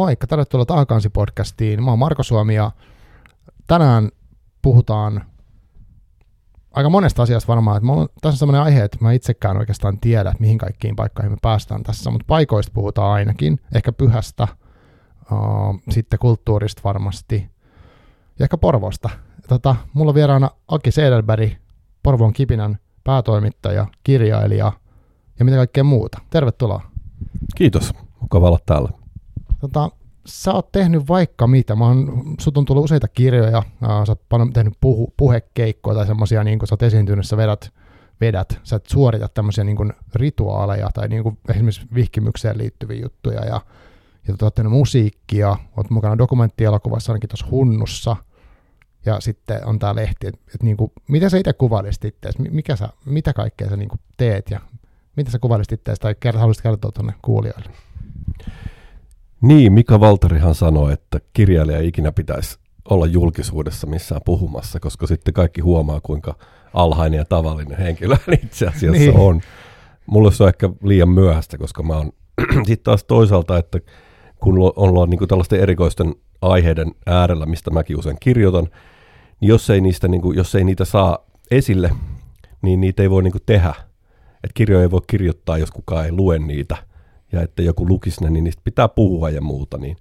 Moikka, tervetuloa Taakansi-podcastiin. Mä oon Marko Suomi ja tänään puhutaan aika monesta asiasta varmaan. Että mulla on, tässä on sellainen aihe, että mä itsekään oikeastaan tiedä, että mihin kaikkiin paikkoihin me päästään tässä, mutta paikoista puhutaan ainakin. Ehkä pyhästä, sitten kulttuurista varmasti ja ehkä Porvosta. Tota, mulla on vieraana Aki Sederberg, Porvon Kipinän päätoimittaja, kirjailija ja mitä kaikkea muuta. Tervetuloa. Kiitos, mukava olla täällä. Tota, sä oot tehnyt vaikka mitä. Mä oon, sut on tullut useita kirjoja, ää, sä oot paljon tehnyt puhu, puhekeikkoja tai semmosia, niin sä oot esiintynyt, sä vedät, vedät, sä et suorita tämmöisiä niin rituaaleja tai niin esimerkiksi vihkimykseen liittyviä juttuja ja, ja tota, oot tehnyt musiikkia, oot mukana dokumenttielokuvassa ainakin tuossa Hunnussa ja sitten on tää lehti, että et, niin miten sä itse kuvailisit itseäsi, mikä sä, mitä kaikkea sä niin teet ja miten sä kuvailisit itseäsi tai haluaisit kertoa tuonne kuulijoille? Niin, Mika Valtarihan sanoi, että kirjailija ei ikinä pitäisi olla julkisuudessa missään puhumassa, koska sitten kaikki huomaa, kuinka alhainen ja tavallinen henkilö itse asiassa niin. on. Mulle se on ehkä liian myöhäistä, koska mä oon sitten taas toisaalta, että kun ollaan niin tällaisten erikoisten aiheiden äärellä, mistä mäkin usein kirjoitan, niin jos ei, niistä, niin kuin, jos ei niitä saa esille, niin niitä ei voi niin kuin tehdä. Et kirjoja ei voi kirjoittaa, jos kukaan ei lue niitä – ja että joku lukisi ne, niin niistä pitää puhua ja muuta, niin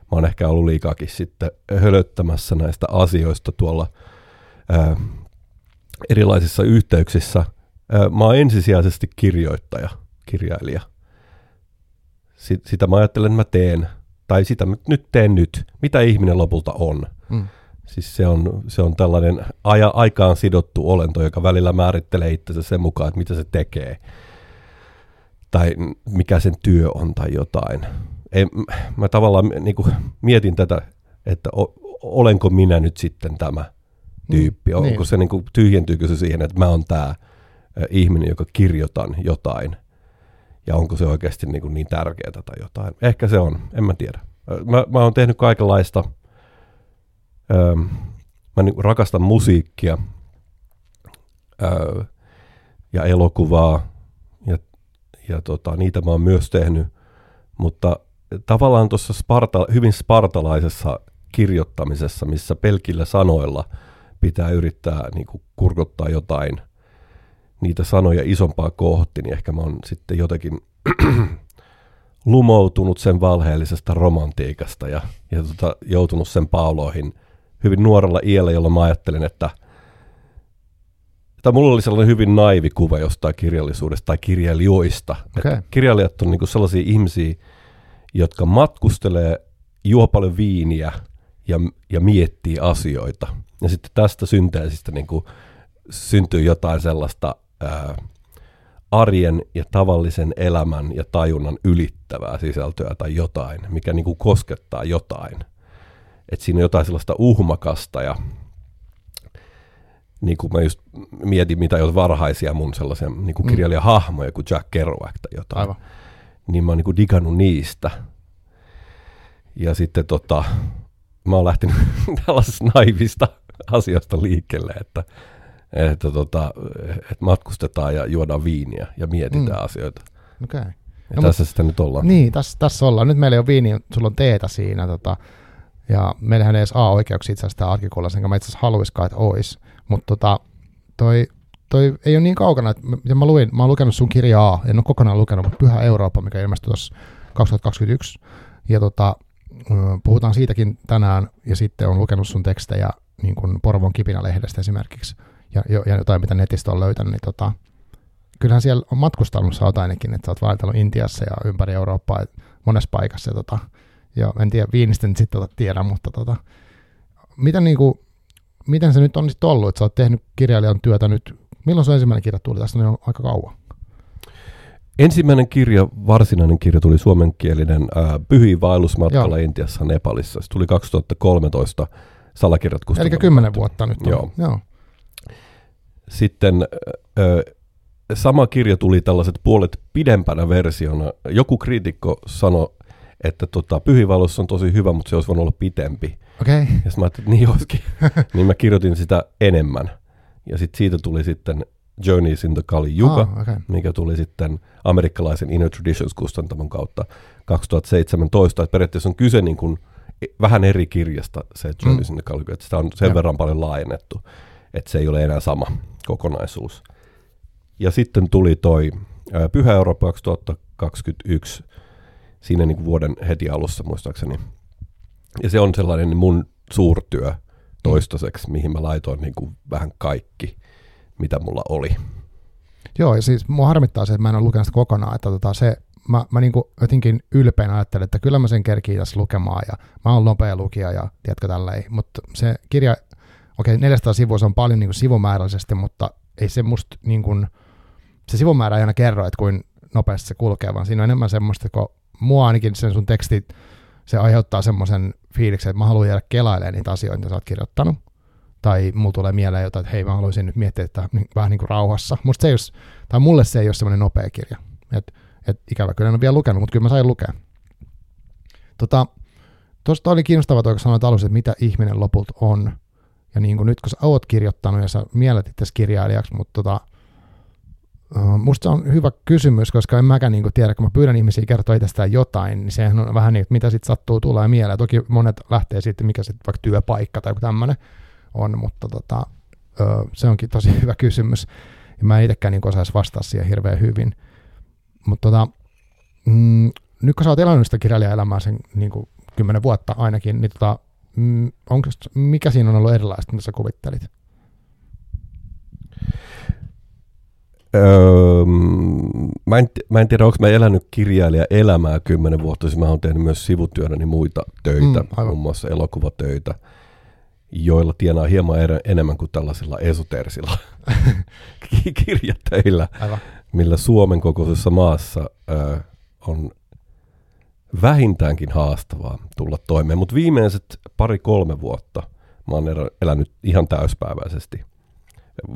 mä oon ehkä ollut liikaakin sitten hölöttämässä näistä asioista tuolla ää, erilaisissa yhteyksissä. Ää, mä oon ensisijaisesti kirjoittaja, kirjailija. Sit, sitä mä ajattelen, että mä teen, tai sitä mä nyt teen nyt, mitä ihminen lopulta on. Mm. Siis se on, se on tällainen aja, aikaan sidottu olento, joka välillä määrittelee itsensä sen mukaan, että mitä se tekee tai mikä sen työ on tai jotain. Ei, mä tavallaan niin kuin mietin tätä, että o, olenko minä nyt sitten tämä tyyppi. Mm, Onko niin. se niin kuin, tyhjentyykö se siihen, että mä oon tämä ihminen, joka kirjoitan jotain. Ja onko se oikeasti niin, kuin niin tärkeää tai jotain. Ehkä se on, en mä tiedä. Mä, mä oon tehnyt kaikenlaista. Öö, mä niin rakastan musiikkia öö, ja elokuvaa ja tota, niitä mä oon myös tehnyt, mutta tavallaan tuossa sparta, hyvin spartalaisessa kirjoittamisessa, missä pelkillä sanoilla pitää yrittää niin kuin kurkottaa jotain niitä sanoja isompaa kohti, niin ehkä mä oon sitten jotenkin lumoutunut sen valheellisesta romantiikasta ja, ja tota, joutunut sen pauloihin hyvin nuorella iällä, jolloin mä ajattelen, että – tai mulla oli sellainen hyvin naivi kuva jostain kirjallisuudesta tai kirjailijoista. Okay. kirjailijat on niinku sellaisia ihmisiä, jotka matkustelee, juo paljon viiniä ja, ja miettii asioita. Ja sitten tästä synteesistä niinku syntyy jotain sellaista ää, arjen ja tavallisen elämän ja tajunnan ylittävää sisältöä tai jotain, mikä niinku koskettaa jotain. Et siinä on jotain sellaista uhmakasta ja niin kuin mä just mietin, mitä jo varhaisia mun sellaisia niin kuin mm. kirjailijahahmoja kuin Jack Kerouac tai jotain. Aivan. Niin mä oon niin kuin digannut niistä. Ja sitten tota, mä oon lähtenyt tällaisesta naivista asiasta liikkeelle, että, että, tota, että matkustetaan ja juodaan viiniä ja mietitään mm. asioita. Okay. Ja no, tässä sitä nyt ollaan. Niin, tässä, tässä ollaan. Nyt meillä ei ole viiniä, sulla on teetä siinä. Tota, ja meillähän ei edes A-oikeuksia itse asiassa arkikulla, enkä mä itse asiassa haluaisikaan, että olisi. Mutta tota, toi, toi ei ole niin kaukana, että mä, luin, mä oon lukenut sun kirjaa, en ole kokonaan lukenut, mutta Pyhä Eurooppa, mikä ilmestyi tuossa 2021, ja tota, puhutaan siitäkin tänään, ja sitten on lukenut sun tekstejä niin kuin Porvon kipinä-lehdestä esimerkiksi, ja, ja jotain, mitä netistä on löytänyt, niin tota, kyllähän siellä on matkustanut, sä ainakin, että sä oot vaeltanut Intiassa ja ympäri Eurooppaa monessa paikassa, ja, tota, ja en tiedä, Viinistä sitten tota tiedä, mutta tota, mitä niin kuin, miten se nyt on sitten ollut, että sä oot tehnyt kirjailijan työtä nyt, milloin se ensimmäinen kirja tuli? Tästä on aika kauan. Ensimmäinen kirja, varsinainen kirja tuli suomenkielinen äh, Pyhiin vaellusmatkalla Joo. Intiassa Nepalissa. Se tuli 2013 salakirjat Eli kymmenen vuotta nyt on. Joo. Joo. Sitten äh, sama kirja tuli tällaiset puolet pidempänä versiona. Joku kriitikko sanoi, että tota, pyhiinvaellus on tosi hyvä, mutta se olisi voinut olla pitempi. Okay. Ja mä ajattelin, että niin olisikin. niin mä kirjoitin sitä enemmän. Ja sitten siitä tuli sitten Journeys in the Kali Yuga, Ah, okay. mikä tuli sitten amerikkalaisen Inner Traditions-kustantamon kautta 2017. Että periaatteessa on kyse niin kuin vähän eri kirjasta se Journeys in the Kali Yuga, että sitä on sen Joo. verran paljon laajennettu, että se ei ole enää sama kokonaisuus. Ja sitten tuli toi Pyhä Eurooppa 2021, siinä niin kuin vuoden heti alussa muistaakseni. Ja se on sellainen mun suurtyö toistaiseksi, mihin mä laitoin niin kuin vähän kaikki, mitä mulla oli. Joo, ja siis mua harmittaa se, että mä en ole lukenut sitä kokonaan, että tota se, mä, mä niinku jotenkin ylpeänä ajattelen, että kyllä mä sen kerkiin tässä lukemaan, ja mä oon nopea lukija, ja tiedätkö tälleen, mutta se kirja, okei, 400 sivua, se on paljon niinku sivumääräisesti, mutta ei se musta niinku, se sivumäärä ei aina kerro, että kuin nopeasti se kulkee, vaan siinä on enemmän semmoista, kun mua ainakin sen sun teksti, se aiheuttaa semmoisen fiiliksen, että mä haluan jäädä kelailemaan niitä asioita, mitä sä oot kirjoittanut, tai mulla tulee mieleen jotain, että hei mä haluaisin nyt miettiä että niin- vähän niin kuin rauhassa. Musta se ei olisi, tai mulle se ei ole semmoinen nopea kirja. Et, et ikävä kyllä en ole vielä lukenut, mutta kyllä mä sain lukea. Tota, Tuosta oli kiinnostavaa toi, kun sanoit alussa, että mitä ihminen lopulta on. Ja niin kuin nyt kun sä oot kirjoittanut ja sä miellet itse kirjailijaksi, mutta tota, musta se on hyvä kysymys, koska en mäkään niin tiedä, kun mä pyydän ihmisiä kertoa itsestään jotain, niin sehän on vähän niin, että mitä sitten sattuu tulee mieleen. Toki monet lähtee siitä, mikä sitten vaikka työpaikka tai joku tämmöinen on, mutta tota, se onkin tosi hyvä kysymys. Ja mä en itsekään niin osaisi vastata siihen hirveän hyvin. Mutta tota, mm, nyt kun sä oot elänyt sitä kirjailijaelämää sen niin kuin kymmenen vuotta ainakin, niin tota, mm, onko, mikä siinä on ollut erilaista, mitä sä kuvittelit? Öö, mä, en, mä en tiedä, onko mä elänyt kirjailija elämää kymmenen vuotta, siis mä oon tehnyt myös sivutyönäni muita töitä, Mm, aivan. muun muassa elokuvatöitä, joilla tienaa hieman er, enemmän kuin tällaisilla esoteerisilla ki- kirjatöillä, Aivan. millä Suomen kokoisessa maassa ö, on vähintäänkin haastavaa tulla toimeen. Mutta viimeiset pari-kolme vuotta mä oon elänyt ihan täyspäiväisesti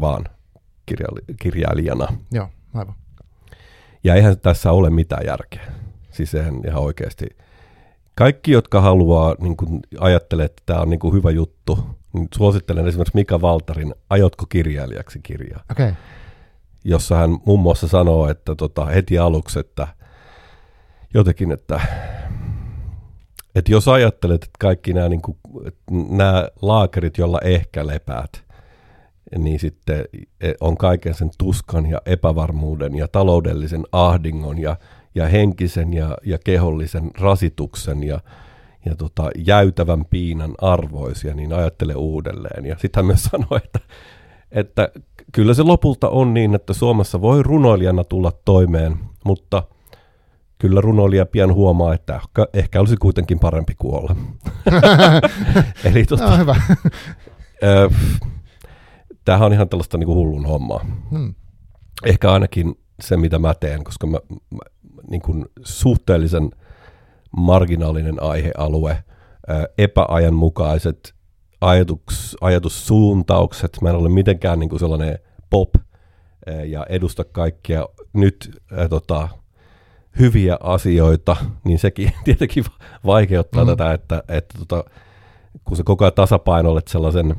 vaan kirjaili- kirjailijana. Joo, aivan. Ja eihän tässä ole mitään järkeä. Siis eihän ihan oikeasti. Kaikki, jotka haluaa, niin kun ajattelee, että tämä on niin hyvä juttu, niin suosittelen esimerkiksi Mika Valtarin Aiotko kirjailijaksi kirjaa, Okei. Okay. jossa hän muun muassa sanoo, että tota, heti aluksi, että jotenkin, että, että jos ajattelet, että kaikki nämä, niin kuin, nämä laakerit, joilla ehkä lepäät, niin sitten on kaiken sen tuskan ja epävarmuuden ja taloudellisen ahdingon ja, ja henkisen ja, ja kehollisen rasituksen ja, ja tota, jäytävän piinan arvoisia, niin ajattele uudelleen. Ja sitten hän myös sanoi, että, että kyllä se lopulta on niin, että Suomessa voi runoilijana tulla toimeen, mutta kyllä runoilija pian huomaa, että ehkä, olisi kuitenkin parempi kuolla. Eli tota, Joo, hyvä. Tämähän on ihan tällaista niin kuin hullun hommaa. Hmm. Ehkä ainakin se, mitä mä teen, koska mä, mä niin kuin suhteellisen marginaalinen aihealue, epäajanmukaiset ajatuks, ajatussuuntaukset, mä en ole mitenkään niin kuin sellainen pop ja edusta kaikkia nyt öö, tota, hyviä asioita, niin sekin tietenkin vaikeuttaa Mm. tätä, että, että tota, kun sä koko ajan tasapainoilet sellaisen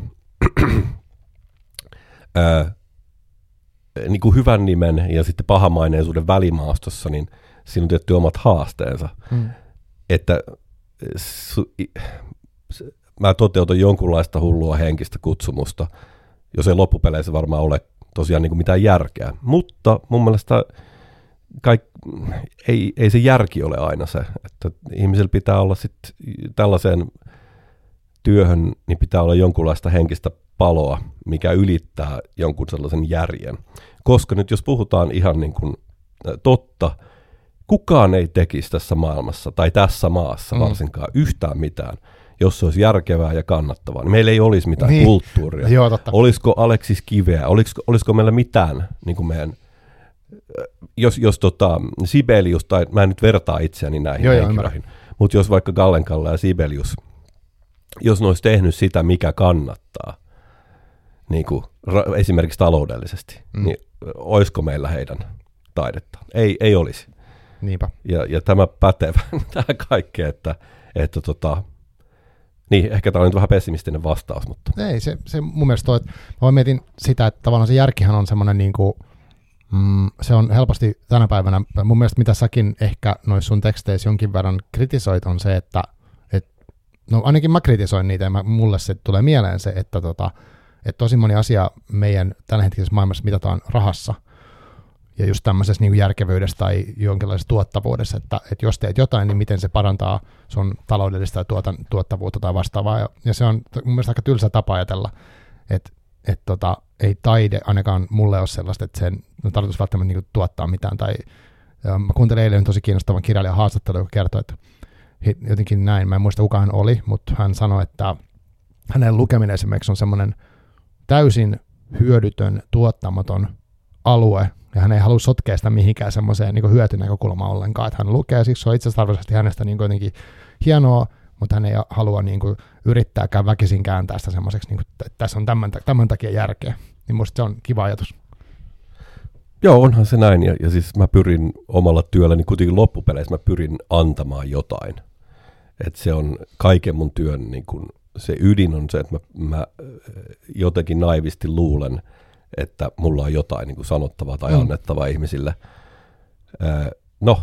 niin kuin hyvän nimen ja sitten pahamaineisuuden välimaastossa, niin siinä on tietty omat haasteensa. Hmm. Että su, mä toteutan jonkunlaista hullua henkistä kutsumusta, jos ei loppupeleissä varmaan ole tosiaan niin kuin mitään järkeä. Mutta mun mielestä kaik, ei, ei se järki ole aina se, että ihmisellä pitää olla sitten tällaiseen työhön, niin pitää olla jonkunlaista henkistä paloa, mikä ylittää jonkun sellaisen järjen. Koska nyt jos puhutaan ihan niin kuin totta, kukaan ei tekisi tässä maailmassa tai tässä maassa Mm. varsinkaan yhtään mitään, jos se olisi järkevää ja kannattavaa. Niin meillä ei olisi mitään Niin. kulttuuria. Joo, totta. Olisiko Aleksis Kiveä, olisiko, olisiko meillä mitään niin kuin meidän, jos, jos tota, Sibelius, tai mä en nyt vertaa itseäni näihin Joo, henkilöihin, mutta jos vaikka Gallenkalle ja Sibelius, jos ne olisi tehnyt sitä, mikä kannattaa, niin kuin, ra- esimerkiksi taloudellisesti, Mm. niin olisiko meillä heidän taidetta? Ei, ei olisi. Niinpä. Ja, ja tämä pätee tähän kaikkeen, että, että tota, Niin, ehkä tämä on nyt vähän pessimistinen vastaus, mutta... Ei, se, se mun mielestä toi, että mä mietin sitä, että tavallaan se järkihän on semmoinen niin kuin, mm, se on helposti tänä päivänä, mun mielestä mitä säkin ehkä noissa sun teksteissä jonkin verran kritisoit on se, että et, no ainakin mä kritisoin niitä ja mä, mulle se tulee mieleen se, että tota, että tosi moni asia meidän tämänhetkisessä maailmassa mitataan rahassa – ja just tämmöisessä niin järkevyydessä tai jonkinlaisessa tuottavuudessa, että, että jos teet jotain, niin miten se parantaa sun taloudellista tuotan, tuottavuutta tai vastaavaa. Ja, ja se on mun mielestä aika tylsä tapa ajatella, että että tota, ei taide ainakaan mulle ole sellaista, että sen no, tarkoitus välttämättä niin tuottaa mitään. Tai, ja mä kuuntelin eilen tosi kiinnostavan kirjailijan haastattelu, joka kertoi, että jotenkin näin, mä en muista kuka hän oli, mutta hän sanoi, että hänen lukeminen esimerkiksi on semmoinen täysin hyödytön, tuottamaton alue, ja hän ei halua sotkea sitä mihinkään semmoiseen niin hyötynäkökulmaan ollenkaan, että hän lukee, siksi se on itse asiassa hänestä niin jotenkin hienoa, mutta hän ei halua niin kuin, yrittääkään väkisin kääntää sitä semmoiseksi, niin kuin, että tässä on tämän, tämän takia järkeä. Niin musta se on kiva ajatus. Joo, onhan se näin. Ja, ja siis mä pyrin omalla työlläni, kuitenkin loppupeleissä mä pyrin antamaan jotain. Että se on kaiken mun työn, niin kun, se ydin on se, että mä, mä jotenkin naivisti luulen, että mulla on jotain niin kuin sanottavaa tai mm. annettavaa ihmisille. Öö, no,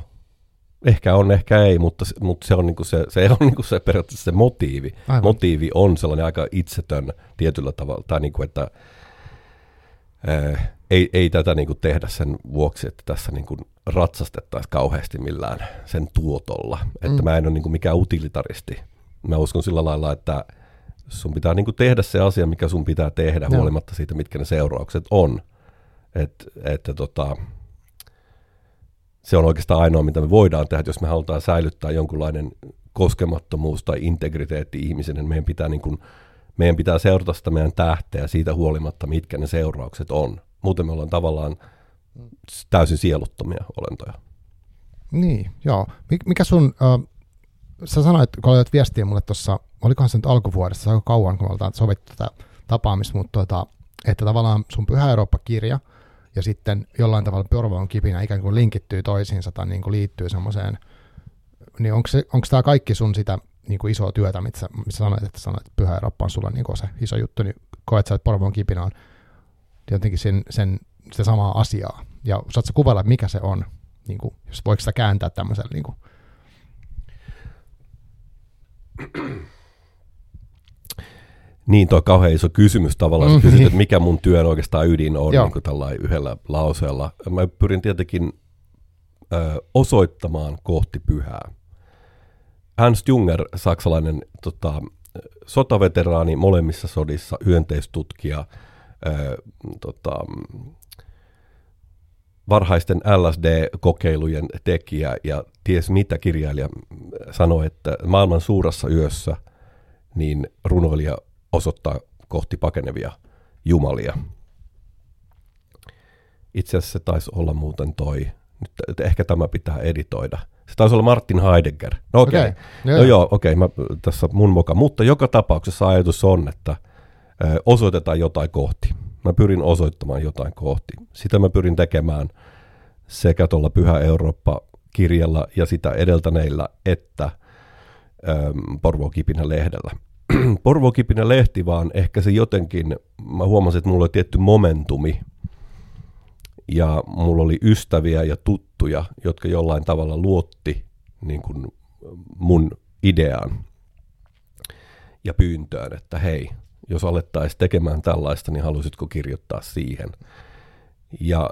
ehkä on, ehkä ei, mutta, mutta se on, niin kuin se, se on niin kuin se periaatteessa se motiivi. Aivan. Motiivi on sellainen aika itsetön tietyllä tavalla, tai niin kuin, että öö, ei, ei tätä niin kuin tehdä sen vuoksi, että tässä niin kuin ratsastettaisiin kauheasti millään sen tuotolla. Mm. Että mä en ole niin kuin mikään utilitaristi. Mä uskon sillä lailla, että sun pitää niin kuin tehdä se asia, mikä sun pitää tehdä, no. huolimatta siitä, mitkä ne seuraukset on. Et, että tota, se on oikeastaan ainoa, mitä me voidaan tehdä, jos me halutaan säilyttää jonkunlainen koskemattomuus tai integriteetti ihmisen, niin meidän pitää, niin kuin, meidän pitää seurata sitä meidän tähteä siitä huolimatta, mitkä ne seuraukset on. Muuten me ollaan tavallaan täysin sieluttomia olentoja. Niin, joo. Mikä sun, äh, sä sanoit, kun olet viestiä mulle tuossa olikohan se nyt alkuvuodesta, se aika kauan, kun me oltaan sovittu tätä tapaamista, mutta tuota, että tavallaan sun Pyhä Eurooppa-kirja ja sitten jollain tavalla Porvoon kipinä ikään kuin linkittyy toisiinsa tai niin kuin liittyy semmoiseen, niin onko, se, onko tämä kaikki sun sitä niin kuin isoa työtä, missä, missä sanoit, että sanoit, että Pyhä Eurooppa on sulla niin kuin se iso juttu, niin koet sä, että Porvoon kipinä on jotenkin sen, sen, sitä samaa asiaa. Ja osaatko kuvailla, mikä se on, niin kuin, jos voiko sitä kääntää tämmöisellä niin kuin niin, toi kauhean iso kysymys tavallaan. Mm, kysyt, että mikä mun työn oikeastaan ydin on niin tällä yhdellä lauseella. Mä pyrin tietenkin ö, osoittamaan kohti pyhää. Hans Junger, saksalainen tota, sotaveteraani molemmissa sodissa, hyönteistutkija, ö, tota, varhaisten LSD-kokeilujen tekijä ja ties mitä kirjailija sanoi, että maailman suurassa yössä niin runoilija osoittaa kohti pakenevia jumalia. Itse asiassa se taisi olla muuten toi, nyt ehkä tämä pitää editoida. Se taisi olla Martin Heidegger. No okei, okay. okay. no joo, okei, okay, tässä mun moka. Mutta joka tapauksessa ajatus on, että osoitetaan jotain kohti. Mä pyrin osoittamaan jotain kohti. Sitä mä pyrin tekemään sekä tuolla Pyhä Eurooppa-kirjalla ja sitä edeltäneillä, että Porvo Kipinä lehdellä. Porvokipinä lehti, vaan ehkä se jotenkin, mä huomasin, että mulla oli tietty momentumi, ja mulla oli ystäviä ja tuttuja, jotka jollain tavalla luotti niin kuin mun ideaan ja pyyntöön, että hei, jos alettaisiin tekemään tällaista, niin halusitko kirjoittaa siihen? Ja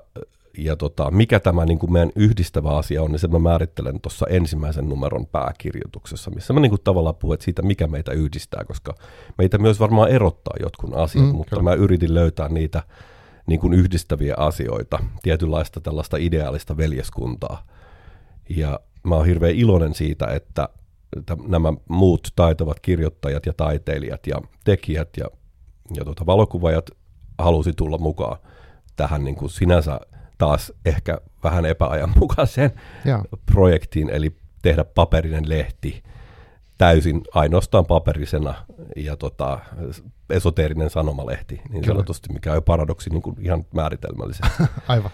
ja tota, mikä tämä niin kuin meidän yhdistävä asia on, niin sen mä määrittelen tuossa ensimmäisen numeron pääkirjoituksessa, missä mä niin kuin tavallaan puhun siitä, mikä meitä yhdistää, koska meitä myös varmaan erottaa jotkut asiat, mm, mutta kyllä. mä yritin löytää niitä niin kuin yhdistäviä asioita, tietynlaista tällaista ideaalista veljeskuntaa. Ja mä oon hirveän iloinen siitä, että nämä muut taitavat kirjoittajat ja taiteilijat ja tekijät ja, ja tuota, valokuvajat halusi tulla mukaan tähän niin kuin sinänsä taas ehkä vähän epäajanmukaiseen ja. projektiin, eli tehdä paperinen lehti täysin ainoastaan paperisena ja tota, esoteerinen sanomalehti, niin Kyllä. sanotusti, mikä on jo paradoksi niin kuin ihan määritelmällisesti. Aivan.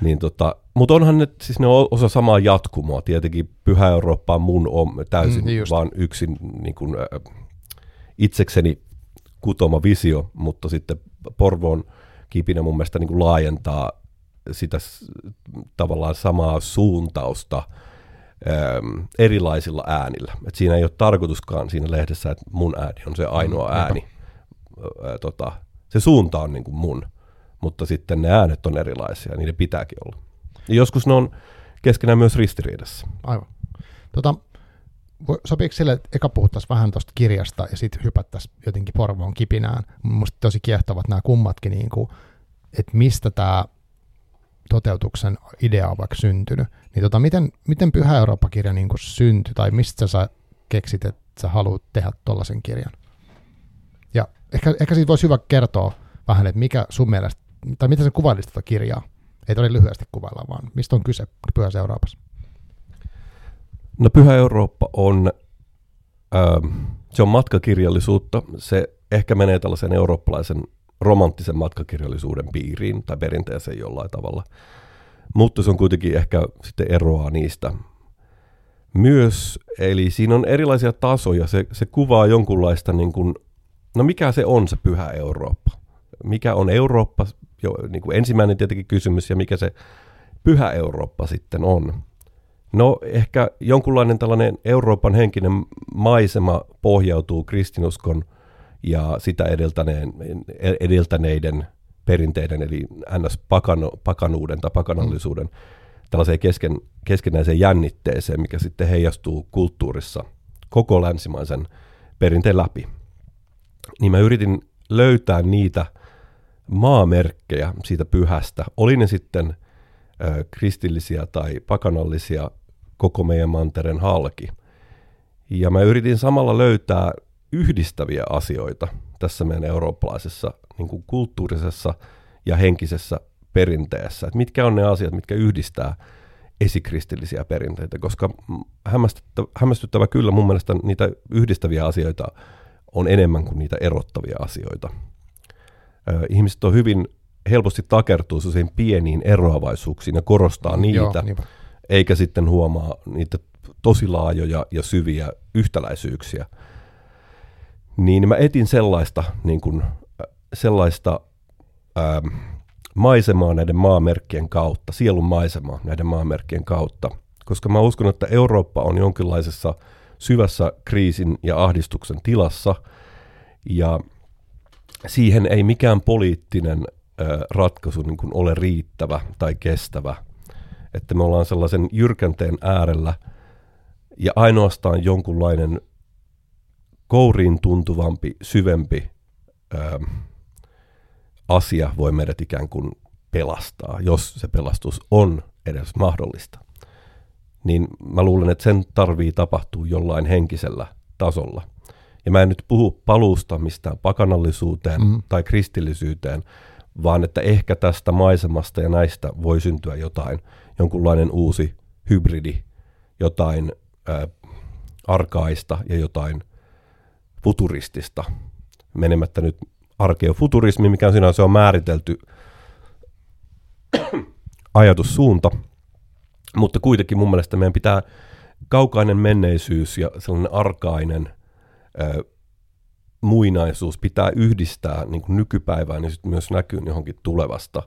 Niin tota, mutta onhan ne, siis ne on osa samaa jatkumoa. Tietenkin Pyhä Eurooppa on mun on täysin mm, niin vaan yksin niin kuin, äh, itsekseni kutoma visio, mutta sitten Porvoon kipinä mun mielestä niin kuin laajentaa sitä tavallaan samaa suuntausta äm, erilaisilla äänillä. Et siinä ei ole tarkoituskaan siinä lehdessä, että mun ääni on se ainoa mm, ääni. Ää, tota, se suunta on niin kuin mun, mutta sitten ne äänet on erilaisia, ja niiden pitääkin olla. Ja joskus ne on keskenään myös ristiriidassa. Aivan. Tota, sopiiko sille, että eka puhuttaisiin vähän tuosta kirjasta ja sitten hypättäisiin jotenkin Porvoon kipinään. Minusta tosi kiehtovat nämä kummatkin, niin kuin, että mistä tämä toteutuksen idea on vaikka syntynyt. Niin tota, miten, miten Pyhä Eurooppa-kirja niin syntyi, tai mistä sä keksit, että sä haluat tehdä tuollaisen kirjan? Ja ehkä, ehkä siitä voisi hyvä kertoa vähän, että mikä sun mielestä, tai miten sä kuvailisit tätä kirjaa? Ei todella lyhyesti kuvailla, vaan mistä on kyse Pyhässä Euroopassa? No Pyhä Eurooppa on, ähm, se on matkakirjallisuutta. Se ehkä menee tällaisen eurooppalaisen romanttisen matkakirjallisuuden piiriin tai perinteeseen jollain tavalla. Mutta se on kuitenkin ehkä sitten eroaa niistä myös. Eli siinä on erilaisia tasoja. Se, se kuvaa jonkunlaista, niin kuin, no mikä se on se pyhä Eurooppa? Mikä on Eurooppa? Jo, niin kuin ensimmäinen tietenkin kysymys ja mikä se pyhä Eurooppa sitten on. No ehkä jonkunlainen tällainen Euroopan henkinen maisema pohjautuu kristinuskon ja sitä edeltäneen, edeltäneiden perinteiden, eli ns. Pakano, pakanuuden tai pakanallisuuden mm. tällaiseen kesken, keskenäiseen jännitteeseen, mikä sitten heijastuu kulttuurissa koko länsimaisen perinteen läpi. Niin mä yritin löytää niitä maamerkkejä siitä pyhästä, oli ne sitten ö, kristillisiä tai pakanallisia koko meidän mantereen halki. Ja mä yritin samalla löytää yhdistäviä asioita tässä meidän eurooppalaisessa niin kuin kulttuurisessa ja henkisessä perinteessä. Että mitkä on ne asiat, mitkä yhdistää esikristillisiä perinteitä, koska hämmästyttävä, hämmästyttävä kyllä mun mielestä niitä yhdistäviä asioita on enemmän kuin niitä erottavia asioita. Ihmiset on hyvin helposti takertuu sellaisiin pieniin eroavaisuuksiin ja korostaa niitä, Joo, eikä sitten huomaa niitä tosi laajoja ja syviä yhtäläisyyksiä – niin mä etin sellaista, niin kuin, sellaista ää, maisemaa näiden maamerkkien kautta, sielun maisemaa näiden maamerkkien kautta, koska mä uskon, että Eurooppa on jonkinlaisessa syvässä kriisin ja ahdistuksen tilassa, ja siihen ei mikään poliittinen ää, ratkaisu niin kuin ole riittävä tai kestävä. Että me ollaan sellaisen jyrkänteen äärellä, ja ainoastaan jonkunlainen kouriin tuntuvampi, syvempi ää, asia voi meidät ikään kuin pelastaa, jos se pelastus on edes mahdollista. Niin mä luulen, että sen tarvii tapahtua jollain henkisellä tasolla. Ja mä en nyt puhu paluusta mistään pakanallisuuteen mm. tai kristillisyyteen, vaan että ehkä tästä maisemasta ja näistä voi syntyä jotain, jonkunlainen uusi hybridi, jotain ää, arkaista ja jotain futuristista, menemättä nyt arkeofuturismi, mikä se on määritelty ajatussuunta, mutta kuitenkin mun mielestä meidän pitää kaukainen menneisyys ja sellainen arkainen ö, muinaisuus pitää yhdistää niin kuin nykypäivään ja sitten myös näkyy johonkin tulevasta.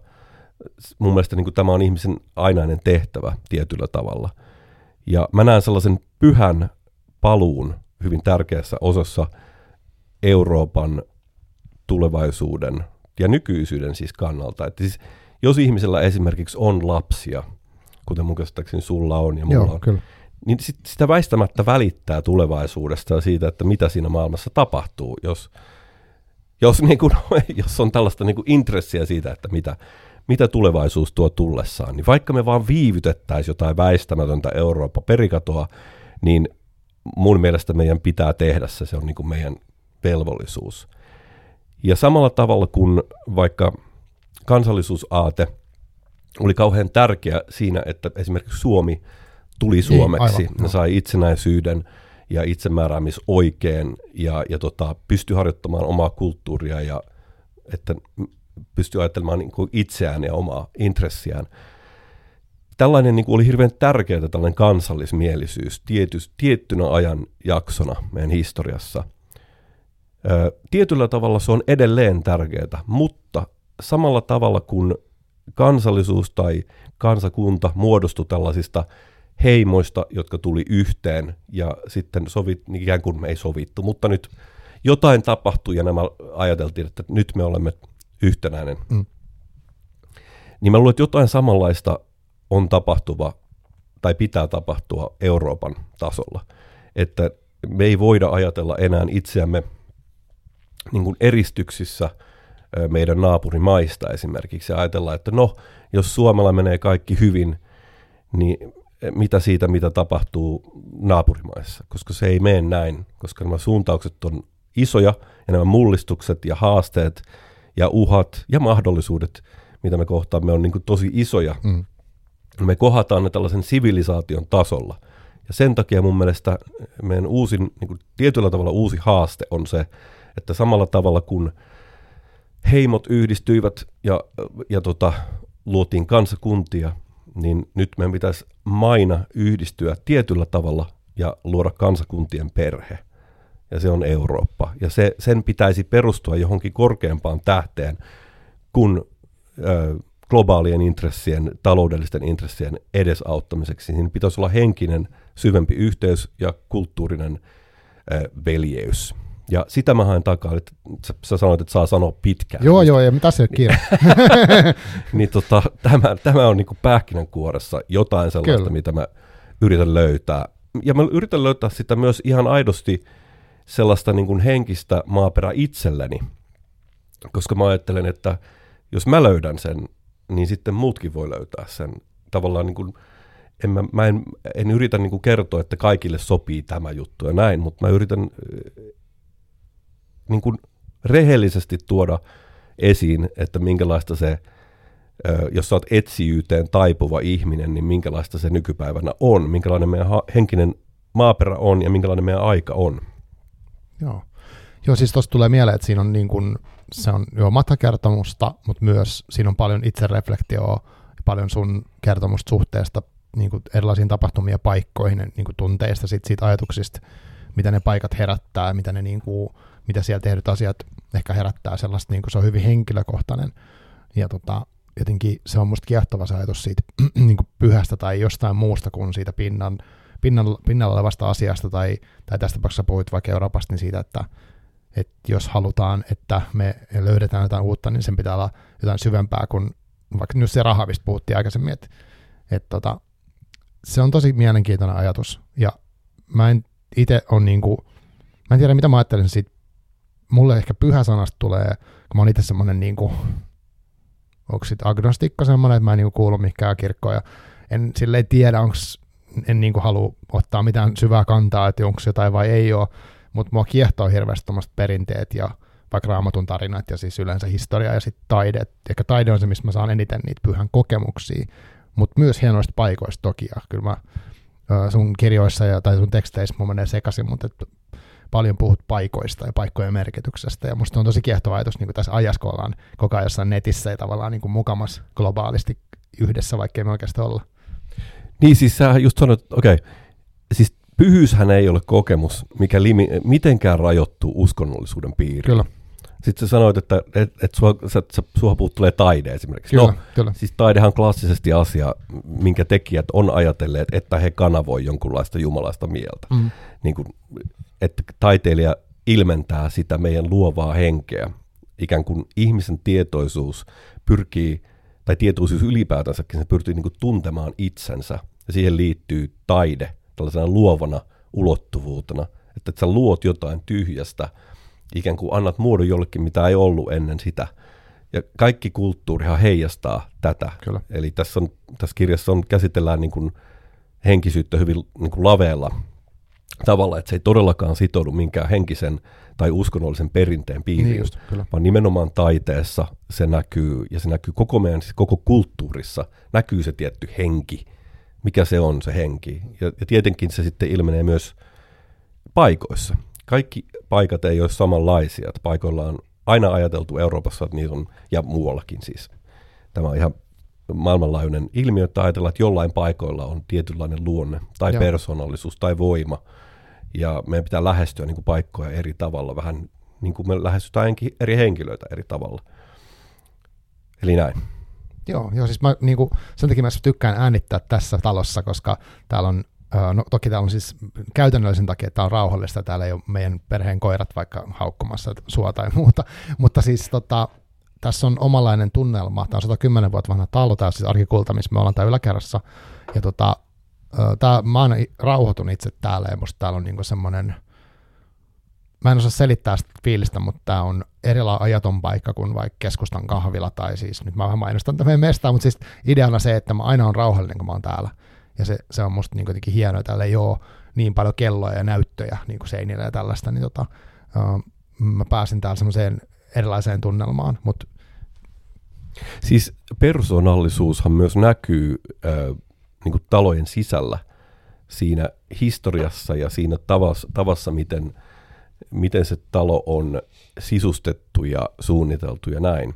Mun mielestä niin kuin tämä on ihmisen ainainen tehtävä tietyllä tavalla. Ja mä näen sellaisen pyhän paluun hyvin tärkeässä osassa – Euroopan tulevaisuuden ja nykyisyyden siis kannalta. Että siis, jos ihmisellä esimerkiksi on lapsia, kuten mun käsittääkseni sulla on ja mulla Joo, on, kyllä. niin sit, sitä väistämättä välittää tulevaisuudesta ja siitä, että mitä siinä maailmassa tapahtuu, jos, jos, niin kuin, jos on tällaista niin kuin intressiä siitä, että mitä, mitä tulevaisuus tuo tullessaan, niin vaikka me vaan viivytettäisiin jotain väistämätöntä Eurooppa-perikatoa, niin mun mielestä meidän pitää tehdä se, se on niin kuin meidän velvollisuus. Ja samalla tavalla kuin vaikka kansallisuusaate oli kauhean tärkeä siinä, että esimerkiksi Suomi tuli niin, Suomeksi, niin, ne sai itsenäisyyden ja itsemääräämisoikeen ja, ja tota, pystyi harjoittamaan omaa kulttuuria ja että pystyi ajattelemaan niin kuin itseään ja omaa intressiään. Tällainen niin kuin oli hirveän tärkeää, tällainen kansallismielisyys tietys, tiettynä ajan jaksona meidän historiassa – Ö, tietyllä tavalla se on edelleen tärkeää, mutta samalla tavalla kuin kansallisuus tai kansakunta muodostui tällaisista heimoista, jotka tuli yhteen ja sitten sovit, ikään kuin me ei sovittu, mutta nyt jotain tapahtui ja nämä ajateltiin, että nyt me olemme yhtenäinen. Mm. Niin mä luulen, että jotain samanlaista on tapahtuva tai pitää tapahtua Euroopan tasolla. Että me ei voida ajatella enää itseämme niin kuin eristyksissä meidän naapurimaista esimerkiksi ja ajatella, että no, jos Suomella menee kaikki hyvin, niin mitä siitä, mitä tapahtuu naapurimaissa, koska se ei mene näin, koska nämä suuntaukset on isoja ja nämä mullistukset ja haasteet ja uhat ja mahdollisuudet, mitä me kohtaamme, on niin kuin tosi isoja. Mm. Me kohataan ne tällaisen sivilisaation tasolla. Ja sen takia mun mielestä meidän uusin, niin kuin tietyllä tavalla uusi haaste on se, että samalla tavalla kun heimot yhdistyivät ja, ja tota, luotiin kansakuntia, niin nyt meidän pitäisi maina yhdistyä tietyllä tavalla ja luoda kansakuntien perhe. Ja se on Eurooppa. Ja se, sen pitäisi perustua johonkin korkeampaan tähteen kuin ö, globaalien intressien, taloudellisten intressien edesauttamiseksi. Siinä pitäisi olla henkinen, syvempi yhteys ja kulttuurinen ö, veljeys. Ja sitä mä haen takaa, että sä, sä sanoit, että saa sanoa pitkään. Joo, joo, ja mitä se kiire. niin tota, tämä, tämä on niin pähkinänkuoressa jotain sellaista, Kyllä. mitä mä yritän löytää. Ja mä yritän löytää sitä myös ihan aidosti sellaista niin kuin henkistä maaperä itselleni, koska mä ajattelen, että jos mä löydän sen, niin sitten muutkin voi löytää sen. Tavallaan niin kuin, en mä, mä en, en yritä niin kuin kertoa, että kaikille sopii tämä juttu ja näin, mutta mä yritän niin kuin rehellisesti tuoda esiin, että minkälaista se, jos sä oot etsijyyteen taipuva ihminen, niin minkälaista se nykypäivänä on, minkälainen meidän henkinen maaperä on ja minkälainen meidän aika on. Joo. Joo, siis tuosta tulee mieleen, että siinä on niin kuin, se on jo matkakertomusta, mutta myös siinä on paljon itsereflektioa, paljon sun kertomusta suhteesta niin kuin erilaisiin tapahtumiin ja paikkoihin, niin kuin tunteista, sit, siitä ajatuksista, mitä ne paikat herättää, mitä ne niin kuin, mitä siellä tehdyt asiat ehkä herättää sellaista, niin kuin se on hyvin henkilökohtainen. Ja tota, jotenkin se on musta kiehtova se ajatus siitä niin kuin pyhästä tai jostain muusta kuin siitä pinnan, pinnalla, pinnalla olevasta asiasta, tai, tai tästä tapauksessa puhuit vaikka Euroopasta, niin siitä, että, että jos halutaan, että me löydetään jotain uutta, niin sen pitää olla jotain syvempää kuin vaikka nyt se raha, mistä puhuttiin aikaisemmin, että, että tota, se on tosi mielenkiintoinen ajatus, ja mä en itse on niin kuin, mä en tiedä mitä mä ajattelen siitä mulle ehkä pyhä sanasta tulee, kun mä oon itse semmoinen niin kuin, onko sitten agnostikko semmoinen, että mä en niin kuulu mihinkään kirkkoon ja en silleen tiedä, onko en niin halua ottaa mitään syvää kantaa, että onko jotain vai ei ole, mutta mua kiehtoo hirveästi perinteet ja vaikka raamatun tarinat ja siis yleensä historia ja sitten taide. Ehkä taide on se, mistä mä saan eniten niitä pyhän kokemuksia, mutta myös hienoista paikoista toki. Ja kyllä mä sun kirjoissa ja, tai sun teksteissä mun menee sekaisin, mutta paljon puhut paikoista ja paikkojen merkityksestä, ja musta on tosi kiehtova ajatus niin tässä ajassa, kun ollaan koko ajan jossain netissä ja tavallaan niin kuin mukamas globaalisti yhdessä, vaikka me oikeastaan olla. Niin siis sä just sanoit, okei, okay, siis pyhyyshän ei ole kokemus, mikä limi, mitenkään rajoittuu uskonnollisuuden piiriin. Kyllä. Sitten sä sanoit, että et, et sua, sä, sä, sua puuttelee taide esimerkiksi. Kyllä, no, kyllä. Siis taidehan on klassisesti asia, minkä tekijät on ajatelleet, että he kanavoi jonkunlaista jumalaista mieltä. Mm. Niin kuin, että taiteilija ilmentää sitä meidän luovaa henkeä. Ikään kuin ihmisen tietoisuus pyrkii, tai tietoisuus ylipäätänsäkin, se pyrkii niin kuin tuntemaan itsensä. Ja siihen liittyy taide tällaisena luovana ulottuvuutena, että, että sä luot jotain tyhjästä, ikään kuin annat muodon jollekin, mitä ei ollut ennen sitä. Ja kaikki kulttuurihan heijastaa tätä. Kyllä. Eli tässä, on, tässä kirjassa on, käsitellään niin kuin henkisyyttä hyvin niin kuin laveella tavalla, että se ei todellakaan sitoudu minkään henkisen tai uskonnollisen perinteen piiriin, niin just, kyllä. vaan nimenomaan taiteessa se näkyy, ja se näkyy koko meidän, siis koko kulttuurissa, näkyy se tietty henki, mikä se on se henki. Ja, ja tietenkin se sitten ilmenee myös paikoissa. Kaikki paikat ei ole samanlaisia, että paikoilla on aina ajateltu Euroopassa, että niitä on, ja muuallakin siis. Tämä on ihan maailmanlaajuinen ilmiö, että ajatellaan, että jollain paikoilla on tietynlainen luonne tai Joo. persoonallisuus tai voima – ja meidän pitää lähestyä niin kuin paikkoja eri tavalla, vähän niin kuin me lähestytään eri henkilöitä eri tavalla. Eli näin. Joo, joo siis mä, niin kuin, sen takia mä tykkään äänittää tässä talossa, koska täällä on, no toki täällä on siis käytännöllisen takia, että tää on rauhallista, täällä ei ole meidän perheen koirat vaikka haukkumassa sua tai muuta, mutta siis tota, tässä on omanlainen tunnelma, tämä on 110 vuotta vanha talo, tämä on siis arkikulta, missä me ollaan täällä yläkerrassa, ja tota, tää, mä aina rauhoitun itse täällä, ja musta täällä on niinku semmoinen, mä en osaa selittää sitä fiilistä, mutta tämä on erilainen ajaton paikka kuin vaikka keskustan kahvila, tai siis nyt mä vähän mainostan tämän mestaa, mutta siis ideana se, että mä aina on rauhallinen, kun mä oon täällä, ja se, se on musta niin jotenkin hienoa, täällä ei ole niin paljon kelloja ja näyttöjä niin kuin seinillä ja tällaista, niin tota, uh, mä pääsin täällä semmoiseen erilaiseen tunnelmaan, mutta Siis persoonallisuushan myös näkyy äh, niin kuin talojen sisällä siinä historiassa ja siinä tavassa, tavassa miten, miten se talo on sisustettu ja suunniteltu ja näin.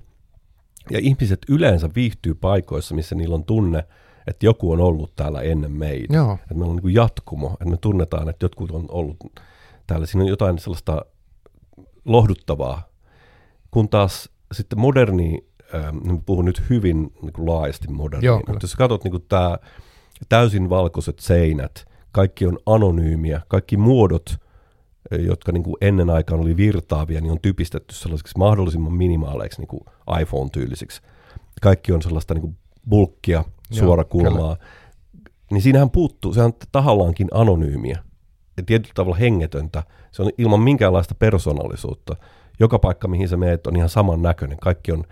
Ja ihmiset yleensä viihtyy paikoissa, missä niillä on tunne, että joku on ollut täällä ennen meitä. Joo. Että meillä on niin kuin jatkumo, että me tunnetaan, että jotkut on ollut täällä. Siinä on jotain sellaista lohduttavaa. Kun taas sitten moderni, ähm, puhun nyt hyvin niin kuin laajasti moderni, Joo, mutta jos katsot niin kuin tämä täysin valkoiset seinät, kaikki on anonyymiä, kaikki muodot, jotka niin kuin ennen aikaan oli virtaavia, niin on typistetty sellaisiksi mahdollisimman minimaaleiksi niin kuin iPhone-tyylisiksi. Kaikki on sellaista niin kuin bulkkia, suorakulmaa. Niin siinähän puuttuu, se on tahallaankin anonyymiä ja tietyllä tavalla hengetöntä. Se on ilman minkäänlaista persoonallisuutta. Joka paikka, mihin sä meet, on ihan saman näköinen. Kaikki on,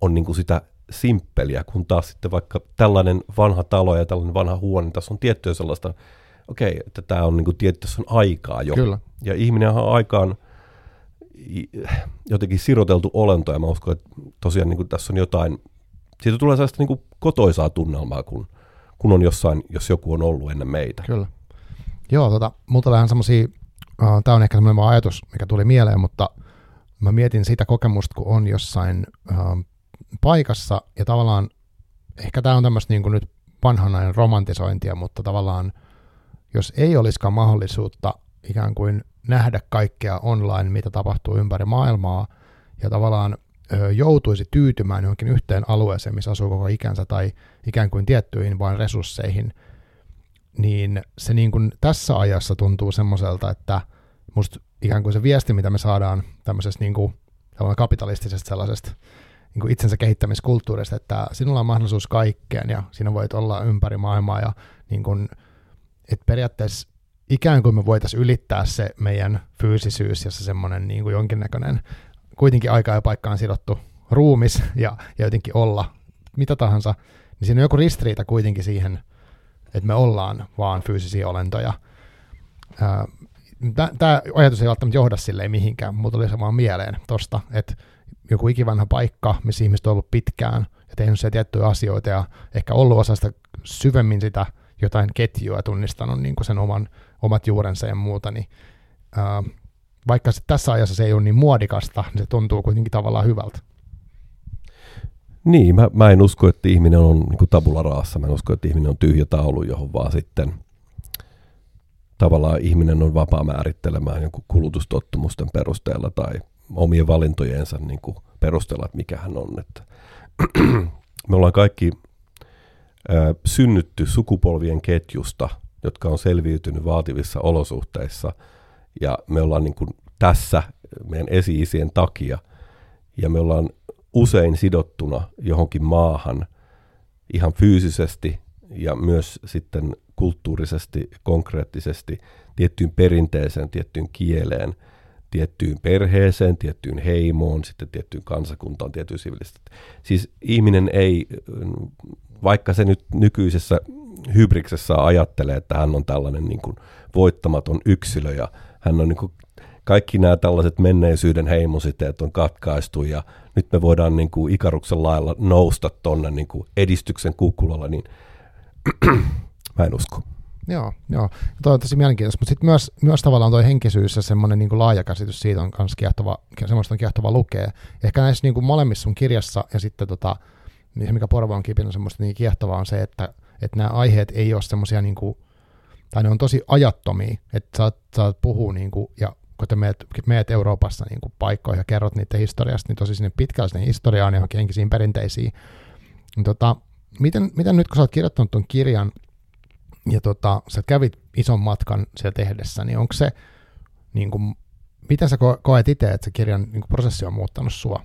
on niin kuin sitä simppeliä, kun taas sitten vaikka tällainen vanha talo ja tällainen vanha huone, niin tässä on tiettyä sellaista, okei, okay, että tämä on niin kuin tietty, tässä on aikaa jo. Kyllä. Ja ihminen on aikaan jotenkin siroteltu olento, ja mä uskon, että tosiaan niin kuin tässä on jotain, siitä tulee sellaista niin kuin kotoisaa tunnelmaa, kun, kun on jossain, jos joku on ollut ennen meitä. Kyllä. Joo, tota, multa vähän semmosia, uh, tämä on ehkä semmoinen ajatus, mikä tuli mieleen, mutta mä mietin sitä kokemusta, kun on jossain uh, paikassa, ja tavallaan, ehkä tämä on tämmöistä niin nyt vanhanainen romantisointia, mutta tavallaan, jos ei olisikaan mahdollisuutta ikään kuin nähdä kaikkea online, mitä tapahtuu ympäri maailmaa, ja tavallaan joutuisi tyytymään johonkin yhteen alueeseen, missä asuu koko ikänsä, tai ikään kuin tiettyihin vain resursseihin, niin se niin kuin tässä ajassa tuntuu semmoiselta, että musta ikään kuin se viesti, mitä me saadaan tämmöisestä niin kuin, kapitalistisesta sellaisesta niin kuin itsensä kehittämiskulttuurista, että sinulla on mahdollisuus kaikkeen ja sinä voit olla ympäri maailmaa ja niin kuin, että periaatteessa ikään kuin me voitaisiin ylittää se meidän fyysisyys ja se semmoinen niin kuin jonkinnäköinen kuitenkin aikaa ja paikkaan sidottu ruumis ja, ja jotenkin olla mitä tahansa, niin siinä on joku ristiriita kuitenkin siihen, että me ollaan vaan fyysisiä olentoja. Tämä ajatus ei välttämättä johda silleen mihinkään, mutta tuli se vaan mieleen tosta, että joku ikivanha paikka, missä ihmiset on ollut pitkään ja tehnyt siellä tiettyjä asioita ja ehkä ollut osa sitä syvemmin sitä jotain ketjua ja tunnistanut niin kuin sen oman, omat juurensa ja muuta, niin vaikka se, tässä ajassa se ei ole niin muodikasta, niin se tuntuu kuitenkin tavallaan hyvältä. Niin, mä, mä en usko, että ihminen on niin kuin tabula raassa. Mä en usko, että ihminen on tyhjä taulu, johon vaan sitten tavallaan ihminen on vapaa määrittelemään jonkun kulutustottumusten perusteella tai omien valintojensa niin kuin perusteella, että mikä hän on. Että me ollaan kaikki ää, synnytty sukupolvien ketjusta, jotka on selviytynyt vaativissa olosuhteissa, ja me ollaan niin kuin tässä meidän esi-isien takia, ja me ollaan usein sidottuna johonkin maahan ihan fyysisesti ja myös sitten kulttuurisesti, konkreettisesti tiettyyn perinteeseen, tiettyyn kieleen, tiettyyn perheeseen, tiettyyn heimoon, sitten tiettyyn kansakuntaan, tiettyyn sivilisaatioon. Siis ihminen ei, vaikka se nyt nykyisessä hybriksessä ajattelee, että hän on tällainen niin kuin voittamaton yksilö ja hän on niin kuin kaikki nämä tällaiset menneisyyden heimositeet on katkaistu ja nyt me voidaan niin kuin Ikaruksen lailla nousta tuonne niin kuin edistyksen kukkulalla, niin mä en usko. Joo, joo. Tuo on tosi mielenkiintoista, mutta sitten myös, myös tavallaan tuo henkisyys ja semmoinen niin laaja käsitys siitä on myös kiehtova, semmoista on kiehtova lukea. Ehkä näissä niin kuin molemmissa sun kirjassa ja sitten tota, mikä Porvo on kipinut semmoista niin kiehtovaa on se, että, että nämä aiheet ei ole semmoisia niin kuin, tai ne on tosi ajattomia, että saat, saat puhua niin kuin, ja kun te meet, meet Euroopassa niin kuin paikkoihin ja kerrot niiden historiasta, niin tosi sinne pitkälle sinne historiaan ja henkisiin perinteisiin. Niin tota, miten, miten nyt kun sä oot kirjoittanut tuon kirjan ja tota, sä kävit ison matkan siellä tehdessä, niin onko se, niin kuin, miten sä koet itse, että se kirjan niin kuin prosessi on muuttanut sua?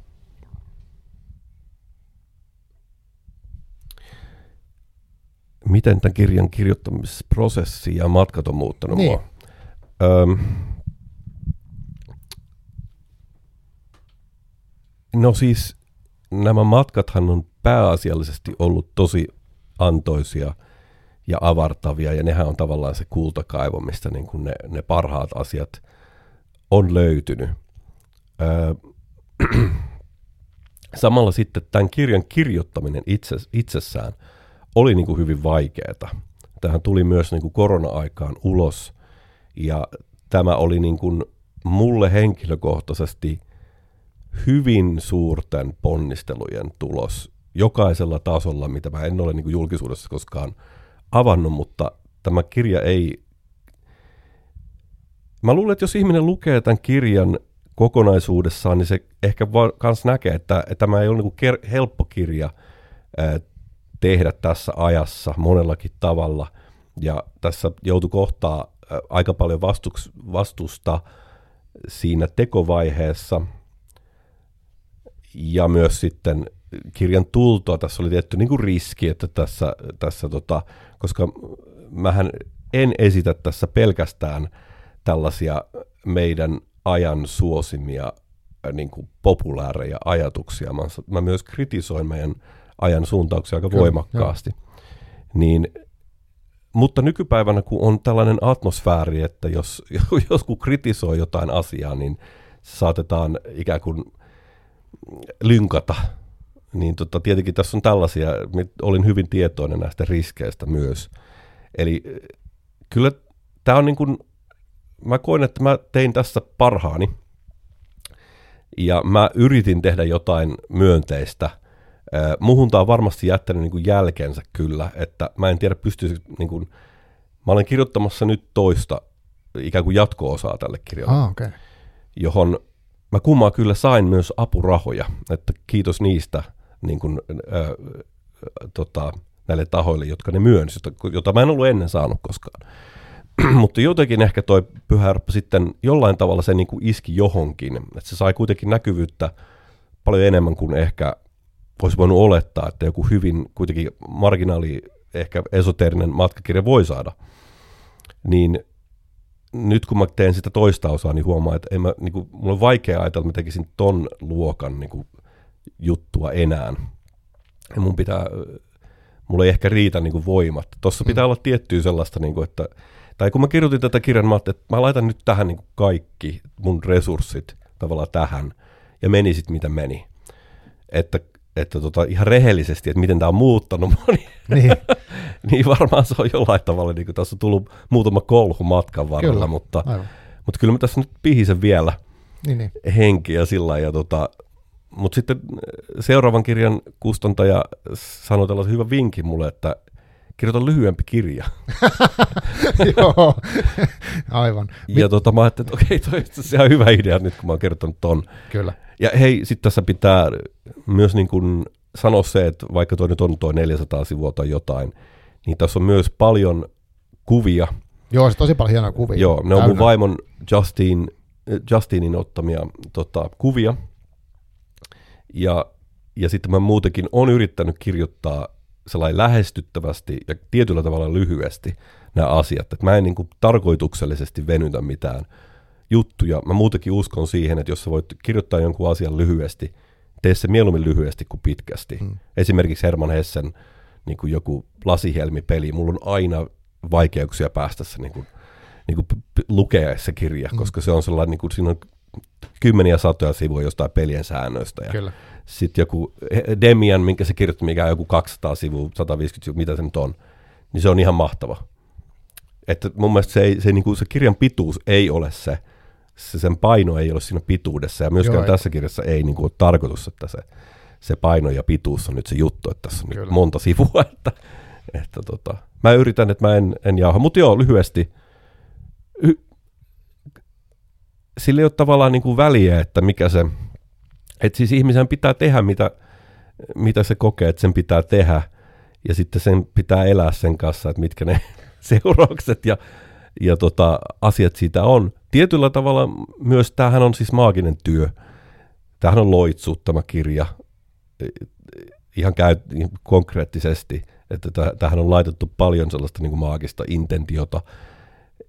Miten tämän kirjan kirjoittamisprosessi ja matkat on muuttanut Niin. mua? Öm, no siis nämä matkathan on pääasiallisesti ollut tosi antoisia ja avartavia, ja nehän on tavallaan se kultakaivo, mistä niin kuin ne, ne parhaat asiat on löytynyt. Öö, samalla sitten tämän kirjan kirjoittaminen itse, itsessään oli niin kuin hyvin vaikeaa. Tähän tuli myös niin kuin korona-aikaan ulos, ja tämä oli niin kuin mulle henkilökohtaisesti hyvin suurten ponnistelujen tulos jokaisella tasolla, mitä mä en ole niin kuin julkisuudessa koskaan avannut, mutta tämä kirja ei... Mä luulen, että jos ihminen lukee tämän kirjan kokonaisuudessaan, niin se ehkä kans näkee, että, että tämä ei ole niin kuin ker- helppo kirja tehdä tässä ajassa monellakin tavalla. Ja tässä joutui kohtaa aika paljon vastuks, vastusta siinä tekovaiheessa. Ja myös sitten kirjan tultua tässä oli tietty niin kuin riski, että tässä, tässä tota, koska mähän en esitä tässä pelkästään tällaisia meidän ajan suosimia niin kuin populaareja ajatuksia. Mä, mä myös kritisoin meidän ajan suuntauksia aika Kyllä, voimakkaasti. Niin, mutta nykypäivänä, kun on tällainen atmosfääri, että jos joku kritisoi jotain asiaa, niin saatetaan ikään kuin lynkata niin tota, tietenkin tässä on tällaisia, olin hyvin tietoinen näistä riskeistä myös. Eli kyllä tämä on niin kuin, mä koen, että mä tein tässä parhaani ja mä yritin tehdä jotain myönteistä. Muhun tämä on varmasti jättänyt niin kuin jälkensä kyllä, että mä en tiedä pystyisikö, niin kuin, mä olen kirjoittamassa nyt toista ikään kuin jatko-osaa tälle kirjalle, ah, okay. johon mä kummaa kyllä sain myös apurahoja, että kiitos niistä niin kuin, äh, tota, näille tahoille, jotka ne myönsi, jota mä en ollut ennen saanut koskaan. Mutta jotenkin ehkä toi pyhä sitten jollain tavalla se niin kuin iski johonkin, että se sai kuitenkin näkyvyyttä paljon enemmän kuin ehkä olisi voinut olettaa, että joku hyvin kuitenkin marginaali, ehkä esoteerinen matkakirja voi saada. Niin nyt kun mä teen sitä toista osaa, niin huomaan, että en mä, niin kuin, mulla on vaikea ajatella, että mä tekisin ton luokan niin kuin, juttua enää. Ja mun pitää, mulla ei ehkä riitä niin kuin voimat. Tuossa pitää mm. olla tiettyä sellaista, niin kuin, että, tai kun mä kirjoitin tätä kirjan, mä että mä laitan nyt tähän niin kuin kaikki mun resurssit tavallaan tähän, ja meni sitten mitä meni. Että, että tota, ihan rehellisesti, että miten tämä on muuttanut niin, niin. niin varmaan se on jollain tavalla, niin kuin tässä on tullut muutama kolhu matkan varrella, kyllä, mutta, mutta kyllä mä tässä nyt pihisen vielä niin, niin. henkiä sillä ja tota, mutta sitten seuraavan kirjan kustantaja sanoi tällaisen hyvän vinkin mulle, että kirjoita lyhyempi kirja. Joo, aivan. Ja tota, mä ajattelin, että okei, toi on ihan hyvä idea nyt, kun mä oon kertonut ton. Kyllä. Ja hei, sitten tässä pitää myös niin kuin sanoa se, että vaikka toi nyt on toi 400 sivua tai jotain, niin tässä on myös paljon kuvia. Joo, se tosi paljon hienoja kuvia. Joo, ne on mun vaimon Justin, Justinin ottamia tota, kuvia, ja, ja sitten mä muutenkin on yrittänyt kirjoittaa sellainen lähestyttävästi ja tietyllä tavalla lyhyesti nämä asiat. Että mä en niin kuin tarkoituksellisesti venytä mitään juttuja. Mä muutenkin uskon siihen, että jos sä voit kirjoittaa jonkun asian lyhyesti, tee se mieluummin lyhyesti kuin pitkästi. Hmm. Esimerkiksi Herman Hessen niin kuin joku lasihelmipeli. Mulla on aina vaikeuksia päästä se niin kuin, niin kuin lukea se kirja, hmm. koska se on sellainen, niin kuin, siinä on kymmeniä satoja sivuja jostain pelien säännöistä. Ja Kyllä. Sitten joku Demian, minkä se kirjoitti, mikä on joku 200 sivua, 150 sivua, mitä se nyt on, niin se on ihan mahtava. Että mun mielestä se, ei, se, niin kuin se kirjan pituus ei ole se, se, sen paino ei ole siinä pituudessa, ja myöskään Joo, tässä kirjassa ei niin kuin, ole tarkoitus, että se, se paino ja pituus on nyt se juttu, että tässä on Kyllä. nyt monta sivua, että, että tota, mä yritän, että mä en, en jauha, mutta joo, lyhyesti, y- sillä ei ole tavallaan niin kuin väliä, että mikä se, että siis ihmisen pitää tehdä mitä, mitä se kokee, että sen pitää tehdä, ja sitten sen pitää elää sen kanssa, että mitkä ne seuraukset ja, ja tota, asiat siitä on. Tietyllä tavalla myös tämähän on siis maaginen työ. Tämähän on loitsuuttama kirja ihan käy, konkreettisesti, että tähän on laitettu paljon sellaista niin kuin maagista intentiota.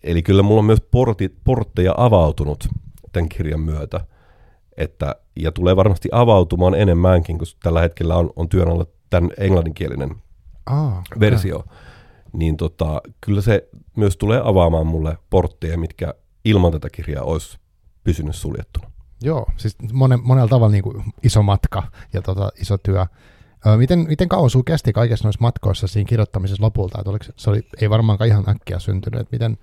Eli kyllä mulla on myös portit, portteja avautunut tämän kirjan myötä. Että, ja tulee varmasti avautumaan enemmänkin, kun tällä hetkellä on, on työn alla tämän englanninkielinen versio. Okay. Niin tota, kyllä se myös tulee avaamaan mulle portteja, mitkä ilman tätä kirjaa olisi pysynyt suljettuna. Joo, siis monen, monella tavalla niin kuin iso matka ja tota, iso työ. Miten, miten kauan sinulla kesti kaikissa noissa matkoissa siinä kirjoittamisessa lopulta? Että oliko, se oli, ei varmaankaan ihan äkkiä syntynyt. Että miten,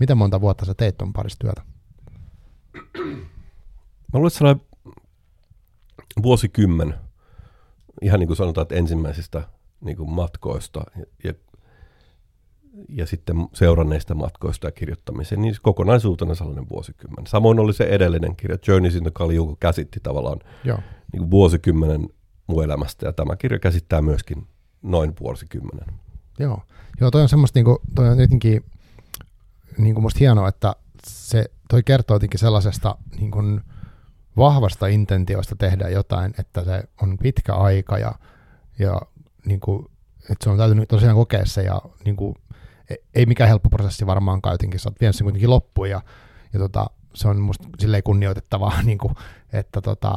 miten monta vuotta sä teit tuon parissa työtä? Mä luulen, että vuosikymmen. Ihan niin kuin sanotaan, että ensimmäisistä niin kuin matkoista ja, ja, ja sitten seuranneista matkoista ja kirjoittamiseen, niin kokonaisuutena sellainen vuosikymmen. Samoin oli se edellinen kirja, Journeys in the Kali, joka käsitti tavallaan Joo. Niin kuin vuosikymmenen mun elämästä, ja tämä kirja käsittää myöskin noin vuosikymmenen. Joo, Joo toi on semmoista, niin kuin, toi on jotenkin niin kuin musta hienoa, että se, toi kertoo jotenkin sellaisesta niin kuin vahvasta intentioista tehdä jotain, että se on pitkä aika ja, ja niin kuin, että se on täytynyt tosiaan kokea se ja niin kuin, ei mikään helppo prosessi varmaankaan jotenkin, sä oot vienyt sen kuitenkin loppuun ja, ja tota, se on musta silleen kunnioitettavaa, niin kuin, että tota,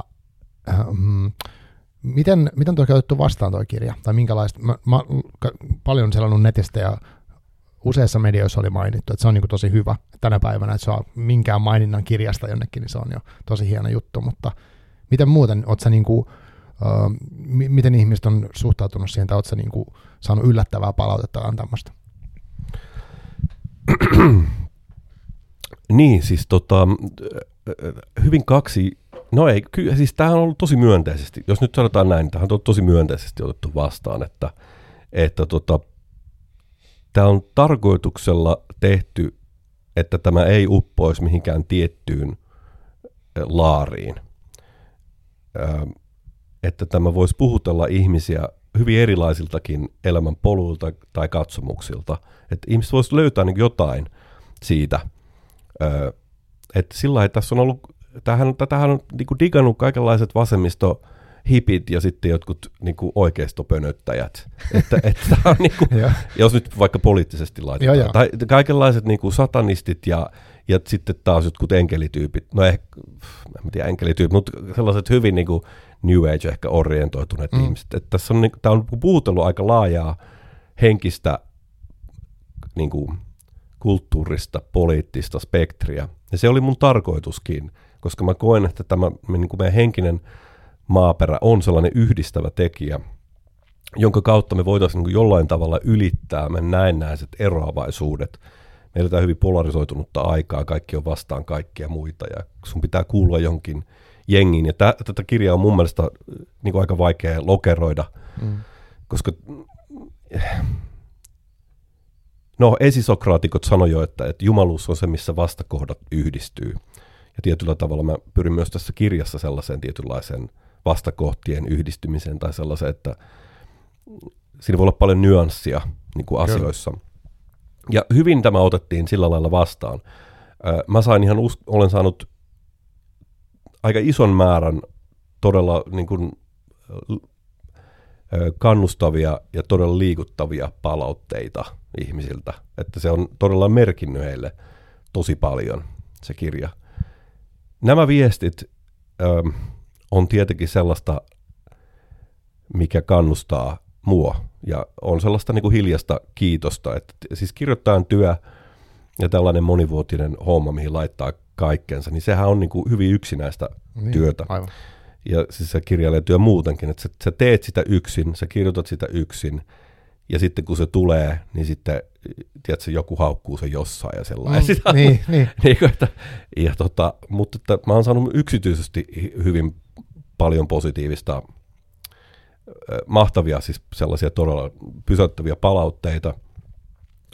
ähm, Miten, miten tuo otettu vastaan tuo kirja? Tai minkälaista? Mä, mä paljon selannut netistä ja useissa medioissa oli mainittu, että se on niin tosi hyvä tänä päivänä, että se on minkään maininnan kirjasta jonnekin, niin se on jo tosi hieno juttu, mutta miten muuten, oot sä niin kuin, uh, m- miten ihmiset on suhtautunut siihen, tai oot sä niin kuin saanut yllättävää palautetta antamasta? niin, siis tota, hyvin kaksi No ei, kyllä, siis tämähän on ollut tosi myönteisesti, jos nyt sanotaan näin, niin tämähän on tosi myönteisesti otettu vastaan, että, että tota, tämä on tarkoituksella tehty, että tämä ei uppoisi mihinkään tiettyyn laariin. että tämä voisi puhutella ihmisiä hyvin erilaisiltakin elämän poluilta tai katsomuksilta. Että ihmiset voisivat löytää niin jotain siitä. että sillä lailla, tässä on ollut tämähän, tätähän on niin kuin digannut kaikenlaiset vasemmisto hipit ja sitten jotkut niin kuin oikeistopönöttäjät. että, että on niin kuin, jos nyt vaikka poliittisesti laitetaan. Joo, tai kaikenlaiset niin kuin satanistit ja, ja sitten taas jotkut enkelityypit. No ehkä, en tiedä enkelityypit, mutta sellaiset hyvin niin kuin New Age ehkä orientoituneet mm. ihmiset. Että tässä on, niin, tämä on puhutellut aika laajaa henkistä niin kuin, kulttuurista, poliittista spektriä. Ja se oli mun tarkoituskin koska mä koen, että tämä niin kuin meidän henkinen maaperä on sellainen yhdistävä tekijä, jonka kautta me voitaisiin niin jollain tavalla ylittää meidän näennäiset eroavaisuudet. Meillä on hyvin polarisoitunutta aikaa, kaikki on vastaan kaikkia muita ja sun pitää kuulua jonkin jengiin. Ja tä, tätä kirjaa on mun mielestä niin kuin aika vaikea lokeroida, mm. koska no esisokraatikot sanoivat jo, että, että jumaluus on se, missä vastakohdat yhdistyy. Ja tietyllä tavalla mä pyrin myös tässä kirjassa sellaiseen tietynlaiseen vastakohtien yhdistymiseen tai sellaiseen, että siinä voi olla paljon nyanssia niin kuin asioissa. Kyllä. Ja hyvin tämä otettiin sillä lailla vastaan. Mä sain ihan, us- olen saanut aika ison määrän todella niin kuin, kannustavia ja todella liikuttavia palautteita ihmisiltä. Että se on todella merkinnyt heille tosi paljon se kirja – Nämä viestit ö, on tietenkin sellaista, mikä kannustaa mua ja on sellaista niin kuin hiljasta kiitosta. Että, siis kirjoittajan työ ja tällainen monivuotinen homma, mihin laittaa kaikkensa, niin sehän on niin kuin hyvin yksinäistä niin, työtä. Aivan. Ja siis se kirjailijatyö muutenkin, että sä, sä teet sitä yksin, sä kirjoitat sitä yksin, ja sitten kun se tulee, niin sitten tiedätkö, joku haukkuu sen jossain ja sellainen. Mm, sitä, niin, niin. niin että, ja tota, mutta että mä oon saanut yksityisesti hyvin paljon positiivista, mahtavia siis sellaisia todella pysäyttäviä palautteita.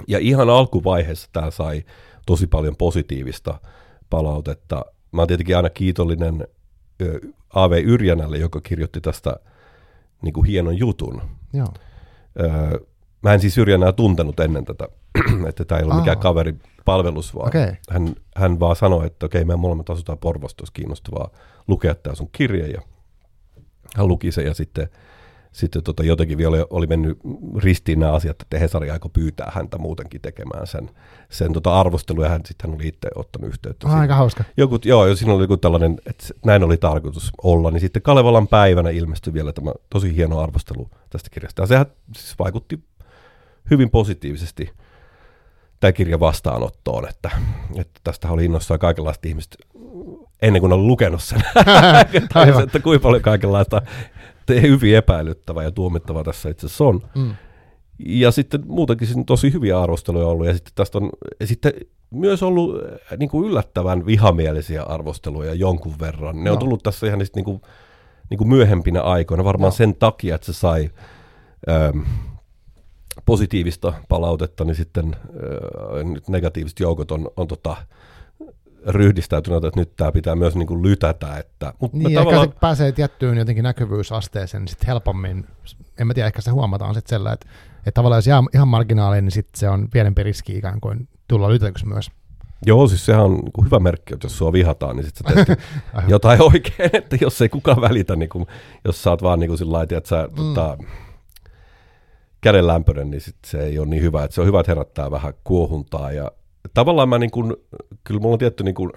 Ja ihan alkuvaiheessa tämä sai tosi paljon positiivista palautetta mä oon tietenkin aina kiitollinen A.V. Yrjänälle, joka kirjoitti tästä niin kuin hienon jutun. Joo. Öö, mä en siis Yrjänää tuntenut ennen tätä, että tämä ei ollut mikään kaveri palvelus, vaan okay. hän, hän vaan sanoi, että okei, me molemmat asutaan Porvosta, olisi kiinnostavaa lukea tämä sun kirje, ja hän luki sen, ja sitten sitten tota, jotenkin vielä oli mennyt ristiin nämä asiat, että Hesari aiko pyytää häntä muutenkin tekemään sen, sen tota arvostelu, ja hän sitten hän oli itse ottanut yhteyttä. Oh, aika hauska. Joku, joo, siinä oli joku tällainen, että näin oli tarkoitus olla, niin sitten Kalevalan päivänä ilmestyi vielä tämä tosi hieno arvostelu tästä kirjasta, ja sehän siis vaikutti hyvin positiivisesti tämä kirja vastaanottoon, että, että tästä oli innossaan kaikenlaista ihmistä ennen kuin oli lukenut sen, että kuinka paljon kaikenlaista hyvin epäilyttävä ja tuomittava tässä itse asiassa on. Mm. Ja sitten muutenkin siinä tosi hyviä arvosteluja ollut, ja sitten tästä on sitten myös ollut äh, niin kuin yllättävän vihamielisiä arvosteluja jonkun verran. Ne no. on tullut tässä ihan niin kuin, niin kuin myöhempinä aikoina, varmaan no. sen takia, että se sai ähm, positiivista palautetta, niin sitten äh, negatiiviset joukot on, on tota, ryhdistäytyneet, että nyt tämä pitää myös niin kuin lytätä. Että, mutta niin, tavallaan... se pääsee tiettyyn jotenkin näkyvyysasteeseen niin sitten helpommin, en mä tiedä, ehkä se huomataan sitten sellainen, että, että tavallaan jos jää ihan marginaaliin, niin sitten se on pienempi riski ikään kuin tulla lytätyksi myös. Joo, siis sehän on niin hyvä merkki, että jos sua vihataan, niin sitten sä teet jotain oikein, että jos ei kukaan välitä, niin kun, jos sä oot vaan niin kuin sillä että sä mm. tota, kädenlämpöinen, niin sit se ei ole niin hyvä. Että se on hyvä, että herättää vähän kuohuntaa ja tavallaan mä niin kuin, kyllä mulla on tietty niin kuin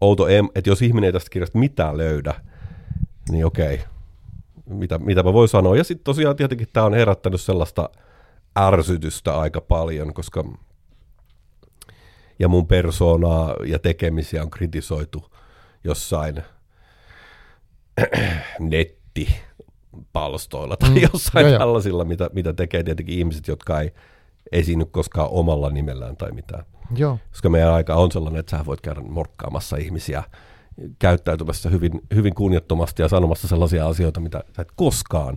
outo, että jos ihminen ei tästä kirjasta mitään löydä, niin okei, mitä, mitä mä voin sanoa. Ja sitten tosiaan tietenkin tämä on herättänyt sellaista ärsytystä aika paljon, koska ja mun persoonaa ja tekemisiä on kritisoitu jossain nettipalstoilla tai mm, jossain joo, tällaisilla, mitä, mitä tekee tietenkin ihmiset, jotka ei esiinny koskaan omalla nimellään tai mitään. Joo. Koska meidän aika on sellainen, että sä voit käydä morkkaamassa ihmisiä käyttäytymässä hyvin, hyvin kunnioittomasti ja sanomassa sellaisia asioita, mitä sä et koskaan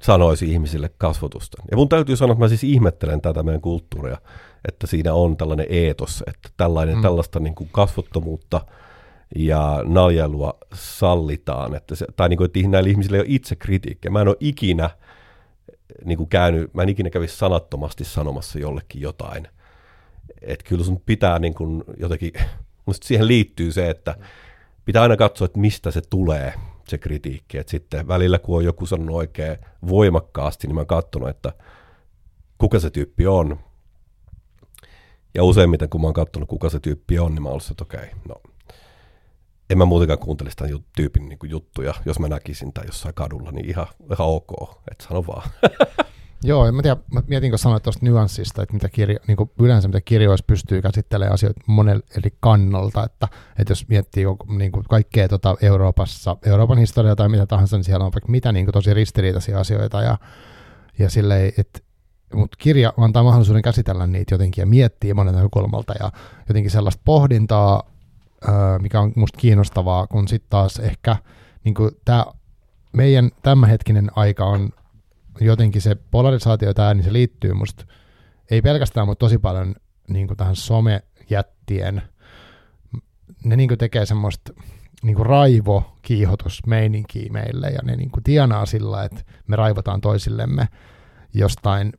sanoisi ihmisille kasvotusta. Ja mun täytyy sanoa, että mä siis ihmettelen tätä meidän kulttuuria, että siinä on tällainen eetos, että tällainen, mm. tällaista niin kuin kasvottomuutta ja naljailua sallitaan, että se, tai niin kuin, että näillä ihmisillä ei ole itse kritiikkiä. Mä en ole ikinä niin kuin käynyt, mä en ikinä kävisi sanattomasti sanomassa jollekin jotain. Että kyllä sun pitää niin kuin jotenkin, musta siihen liittyy se, että pitää aina katsoa, että mistä se tulee, se kritiikki. Että sitten välillä, kun on joku sanonut oikein voimakkaasti, niin mä oon katsonut, että kuka se tyyppi on. Ja useimmiten, kun mä oon katsonut, kuka se tyyppi on, niin mä oon ollut, että okei, okay, no en mä muutenkaan kuuntelisi tämän tyypin niin juttuja, jos mä näkisin tai jossain kadulla, niin ihan, ihan ok, että sano vaan. Joo, mä, tiedän, mä mietin, kun sanoit tuosta nyanssista, että mitä kirja, niin kuin yleensä mitä kirjoissa pystyy käsittelemään asioita monella eri kannalta, että, että jos miettii niin kuin kaikkea tuota Euroopassa, Euroopan historiaa tai mitä tahansa, niin siellä on vaikka mitä niin kuin tosi ristiriitaisia asioita ja, ja silleen, että mutta kirja antaa mahdollisuuden käsitellä niitä jotenkin ja miettiä monen näkökulmalta ja jotenkin sellaista pohdintaa mikä on musta kiinnostavaa, kun sitten taas ehkä niin tämä meidän tämänhetkinen aika on jotenkin se polarisaatio tämä, niin se liittyy musta ei pelkästään, mutta tosi paljon niin tähän somejättien, ne niin tekee semmoista niin kuin raivo-kiihotusmeininkiä meille, ja ne niin tienaa sillä, että me raivotaan toisillemme jostain,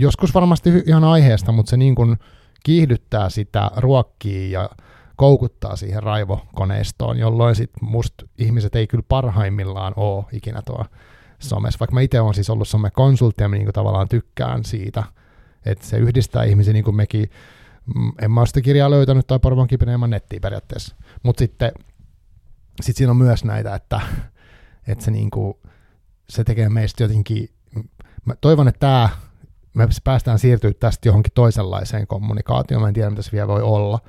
joskus varmasti ihan aiheesta, mutta se niin kiihdyttää sitä, ruokkii ja koukuttaa siihen raivokoneistoon, jolloin sit musta ihmiset ei kyllä parhaimmillaan ole ikinä tuo somessa. Vaikka mä itse olen siis ollut somekonsultti ja mä niin tavallaan tykkään siitä, että se yhdistää ihmisiä niin kuin mekin. Mm, en mä ole sitä kirjaa löytänyt tai Porvon kipeneemmän nettiin periaatteessa. Mutta sitten sit siinä on myös näitä, että, että se, niin kuin, se tekee meistä jotenkin, mä toivon, että tämä me päästään siirtyä tästä johonkin toisenlaiseen kommunikaatioon. Mä en tiedä, mitä se vielä voi olla,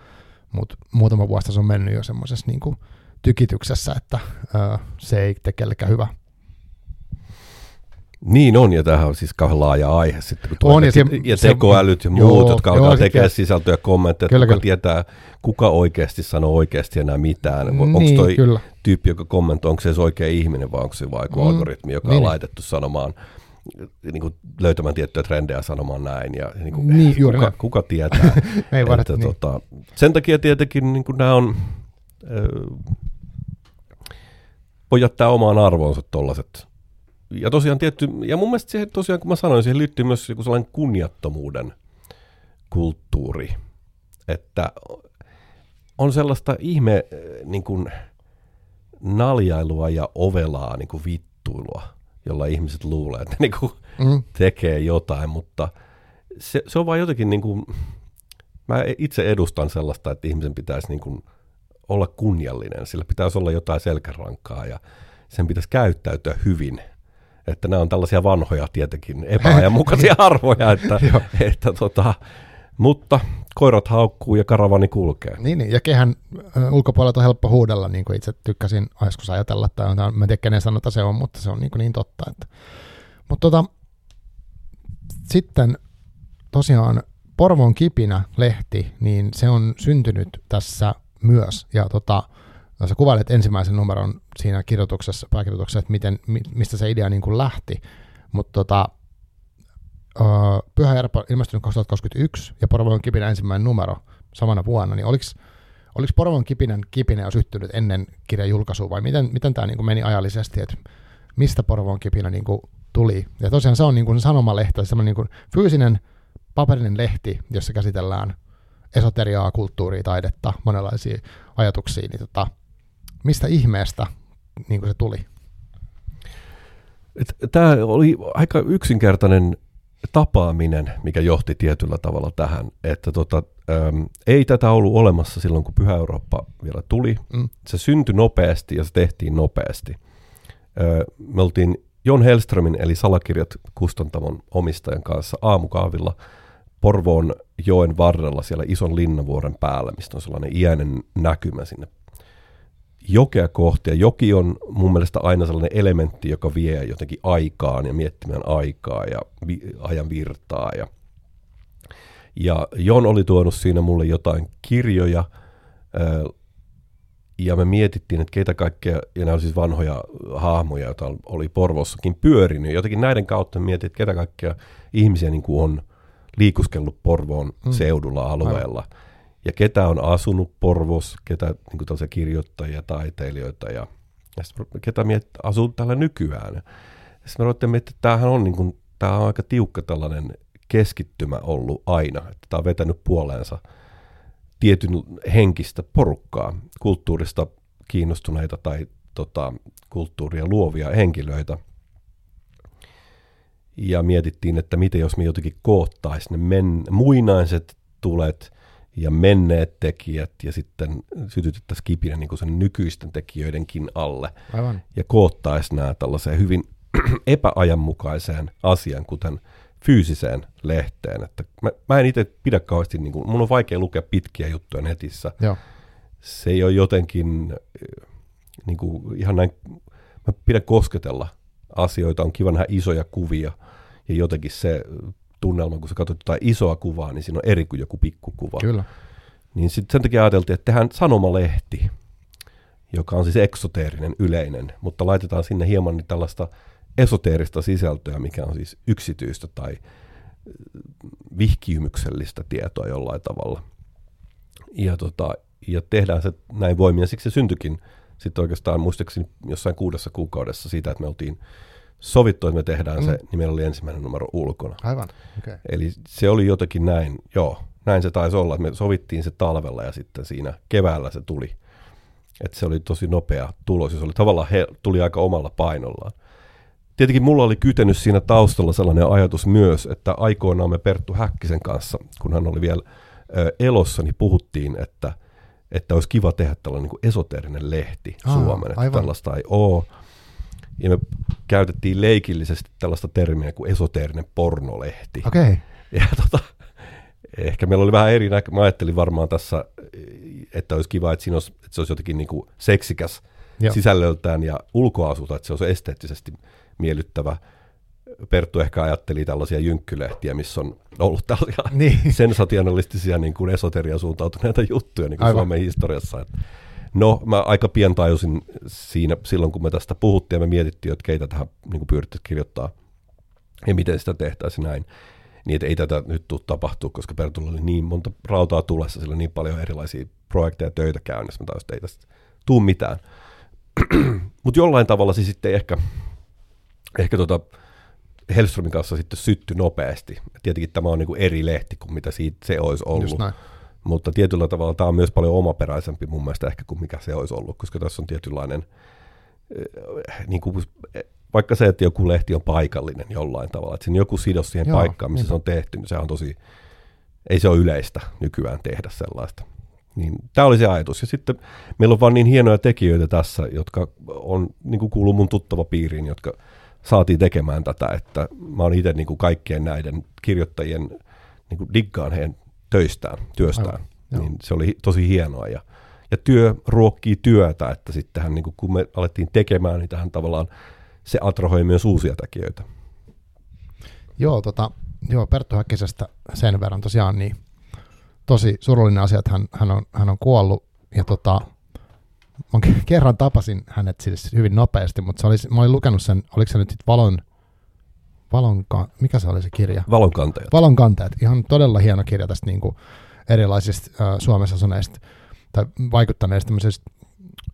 mutta muutama vuosi se on mennyt jo semmoisessa niin tykityksessä, että ö, se ei tee kellekään hyvä. Niin on, ja tämähän on siis kauhean laaja aihe sitten, kun on, ja, se, ja tekoälyt ja muut, joo, jotka alkaa tekemään sisältöjä kommentteja, kyllä, kuka kyllä. tietää, kuka oikeasti sanoo oikeasti enää mitään. Niin, onko toi kyllä. tyyppi, joka kommentoi, onko se edes oikea ihminen, vai onko se vain mm, algoritmi, joka niin. on laitettu sanomaan niin kuin löytämään tiettyjä trendejä sanomaan näin. Ja, niin kuin, niin, juuri kuka, kuka tietää. Ei että, niin. tota, sen takia tietenkin niin kuin nämä on, voi jättää omaan arvoonsa tollaset. Ja tosiaan tietty, ja mun mielestä siihen tosiaan, kun mä sanoin, siihen liittyy myös joku sellainen kunniattomuuden kulttuuri, että on sellaista ihme niin kuin, naljailua ja ovelaa niin kuin vittuilua, jolla ihmiset luulee, että ne niin kuin, mm. tekee jotain, mutta se, se on vaan jotenkin niin kuin, mä itse edustan sellaista, että ihmisen pitäisi niin kuin olla kunniallinen, sillä pitäisi olla jotain selkärankaa ja sen pitäisi käyttäytyä hyvin. Että nämä on tällaisia vanhoja tietenkin epäajanmukaisia arvoja, että, että tota, mutta koirat haukkuu ja karavani kulkee. Niin, niin. ja kehän ulkopuolelta on helppo huudella, niin kuin itse tykkäsin joskus ajatella, tai mä en tiedä kenen sanota se on, mutta se on niin, niin totta. Että. Mutta tota, sitten tosiaan Porvon kipinä lehti, niin se on syntynyt tässä myös, ja tota, no sä kuvailet ensimmäisen numeron siinä kirjoituksessa, pääkirjoituksessa, että miten, mistä se idea niin kuin lähti, mutta tota, uh, Pyhä Järpä ilmestynyt 2021 ja Porvoon kipinä ensimmäinen numero samana vuonna, niin oliko oliko Porvoon kipinän kipinä jo syttynyt ennen kirjan julkaisua vai miten, miten tämä niin meni ajallisesti, että mistä Porvoon kipinä niin kuin tuli? Ja tosiaan se on niin kuin sanomalehti, semmoinen niin kuin fyysinen paperinen lehti, jossa käsitellään esoteriaa, kulttuuria, taidetta, monenlaisia ajatuksia, niin tota, mistä ihmeestä niin kuin se tuli? Tämä oli aika yksinkertainen tapaaminen, mikä johti tietyllä tavalla tähän, että tota, äm, ei tätä ollut olemassa silloin, kun Pyhä Eurooppa vielä tuli. Mm. Se syntyi nopeasti ja se tehtiin nopeasti. Ö, me oltiin Jon Hellströmin eli Salakirjat kustantamon omistajan kanssa aamukahvilla Porvoon joen varrella siellä ison linnavuoren päällä, mistä on sellainen iäinen näkymä sinne jokea kohti. Ja joki on mun mielestä aina sellainen elementti, joka vie jotenkin aikaan ja miettimään aikaa ja vi- ajan virtaa. Ja, ja Jon oli tuonut siinä mulle jotain kirjoja, ja me mietittiin, että keitä kaikkea, ja nämä on siis vanhoja hahmoja, joita oli Porvossakin pyörinyt. Jotenkin näiden kautta mietin, että ketä kaikkea ihmisiä niin kuin on liikuskellut Porvoon mm. seudulla alueella. Aivan ja ketä on asunut Porvos, ketä niin kuin kirjoittajia, taiteilijoita ja, ja ketä miet, asuu täällä nykyään. Sitten me ruvettiin miettiä, että tämähän on, niin kuin, tämä on aika tiukka tällainen keskittymä ollut aina, että tämä on vetänyt puoleensa tietyn henkistä porukkaa, kulttuurista kiinnostuneita tai tota, kulttuuria luovia henkilöitä. Ja mietittiin, että miten jos me jotenkin koottaisiin ne men, muinaiset tulet – ja menneet tekijät ja sitten sytytettäisiin kipinä niin sen nykyisten tekijöidenkin alle. Aivan. Ja koottaisi nämä tällaiseen hyvin epäajanmukaiseen asian, kuten fyysiseen lehteen. Että mä, mä en itse pidä kauheasti, niin kuin, mun on vaikea lukea pitkiä juttuja netissä. Joo. Se ei ole jotenkin niin kuin, ihan näin, mä pidän kosketella asioita, on kiva nähdä isoja kuvia ja jotenkin se tunnelma, kun sä katsot jotain isoa kuvaa, niin siinä on eri kuin joku pikkukuva. Kyllä. Niin sitten sen takia ajateltiin, että tehdään sanomalehti, joka on siis eksoteerinen, yleinen, mutta laitetaan sinne hieman niin tällaista esoteerista sisältöä, mikä on siis yksityistä tai vihkiymyksellistä tietoa jollain tavalla. Ja, tota, ja tehdään se näin voimin, ja siksi se syntyikin sitten oikeastaan muistaakseni jossain kuudessa kuukaudessa siitä, että me oltiin sovittu, että me tehdään mm. se, niin meillä oli ensimmäinen numero ulkona. Aivan, okay. Eli se oli jotenkin näin, joo, näin se taisi olla, että me sovittiin se talvella ja sitten siinä keväällä se tuli. Että se oli tosi nopea tulos se oli tavallaan, he, tuli aika omalla painollaan. Tietenkin mulla oli kytenyt siinä taustalla sellainen ajatus myös, että aikoinaan me Perttu Häkkisen kanssa, kun hän oli vielä ö, elossa, niin puhuttiin, että, että olisi kiva tehdä tällainen niin esoteerinen lehti Aa, Suomeen. Että tällaista ei ole ja me käytettiin leikillisesti tällaista termiä kuin esoteerinen pornolehti. Okei. Okay. Ja tota, ehkä meillä oli vähän eri näkö. Mä ajattelin varmaan tässä, että olisi kiva, että, siinä olisi, että se olisi jotenkin niin kuin seksikäs Joo. sisällöltään ja ulkoasuta, että se olisi esteettisesti miellyttävä. Perttu ehkä ajatteli tällaisia jynkkylehtiä, missä on ollut tällaisia niin. sensationalistisia niin kuin esoteria suuntautuneita juttuja niin kuin Suomen historiassa. Että No, mä aika pian tajusin siinä silloin, kun me tästä puhuttiin ja me mietittiin, että keitä tähän niin pyrittiin kirjoittaa ja miten sitä tehtäisiin näin. niin että ei tätä nyt tule tapahtua, koska Pertulla oli niin monta rautaa tulessa, sillä niin paljon erilaisia projekteja ja töitä käynnissä, mutta ei tästä tule mitään. mutta jollain tavalla se sitten ehkä, ehkä tota Hellströmin kanssa sitten sytty nopeasti. Tietenkin tämä on niin kuin eri lehti kuin mitä siitä se olisi ollut. Mutta tietyllä tavalla tämä on myös paljon omaperäisempi mun mielestä ehkä kuin mikä se olisi ollut, koska tässä on tietynlainen, äh, niin kuin, vaikka se, että joku lehti on paikallinen jollain tavalla, että siinä joku sidos siihen Joo, paikkaan, missä niin. se on tehty, niin se on tosi, ei se ole yleistä nykyään tehdä sellaista. Niin, tämä oli se ajatus. Ja sitten meillä on vaan niin hienoja tekijöitä tässä, jotka on, niin kuin kuuluu mun tuttava piiriin, jotka saatiin tekemään tätä, että mä oon itse niin kuin kaikkien näiden kirjoittajien niin kuin diggaan heidän töistään, työstään. Aivan, niin se oli tosi hienoa ja, ja työ ruokkii työtä, että sittenhän niin kun me alettiin tekemään, niin tähän tavallaan se atrohoi myös uusia tekijöitä. Joo, tota, joo Perttu Häkkisestä sen verran tosiaan niin tosi surullinen asia, että hän, hän, on, hän on kuollut ja tota, mä kerran tapasin hänet siis hyvin nopeasti, mutta se oli, mä olin lukenut sen, oliko se nyt sitten Valon, Valon, mikä se oli se kirja? Valonkantajat. Valonkantajat, ihan todella hieno kirja tästä niin kuin erilaisista äh, Suomessa asuneista tai vaikuttaneista tämmöisistä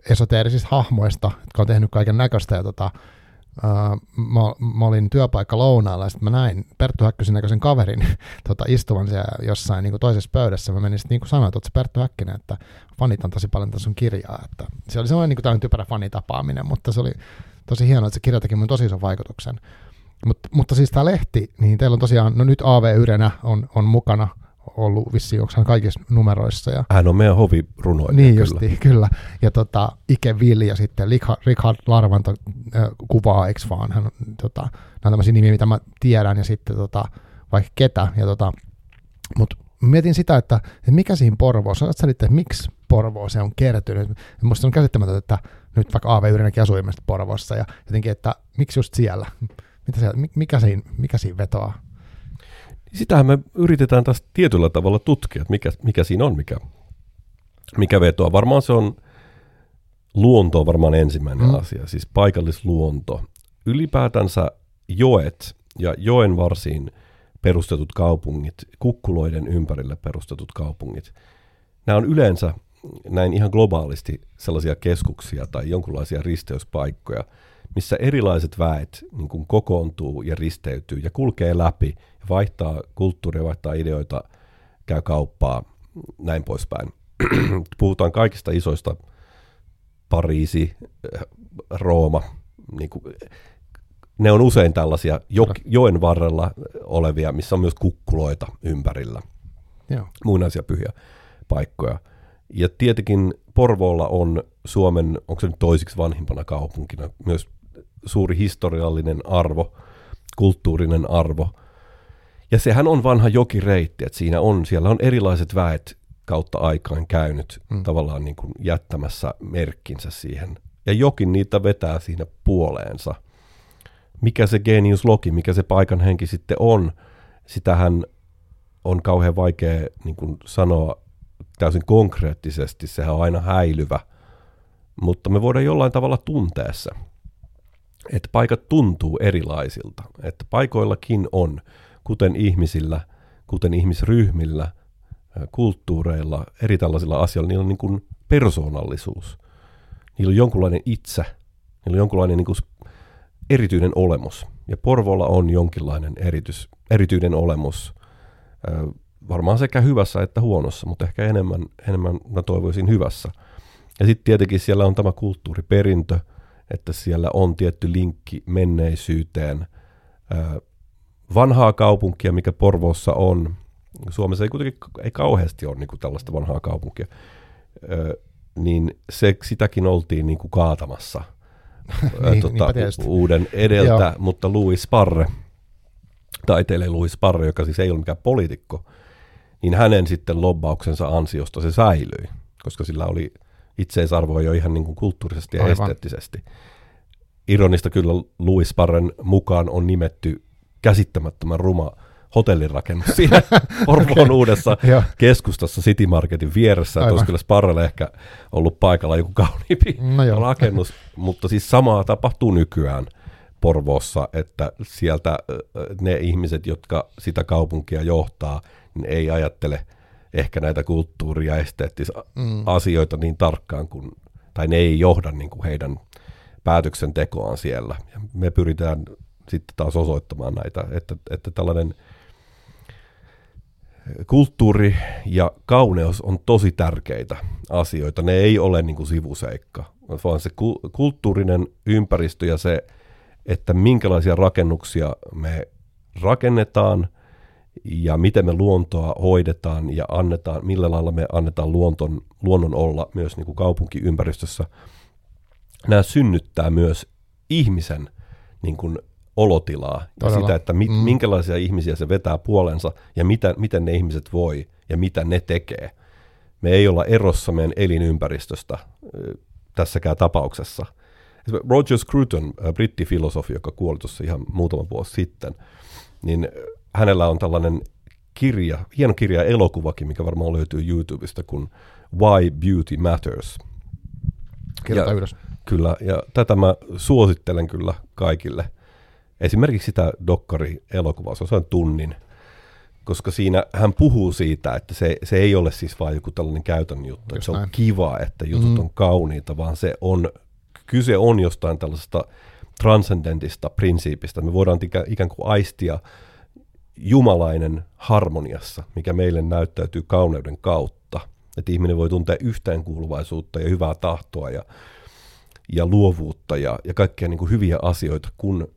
esoteerisista hahmoista, jotka on tehnyt kaiken näköistä ja tota, Uh, mä, mä, olin työpaikka lounaalla ja sitten mä näin Perttu Häkkösen näköisen kaverin tota, istuvan siellä jossain niin kuin toisessa pöydässä. Mä menin sitten niin kuin sanoin, että se Perttu Häkkinen, että fanitan tosi paljon tässä sun kirjaa. Että se oli semmoinen niin tämmöinen typerä fanitapaaminen, mutta se oli tosi hienoa, että se kirja teki mun tosi ison vaikutuksen. Mut, mutta siis tämä lehti, niin teillä on tosiaan, no nyt AV Yrenä on, on mukana – ollut vissiin, onko hän kaikissa numeroissa. Ja, hän on meidän hovirunoilija, Niin kyllä. justi, kyllä. Ja tota, Ike Vilja sitten, Richard Larvanto äh, kuvaa, eikö vaan? Hän, tota, nämä on tämmöisiä nimiä, mitä mä tiedän, ja sitten tota, vaikka ketä. Ja tota, mutta mietin sitä, että, että mikä siinä Porvoossa, selittää, että miksi Porvoo se on kertynyt. Minusta on käsittämätöntä, että nyt vaikka AV Yrjänäkin asuu ilmeisesti Porvoossa, ja jotenkin, että miksi just siellä? Mitä siellä mikä, siinä, mikä siinä vetoaa? sitähän me yritetään taas tietyllä tavalla tutkia, että mikä, mikä siinä on, mikä, mikä vetoa. Varmaan se on, luonto on varmaan ensimmäinen mm. asia, siis paikallisluonto. Ylipäätänsä joet ja joen varsiin perustetut kaupungit, kukkuloiden ympärille perustetut kaupungit, nämä on yleensä näin ihan globaalisti sellaisia keskuksia tai jonkinlaisia risteyspaikkoja, missä erilaiset väet niin kuin kokoontuu ja risteytyy ja kulkee läpi vaihtaa kulttuuria, vaihtaa ideoita, käy kauppaa, näin poispäin. Puhutaan kaikista isoista, Pariisi, Rooma, niin kuin, ne on usein tällaisia jo, joen varrella olevia, missä on myös kukkuloita ympärillä. Joo. Muinaisia pyhiä paikkoja. Ja tietenkin Porvoolla on Suomen, onko se nyt toisiksi vanhimpana kaupunkina, myös suuri historiallinen arvo, kulttuurinen arvo – ja sehän on vanha jokireitti, että siinä on, siellä on erilaiset väet kautta aikaan käynyt mm. tavallaan niin kuin jättämässä merkkinsä siihen. Ja jokin niitä vetää siinä puoleensa. Mikä se genius logi, mikä se paikan henki sitten on, sitähän on kauhean vaikea niin kuin sanoa täysin konkreettisesti, sehän on aina häilyvä. Mutta me voidaan jollain tavalla tuntea se, että paikat tuntuu erilaisilta, että paikoillakin on kuten ihmisillä, kuten ihmisryhmillä, kulttuureilla, eri tällaisilla asioilla, niillä on niin kuin persoonallisuus. Niillä on jonkunlainen itse, niillä on jonkunlainen niin kuin erityinen olemus. Ja Porvolla on jonkinlainen eritys, erityinen olemus, varmaan sekä hyvässä että huonossa, mutta ehkä enemmän, enemmän mä toivoisin hyvässä. Ja sitten tietenkin siellä on tämä kulttuuriperintö, että siellä on tietty linkki menneisyyteen, vanhaa kaupunkia, mikä Porvoossa on. Suomessa ei kuitenkin ei kauheasti ole niin kuin tällaista vanhaa kaupunkia. Niin se, sitäkin oltiin niin kuin kaatamassa niin, tota, uuden edeltä, Joo. mutta Louis Parre, taiteilija Louis Parre, joka siis ei ole mikään poliitikko, niin hänen sitten lobbauksensa ansiosta se säilyi, koska sillä oli itseisarvoa jo ihan niin kuin kulttuurisesti ja Aivan. esteettisesti. Ironista kyllä Louis Parren mukaan on nimetty käsittämättömän ruma hotellirakennus siinä Orvoon uudessa keskustassa City Marketin vieressä. Olisi kyllä Sparrelle ehkä ollut paikalla joku kauniimpi no rakennus, mutta siis samaa tapahtuu nykyään Porvoossa, että sieltä ne ihmiset, jotka sitä kaupunkia johtaa, niin ei ajattele ehkä näitä kulttuuria ja esteettisiä mm. asioita niin tarkkaan, kuin, tai ne ei johda niin kuin heidän päätöksentekoaan siellä. Ja me pyritään sitten taas osoittamaan näitä, että, että tällainen kulttuuri ja kauneus on tosi tärkeitä asioita. Ne ei ole niin kuin sivuseikka, vaan se kulttuurinen ympäristö ja se, että minkälaisia rakennuksia me rakennetaan ja miten me luontoa hoidetaan ja annetaan, millä lailla me annetaan luonton, luonnon olla myös niin kuin kaupunkiympäristössä. Nämä synnyttää myös ihmisen niin kuin olotilaa Todella. ja sitä, että mit, mm. minkälaisia ihmisiä se vetää puolensa ja mitä, miten ne ihmiset voi ja mitä ne tekee. Me ei olla erossa meidän elinympäristöstä tässäkään tapauksessa. Roger Scruton, brittifilosofi, joka kuoli tuossa ihan muutama vuosi sitten, niin hänellä on tällainen kirja, hieno kirja ja elokuvakin, mikä varmaan löytyy YouTubesta, kun Why Beauty Matters. Kirjoita ylös. Kyllä, ja tätä mä suosittelen kyllä kaikille. Esimerkiksi sitä dokkari-elokuvaa, se on tunnin, koska siinä hän puhuu siitä, että se, se ei ole siis vain joku tällainen käytön juttu, että se on kiva, että jutut mm. on kauniita, vaan se on, kyse on jostain tällaisesta transcendentista prinsiipistä. Me voidaan ikään kuin aistia jumalainen harmoniassa, mikä meille näyttäytyy kauneuden kautta. Että ihminen voi tuntea yhteenkuuluvaisuutta ja hyvää tahtoa ja, ja luovuutta ja, ja kaikkia niin kuin hyviä asioita, kun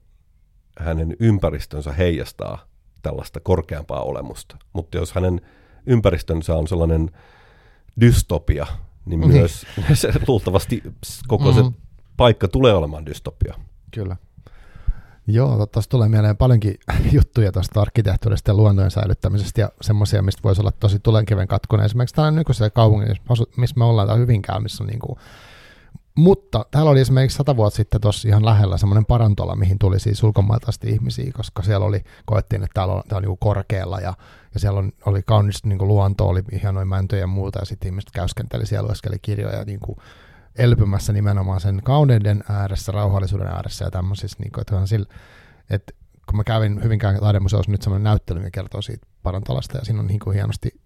hänen ympäristönsä heijastaa tällaista korkeampaa olemusta. Mutta jos hänen ympäristönsä on sellainen dystopia, niin, niin. myös se, luultavasti koko mm-hmm. se paikka tulee olemaan dystopia. Kyllä. Joo, tuossa tulee mieleen paljonkin juttuja tuosta arkkitehtuurista ja luontojen säilyttämisestä ja semmoisia, mistä voisi olla tosi tulenkiven katkunen. Esimerkiksi tällainen nykyisessä kaupungin, missä me ollaan täällä Hyvinkään, missä on niin kuin mutta täällä oli esimerkiksi sata vuotta sitten tuossa ihan lähellä semmoinen parantola, mihin tuli siis ulkomailta ihmisiä, koska siellä oli, koettiin, että täällä on, täällä on niin korkealla ja, ja siellä on, oli kaunis niin luonto, oli hienoja mäntöjä ja muuta ja sitten ihmiset käyskenteli siellä, lueskeli kirjoja niin kuin elpymässä nimenomaan sen kauneuden ääressä, rauhallisuuden ääressä ja tämmöisissä, niin kuin, että, sillä, että kun mä kävin Hyvinkään taidemuseossa nyt semmoinen näyttely, mikä kertoo siitä parantolasta ja siinä on niin kuin hienosti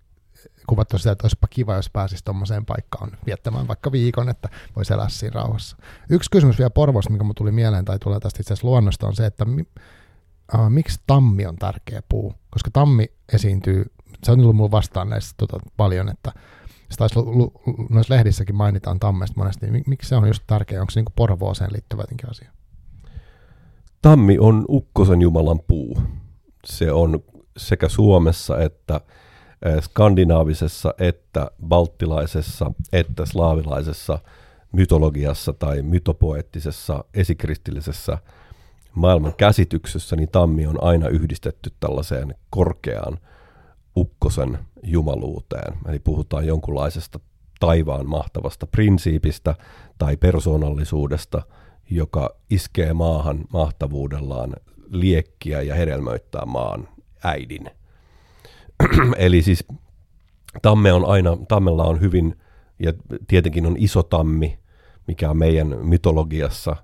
kuvattu sitä, että olisipa kiva, jos pääsisi tuommoiseen paikkaan viettämään vaikka viikon, että voisi elää siinä rauhassa. Yksi kysymys vielä Porvosta, mikä mulle tuli mieleen, tai tulee tästä itse asiassa luonnosta, on se, että mi, äh, miksi tammi on tärkeä puu? Koska tammi esiintyy, se on tullut mulle vastaan näissä tota, paljon, että se taisi lu, lu, noissa lehdissäkin mainitaan tammesta monesti, miksi se on just tärkeä? Onko se niin Porvooseen liittyvä jotenkin asia? Tammi on ukkosen jumalan puu. Se on sekä Suomessa että skandinaavisessa että balttilaisessa että slaavilaisessa mytologiassa tai mytopoettisessa esikristillisessä maailman käsityksessä, niin tammi on aina yhdistetty tällaiseen korkeaan ukkosen jumaluuteen. Eli puhutaan jonkunlaisesta taivaan mahtavasta prinsiipistä tai persoonallisuudesta, joka iskee maahan mahtavuudellaan liekkiä ja hedelmöittää maan äidin. Eli siis tamme on aina, tammella on hyvin, ja tietenkin on iso tammi, mikä on meidän mytologiassa,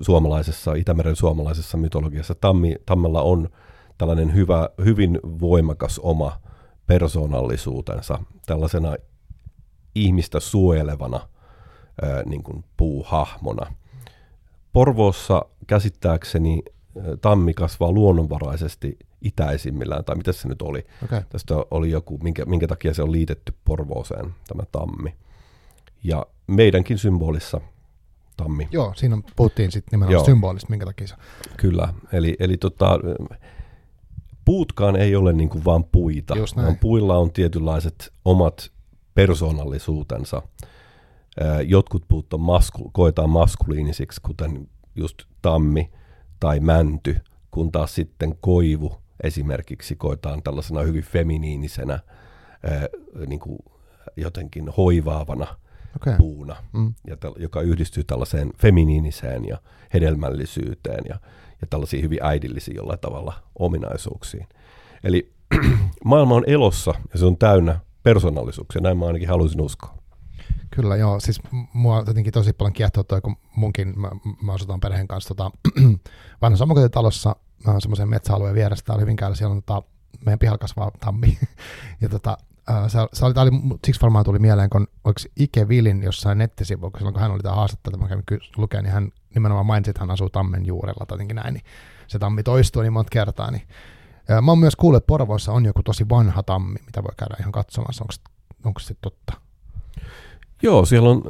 suomalaisessa, Itämeren suomalaisessa mytologiassa. Tammi, tammella on tällainen hyvä, hyvin voimakas oma persoonallisuutensa, tällaisena ihmistä suojelevana niin kuin puuhahmona. Porvoossa käsittääkseni tammi kasvaa luonnonvaraisesti itäisimmillään, tai mitä se nyt oli. Okay. Tästä oli joku, minkä, minkä takia se on liitetty Porvooseen, tämä tammi. Ja meidänkin symbolissa tammi. Joo, siinä puhuttiin sitten nimenomaan Joo. symbolista, minkä takia se. Kyllä, eli, eli tota, puutkaan ei ole niin kuin vaan puita, vaan puilla on tietynlaiset omat persoonallisuutensa. Jotkut puut on masku, koetaan maskuliinisiksi, kuten just tammi tai mänty, kun taas sitten koivu esimerkiksi koetaan tällaisena hyvin feminiinisenä, niin kuin jotenkin hoivaavana okay. puuna, mm. ja joka yhdistyy tällaiseen feminiiniseen ja hedelmällisyyteen ja, ja tällaisiin hyvin äidillisiin jollain tavalla ominaisuuksiin. Eli maailma on elossa ja se on täynnä persoonallisuuksia, näin mä ainakin haluaisin uskoa. Kyllä, joo. Siis mua jotenkin tosi paljon kiehtoo toi, kun munkin, mä, mä asutaan perheen kanssa tota, vanhassa omakotitalossa semmoisen metsäalueen vieressä täällä Hyvinkäällä, siellä on tota, meidän pihalla kasvaa tammi. ja tota, se, se oli, oli, siksi varmaan tuli mieleen, kun oliko Ike Vilin jossain nettisivuilla, silloin kun hän oli tämä haastattelu, mä kävin lukea, niin hän nimenomaan mainitsi, että hän asuu tammen juurella tai jotenkin näin, niin se tammi toistuu niin monta kertaa. Niin. Mä oon myös kuullut, että Porvoossa on joku tosi vanha tammi, mitä voi käydä ihan katsomassa. Onko, onko se totta? Joo, siellä on,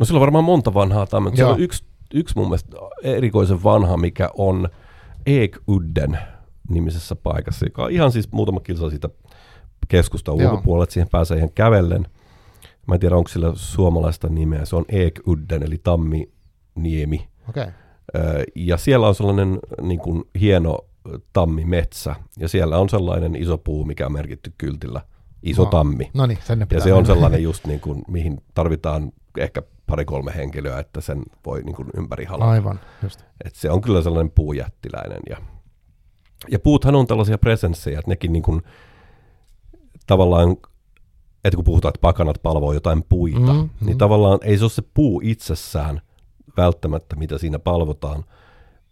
no siellä on varmaan monta vanhaa tammi. Siellä on yksi, yksi mun mielestä erikoisen vanha, mikä on Eekudden nimisessä paikassa, joka on ihan siis muutama kilsa siitä keskusta ulkopuolella, että siihen pääsee ihan kävellen. Mä en tiedä, onko sillä suomalaista nimeä. Se on Eekudden, eli Tammi Niemi. Okay. Ja siellä on sellainen niin kuin, hieno tammimetsä, ja siellä on sellainen iso puu, mikä on merkitty kyltillä, iso no, tammi. No niin, sen ja se on sellainen just niin kuin, mihin tarvitaan ehkä pari-kolme henkilöä, että sen voi niin kuin ympäri halata. Aivan, just. Et se on kyllä sellainen puujättiläinen. Ja, ja puuthan on tällaisia presenssejä, että nekin niin kuin, tavallaan, että kun puhutaan, että pakanat palvoo jotain puita, mm, niin tavallaan ei se ole se puu itsessään välttämättä, mitä siinä palvotaan,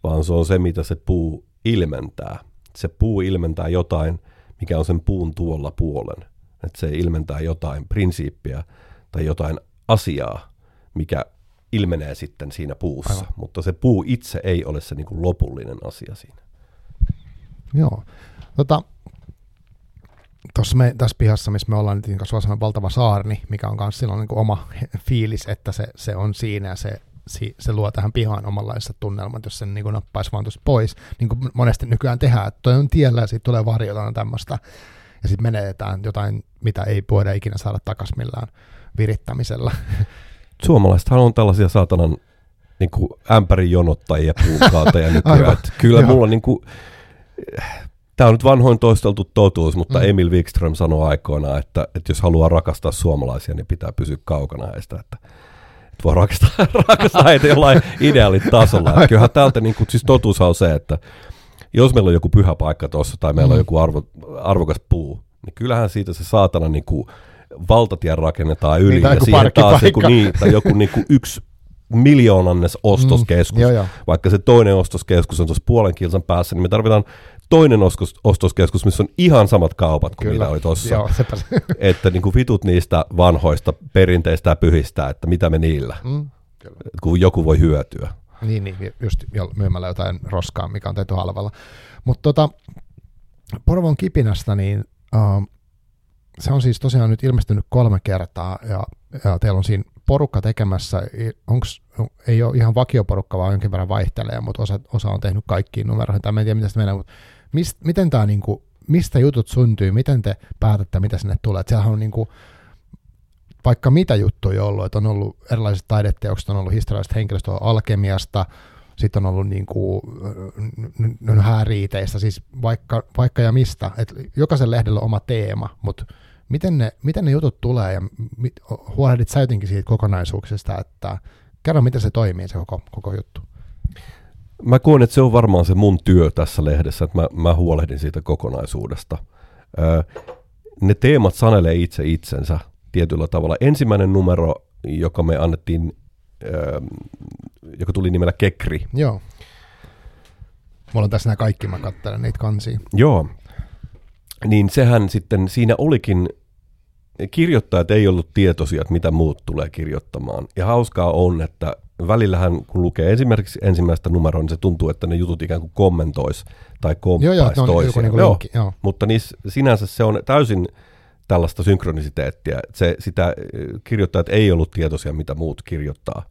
vaan se on se, mitä se puu ilmentää. Se puu ilmentää jotain, mikä on sen puun tuolla puolen. Että se ilmentää jotain prinsiippiä tai jotain asiaa, mikä ilmenee sitten siinä puussa. Aivan. Mutta se puu itse ei ole se niin kuin lopullinen asia siinä. Joo. Tota, me, tässä pihassa, missä me ollaan, niin kasvaa valtava saarni, mikä on myös silloin niin kuin oma fiilis, että se, se on siinä ja se, se, se luo tähän pihaan omanlaista tunnelmat, jos sen niin kuin nappaisi vaan tuossa pois, niin kuin monesti nykyään tehdään, että toi on tiellä ja siitä tulee varjota tämmöistä, ja sitten menetetään jotain, mitä ei voida ikinä saada takaisin millään virittämisellä. Suomalaisethan on tällaisia saatanan niin kuin ämpärin jonottajia puukaateja nykyään. Kyllä mulla niin kuin, Tämä on nyt vanhoin toisteltu totuus, mutta mm. Emil Wikström sanoi aikoinaan, että, että jos haluaa rakastaa suomalaisia, niin pitää pysyä kaukana heistä. Että voi rakastaa, rakastaa heitä jollain ideaalitasolla. Kyllähän täältä, niin kuin, siis totuus on se, että jos meillä on joku pyhä paikka tuossa tai meillä mm. on joku arvo, arvokas puu, niin kyllähän siitä se saatana niin kuin, valtatie rakennetaan yli niin, ja siihen taas joku, niin, tai joku niin kuin yksi miljoonannes ostoskeskus, mm, joo, joo. vaikka se toinen ostoskeskus on tuossa puolen kilsan päässä, niin me tarvitaan toinen ostos, ostoskeskus, missä on ihan samat kaupat kuin Kyllä. mitä oli tuossa. että niin kuin vitut niistä vanhoista perinteistä ja pyhistä, että mitä me niillä, mm, kun joku voi hyötyä. Niin, niin just myymällä jotain roskaa, mikä on tehty halvalla. Mutta tota, Porvon kipinästä, niin uh, se on siis tosiaan nyt ilmestynyt kolme kertaa, ja, ja teillä on siinä porukka tekemässä, onks, ei ole ihan vakioporukka, vaan jonkin verran vaihtelee, mutta osa, osa on tehnyt kaikkiin numeroihin, tai en tiedä, mitä sitä menee, mutta mist, miten tämä niinku, mistä jutut syntyy, miten te päätätte, mitä sinne tulee. Et siellähän on niinku, vaikka mitä juttuja ollut, että on ollut erilaiset taideteokset, on ollut historialliset henkilöstöä alkemiasta, sitten on ollut niinku, n- hääriiteistä, siis vaikka, vaikka ja mistä. Et jokaisen lehdellä on oma teema, mutta miten ne, miten ne jutut tulee ja mit, huolehdit sä jotenkin siitä kokonaisuuksesta, että kerro miten se toimii se koko, koko juttu mä koen, että se on varmaan se mun työ tässä lehdessä, että mä, mä huolehdin siitä kokonaisuudesta. Öö, ne teemat sanelee itse itsensä tietyllä tavalla. Ensimmäinen numero, joka me annettiin, öö, joka tuli nimellä Kekri. Joo. Mulla on tässä nämä kaikki, mä katselen niitä kansia. Joo. Niin sehän sitten, siinä olikin, kirjoittajat ei ollut tietoisia, että mitä muut tulee kirjoittamaan. Ja hauskaa on, että välillähän kun lukee esimerkiksi ensimmäistä numeroa, niin se tuntuu, että ne jutut ikään kuin kommentois tai komppaisi joo, joo, toisiaan. Niin joo, joo. Mutta niissä, sinänsä se on täysin tällaista synkronisiteettiä. Se, sitä kirjoittajat ei ollut tietoisia, mitä muut kirjoittaa.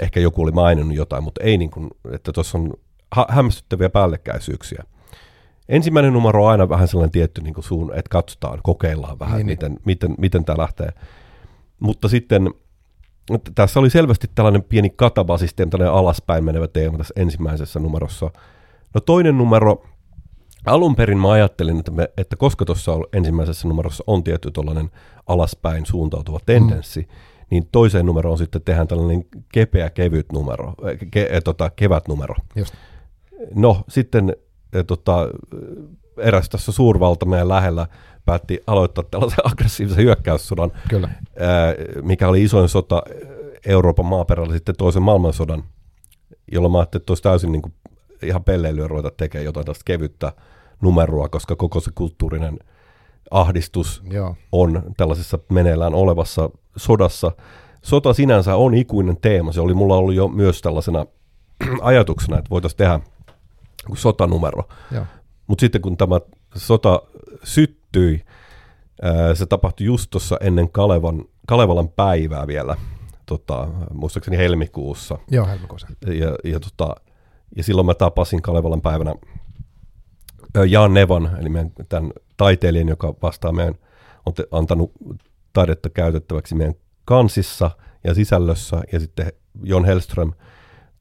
Ehkä joku oli maininnut jotain, mutta ei niin kuin, että tuossa on ha- hämmästyttäviä päällekkäisyyksiä. Ensimmäinen numero on aina vähän sellainen tietty niin kuin suun, että katsotaan, kokeillaan vähän, niin, niin. miten, miten, miten tämä lähtee. Mutta sitten tässä oli selvästi tällainen pieni katabasisteemi, tällainen alaspäin menevä teema tässä ensimmäisessä numerossa. No toinen numero, alun perin mä ajattelin, että, me, että koska tuossa ensimmäisessä numerossa on tietty tällainen alaspäin suuntautuva tendenssi, mm. niin toiseen numeroon sitten tehdään tällainen kepeä kevyt numero, ke, ke, tota, kevätnumero. Just. No sitten tota, eräs tässä suurvalta meidän lähellä päätti aloittaa tällaisen aggressiivisen hyökkäyssodan, Kyllä. ää, mikä oli isoin sota Euroopan maaperällä sitten toisen maailmansodan, jolloin mä ajattelin, että olisi täysin niin kuin ihan pelleilyä ruveta tekemään jotain tästä kevyttä numeroa, koska koko se kulttuurinen ahdistus Joo. on tällaisessa meneillään olevassa sodassa. Sota sinänsä on ikuinen teema. Se oli mulla ollut jo myös tällaisena ajatuksena, että voitaisiin tehdä sotanumero. Mutta sitten kun tämä sota syttyi, se tapahtui just tuossa ennen Kalevan, Kalevalan päivää vielä, tota, muistaakseni helmikuussa. Joo, helmikuussa. Ja, ja, tota, ja silloin mä tapasin Kalevalan päivänä Jaan Nevan, eli meidän tämän taiteilijan, joka vastaa meidän, on te, antanut taidetta käytettäväksi meidän kansissa ja sisällössä, ja sitten Jon Hellström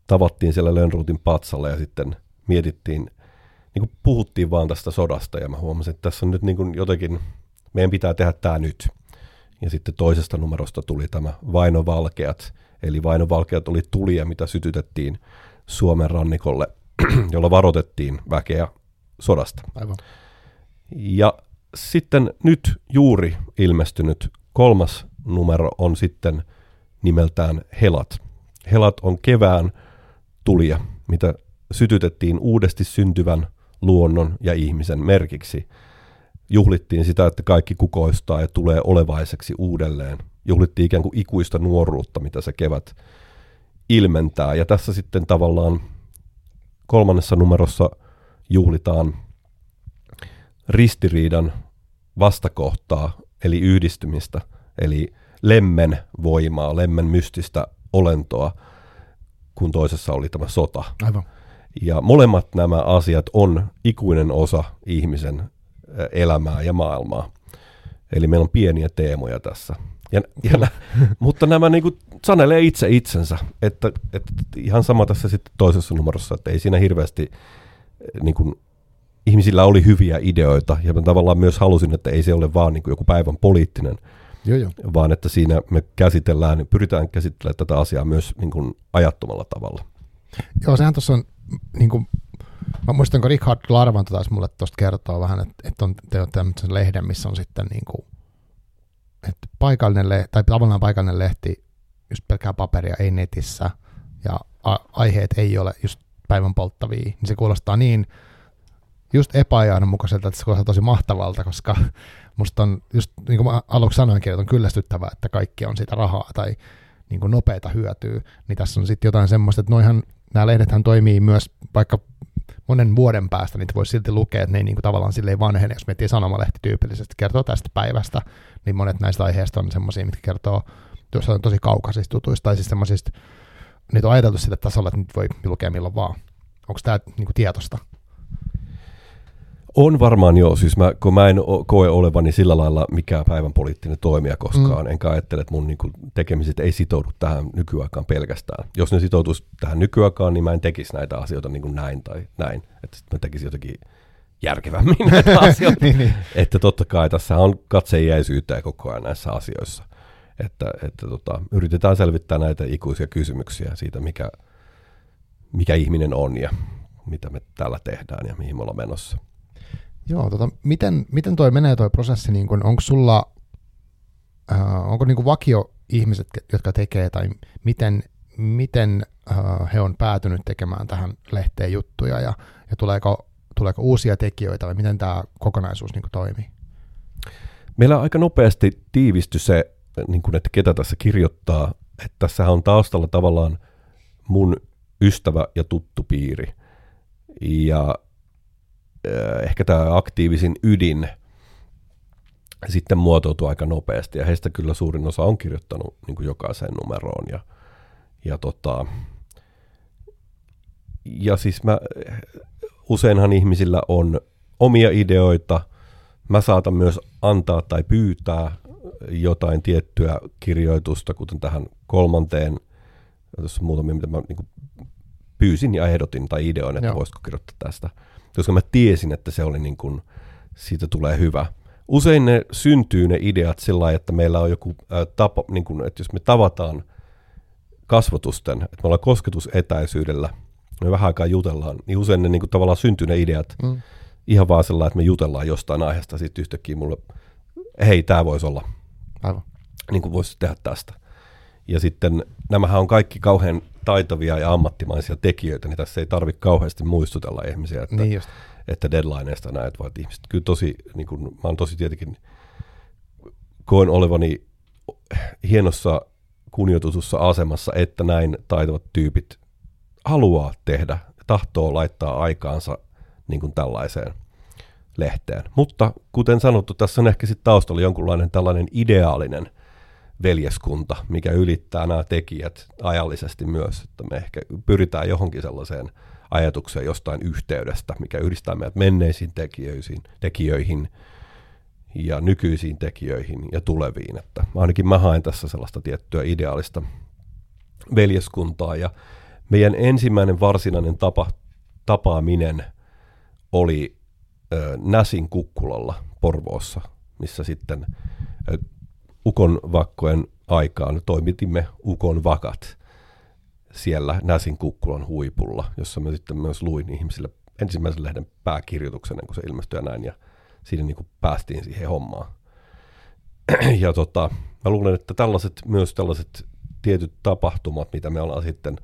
tavattiin siellä Lönnruutin patsalla ja sitten mietittiin, niin kuin puhuttiin vaan tästä sodasta ja mä huomasin, että tässä on nyt niin kuin jotenkin, meidän pitää tehdä tämä nyt. Ja sitten toisesta numerosta tuli tämä Vaino Valkeat, eli Vaino Valkeat oli tulia, mitä sytytettiin Suomen rannikolle, jolla varoitettiin väkeä sodasta. Aivan. Ja sitten nyt juuri ilmestynyt kolmas numero on sitten nimeltään Helat. Helat on kevään tulia, mitä sytytettiin uudesti syntyvän luonnon ja ihmisen merkiksi. Juhlittiin sitä, että kaikki kukoistaa ja tulee olevaiseksi uudelleen. Juhlittiin ikään kuin ikuista nuoruutta, mitä se kevät ilmentää. Ja tässä sitten tavallaan kolmannessa numerossa juhlitaan ristiriidan vastakohtaa, eli yhdistymistä, eli lemmen voimaa, lemmen mystistä olentoa, kun toisessa oli tämä sota. Aivan. Ja molemmat nämä asiat on ikuinen osa ihmisen elämää ja maailmaa. Eli meillä on pieniä teemoja tässä. Ja, ja nä, mutta nämä niin kuin sanelee itse itsensä, että, että ihan sama tässä sitten toisessa numerossa, että ei siinä hirveästi niin kuin, ihmisillä oli hyviä ideoita, ja mä tavallaan myös halusin, että ei se ole vaan niin kuin joku päivän poliittinen, Joo, joo. vaan että siinä me käsitellään, pyritään käsittelemään tätä asiaa myös niin kuin ajattomalla tavalla. Joo, sehän tuossa on, niin kuin, mä muistan, kun Richard Larvan taisi mulle tuosta kertoa vähän, että, että on tehnyt tämmöisen lehden, missä on sitten niin kuin, että paikallinen, le- tai tavallaan paikallinen lehti, just pelkkää paperia, ei netissä, ja aiheet ei ole just päivän polttavia, niin se kuulostaa niin just epäajanmukaiselta, että se kuulostaa tosi mahtavalta, koska musta on, just niin kuin mä aluksi sanoinkin, että on kyllästyttävää, että kaikki on siitä rahaa tai niin kuin nopeita hyötyä, niin tässä on sitten jotain semmoista, että noihan, nämä lehdethän toimii myös vaikka monen vuoden päästä, niitä voi silti lukea, että ne ei niin kuin tavallaan silleen vanhene, jos miettii sanomalehti tyypillisesti kertoo tästä päivästä, niin monet näistä aiheista on semmoisia, mitkä kertoo jossain tosi kaukaisista tutuista, tai siis semmoisista, niitä on ajateltu sille tasolla, että niitä voi lukea milloin vaan. Onko tämä niin kuin tietosta? On varmaan joo, siis mä, kun mä en koe olevani sillä lailla mikään päivän poliittinen toimija koskaan, mm. enkä ajattele, että mun niinku tekemiset ei sitoudu tähän nykyaikaan pelkästään. Jos ne sitoutuisi tähän nykyaikaan, niin mä en tekisi näitä asioita niin kuin näin tai näin, että mä tekisin jotenkin järkevämmin näitä asioita. niin, niin. Että totta kai tässä on katseiäisyyttä koko ajan näissä asioissa. Että, että tota, yritetään selvittää näitä ikuisia kysymyksiä siitä, mikä, mikä ihminen on ja mitä me täällä tehdään ja mihin me ollaan menossa. Joo, tota, miten, miten toi menee toi prosessi, niin kun, onko sulla, äh, onko niin vakio ihmiset, jotka tekee, tai miten, miten äh, he on päätynyt tekemään tähän lehteen juttuja, ja, ja tuleeko, tuleeko uusia tekijöitä, vai miten tämä kokonaisuus niin toimii? Meillä aika nopeasti tiivistyi se, niin kuin, että ketä tässä kirjoittaa, että tässä on taustalla tavallaan mun ystävä ja tuttu piiri. Ja ehkä tämä aktiivisin ydin sitten muotoutuu aika nopeasti, ja heistä kyllä suurin osa on kirjoittanut niin kuin jokaiseen numeroon. Ja, ja, tota, ja siis mä, useinhan ihmisillä on omia ideoita, mä saatan myös antaa tai pyytää jotain tiettyä kirjoitusta, kuten tähän kolmanteen, tässä on muutamia, mitä mä niin pyysin ja ehdotin tai ideoin, että Joo. voisiko kirjoittaa tästä. Koska mä tiesin, että se oli niin kuin, siitä tulee hyvä. Usein ne syntyy ne ideat sillä lailla, että meillä on joku ää, tapa, niin kuin, että jos me tavataan kasvotusten, että me ollaan kosketusetäisyydellä, me vähän aikaa jutellaan, niin usein ne niin kuin, tavallaan syntyy ne ideat Mm. ihan vaan sellainen, että me jutellaan jostain aiheesta, sitten yhtäkkiä mulle, hei, tämä voisi olla, Aivan. niin kuin voisi tehdä tästä. Ja sitten nämähän on kaikki kauhean taitavia ja ammattimaisia tekijöitä, niin tässä ei tarvitse kauheasti muistutella ihmisiä, että, Niin just. että deadlineista näet, vaan ihmiset kyllä tosi, niin kuin, mä oon tosi tietenkin, koen olevani hienossa kunnioitutussa asemassa, että näin taitavat tyypit haluaa tehdä, tahtoo laittaa aikaansa niin kuin tällaiseen lehteen. Mutta kuten sanottu, tässä on ehkä sitten taustalla jonkunlainen tällainen ideaalinen veljeskunta, mikä ylittää nämä tekijät ajallisesti myös, että me ehkä pyritään johonkin sellaiseen ajatukseen jostain yhteydestä, mikä yhdistää meidät menneisiin tekijöihin, tekijöihin ja nykyisiin tekijöihin ja tuleviin. Että ainakin mä haen tässä sellaista tiettyä ideaalista veljeskuntaa ja meidän ensimmäinen varsinainen tapa, tapaaminen oli ö, Näsin kukkulalla Porvoossa, missä sitten Ukon vakkojen aikaan toimitimme Ukon vakat siellä Näsin kukkulan huipulla, jossa mä sitten myös luin ihmisille ensimmäisen lehden pääkirjoituksen, kun se ilmestyi ja näin, ja siinä niin päästiin siihen hommaan. ja tota, mä luulen, että tällaiset, myös tällaiset tietyt tapahtumat, mitä me ollaan sitten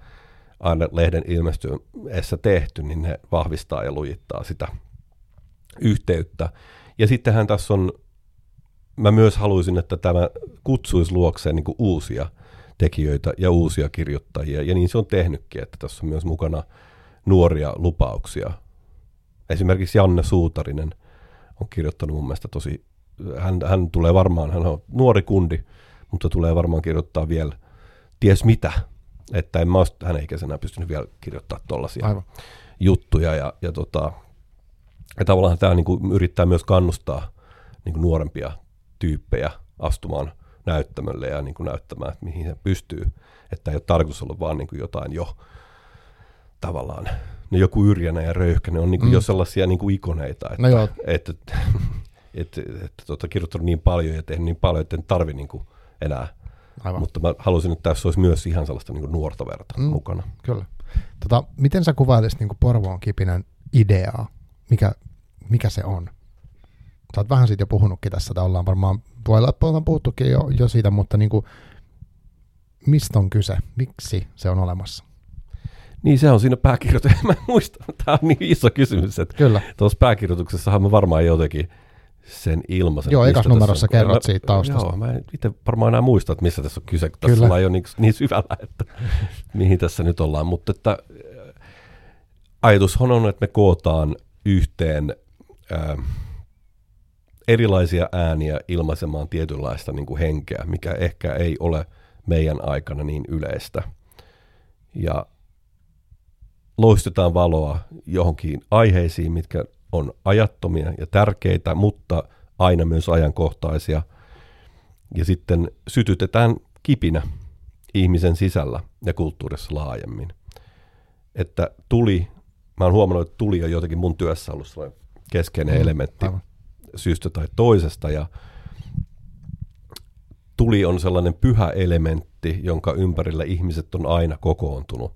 aina lehden ilmestyessä tehty, niin ne vahvistaa ja lujittaa sitä yhteyttä. Ja sittenhän tässä on, mä myös haluaisin, että tämä kutsuisi luokseen niin kuin uusia tekijöitä ja uusia kirjoittajia, ja niin se on tehnytkin, että tässä on myös mukana nuoria lupauksia. Esimerkiksi Janne Suutarinen on kirjoittanut mun mielestä tosi, hän, hän tulee varmaan, hän on nuori kundi, mutta tulee varmaan kirjoittaa vielä ties mitä, että en mä olisi hänen ikäisenä pystynyt vielä kirjoittamaan tuollaisia juttuja, ja, ja, tota, ja tavallaan tämä niin yrittää myös kannustaa niin kuin nuorempia tyyppejä astumaan näyttämölle ja niin kuin näyttämään, että mihin se pystyy. Että ei ole tarkoitus olla vaan niin kuin jotain jo tavallaan, no joku Yrjänä ja Röyhkänen on niin kuin Mm. jo sellaisia niin kuin ikoneita, että, No joo. että, että, että, että tota, kirjoittanut niin paljon ja tehnyt niin paljon, että en tarvi niin kuin enää. Aivan. Mutta mä halusin, että tässä olisi myös ihan sellaista niin kuin nuorta verta Mm. mukana. Kyllä. Tota, miten sä kuvailisit niin Porvoon kipinän ideaa? Mikä, mikä se on? Sä oot vähän siitä jo puhunutkin tässä, tai ollaan varmaan, voi olla, että ollaan puhuttukin jo, jo siitä, mutta niin kuin, mistä on kyse? Miksi se on olemassa? Niin se on siinä pääkirjoituksessa. Mä en muista, tämä on niin iso kysymys, että Kyllä. tuossa pääkirjoituksessahan mä varmaan jotenkin sen ilmaisen. Joo, ekas numerossa on- kerrot mä- siitä taustasta. Joo, mä en itse varmaan enää muista, että missä tässä on kyse, kun tässä ollaan jo niin, niin syvällä, että mihin tässä nyt ollaan. Mutta että ajatushan on, että me kootaan yhteen äh, erilaisia ääniä ilmaisemaan tietynlaista niin kuin henkeä, mikä ehkä ei ole meidän aikana niin yleistä. Ja loistetaan valoa johonkin aiheisiin, mitkä on ajattomia ja tärkeitä, mutta aina myös ajankohtaisia. Ja sitten sytytetään kipinä ihmisen sisällä ja kulttuurissa laajemmin. Että tuli, mä oon huomannut, että tuli on jotenkin mun työssä ollut sellainen keskeinen Mm, elementti aivan. Syystä tai toisesta ja tuli on sellainen pyhä elementti, jonka ympärillä ihmiset on aina kokoontunut.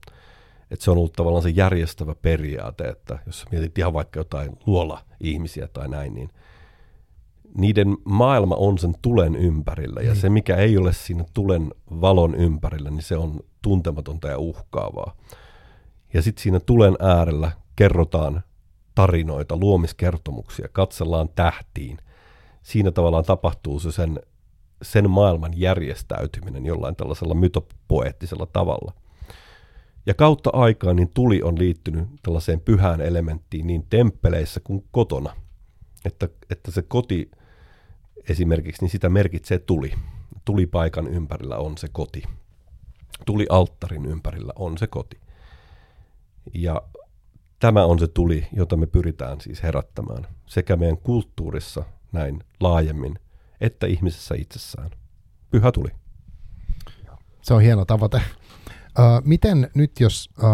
Että se on ollut tavallaan se järjestävä periaate, että jos mietit ihan vaikka jotain luola-ihmisiä tai näin, niin niiden maailma on sen tulen ympärillä. Ja Mm. se, mikä ei ole siinä tulen valon ympärillä, niin se on tuntematonta ja uhkaavaa. Ja sitten siinä tulen äärellä kerrotaan tarinoita, luomiskertomuksia, katsellaan tähtiin. Siinä tavallaan tapahtuu se sen, sen maailman järjestäytyminen jollain tällaisella mytopoeettisella tavalla. Ja kautta aikaa niin tuli on liittynyt tällaiseen pyhään elementtiin niin temppeleissä kuin kotona. Että, että se koti esimerkiksi, niin sitä merkitsee tuli. Tulipaikan ympärillä on se koti. Tuli alttarin ympärillä on se koti. Ja tämä on se tuli, jota me pyritään siis herättämään sekä meidän kulttuurissa näin laajemmin, että ihmisessä itsessään. Pyhä tuli. Se on hieno tavoite. Ö, miten nyt, jos ö,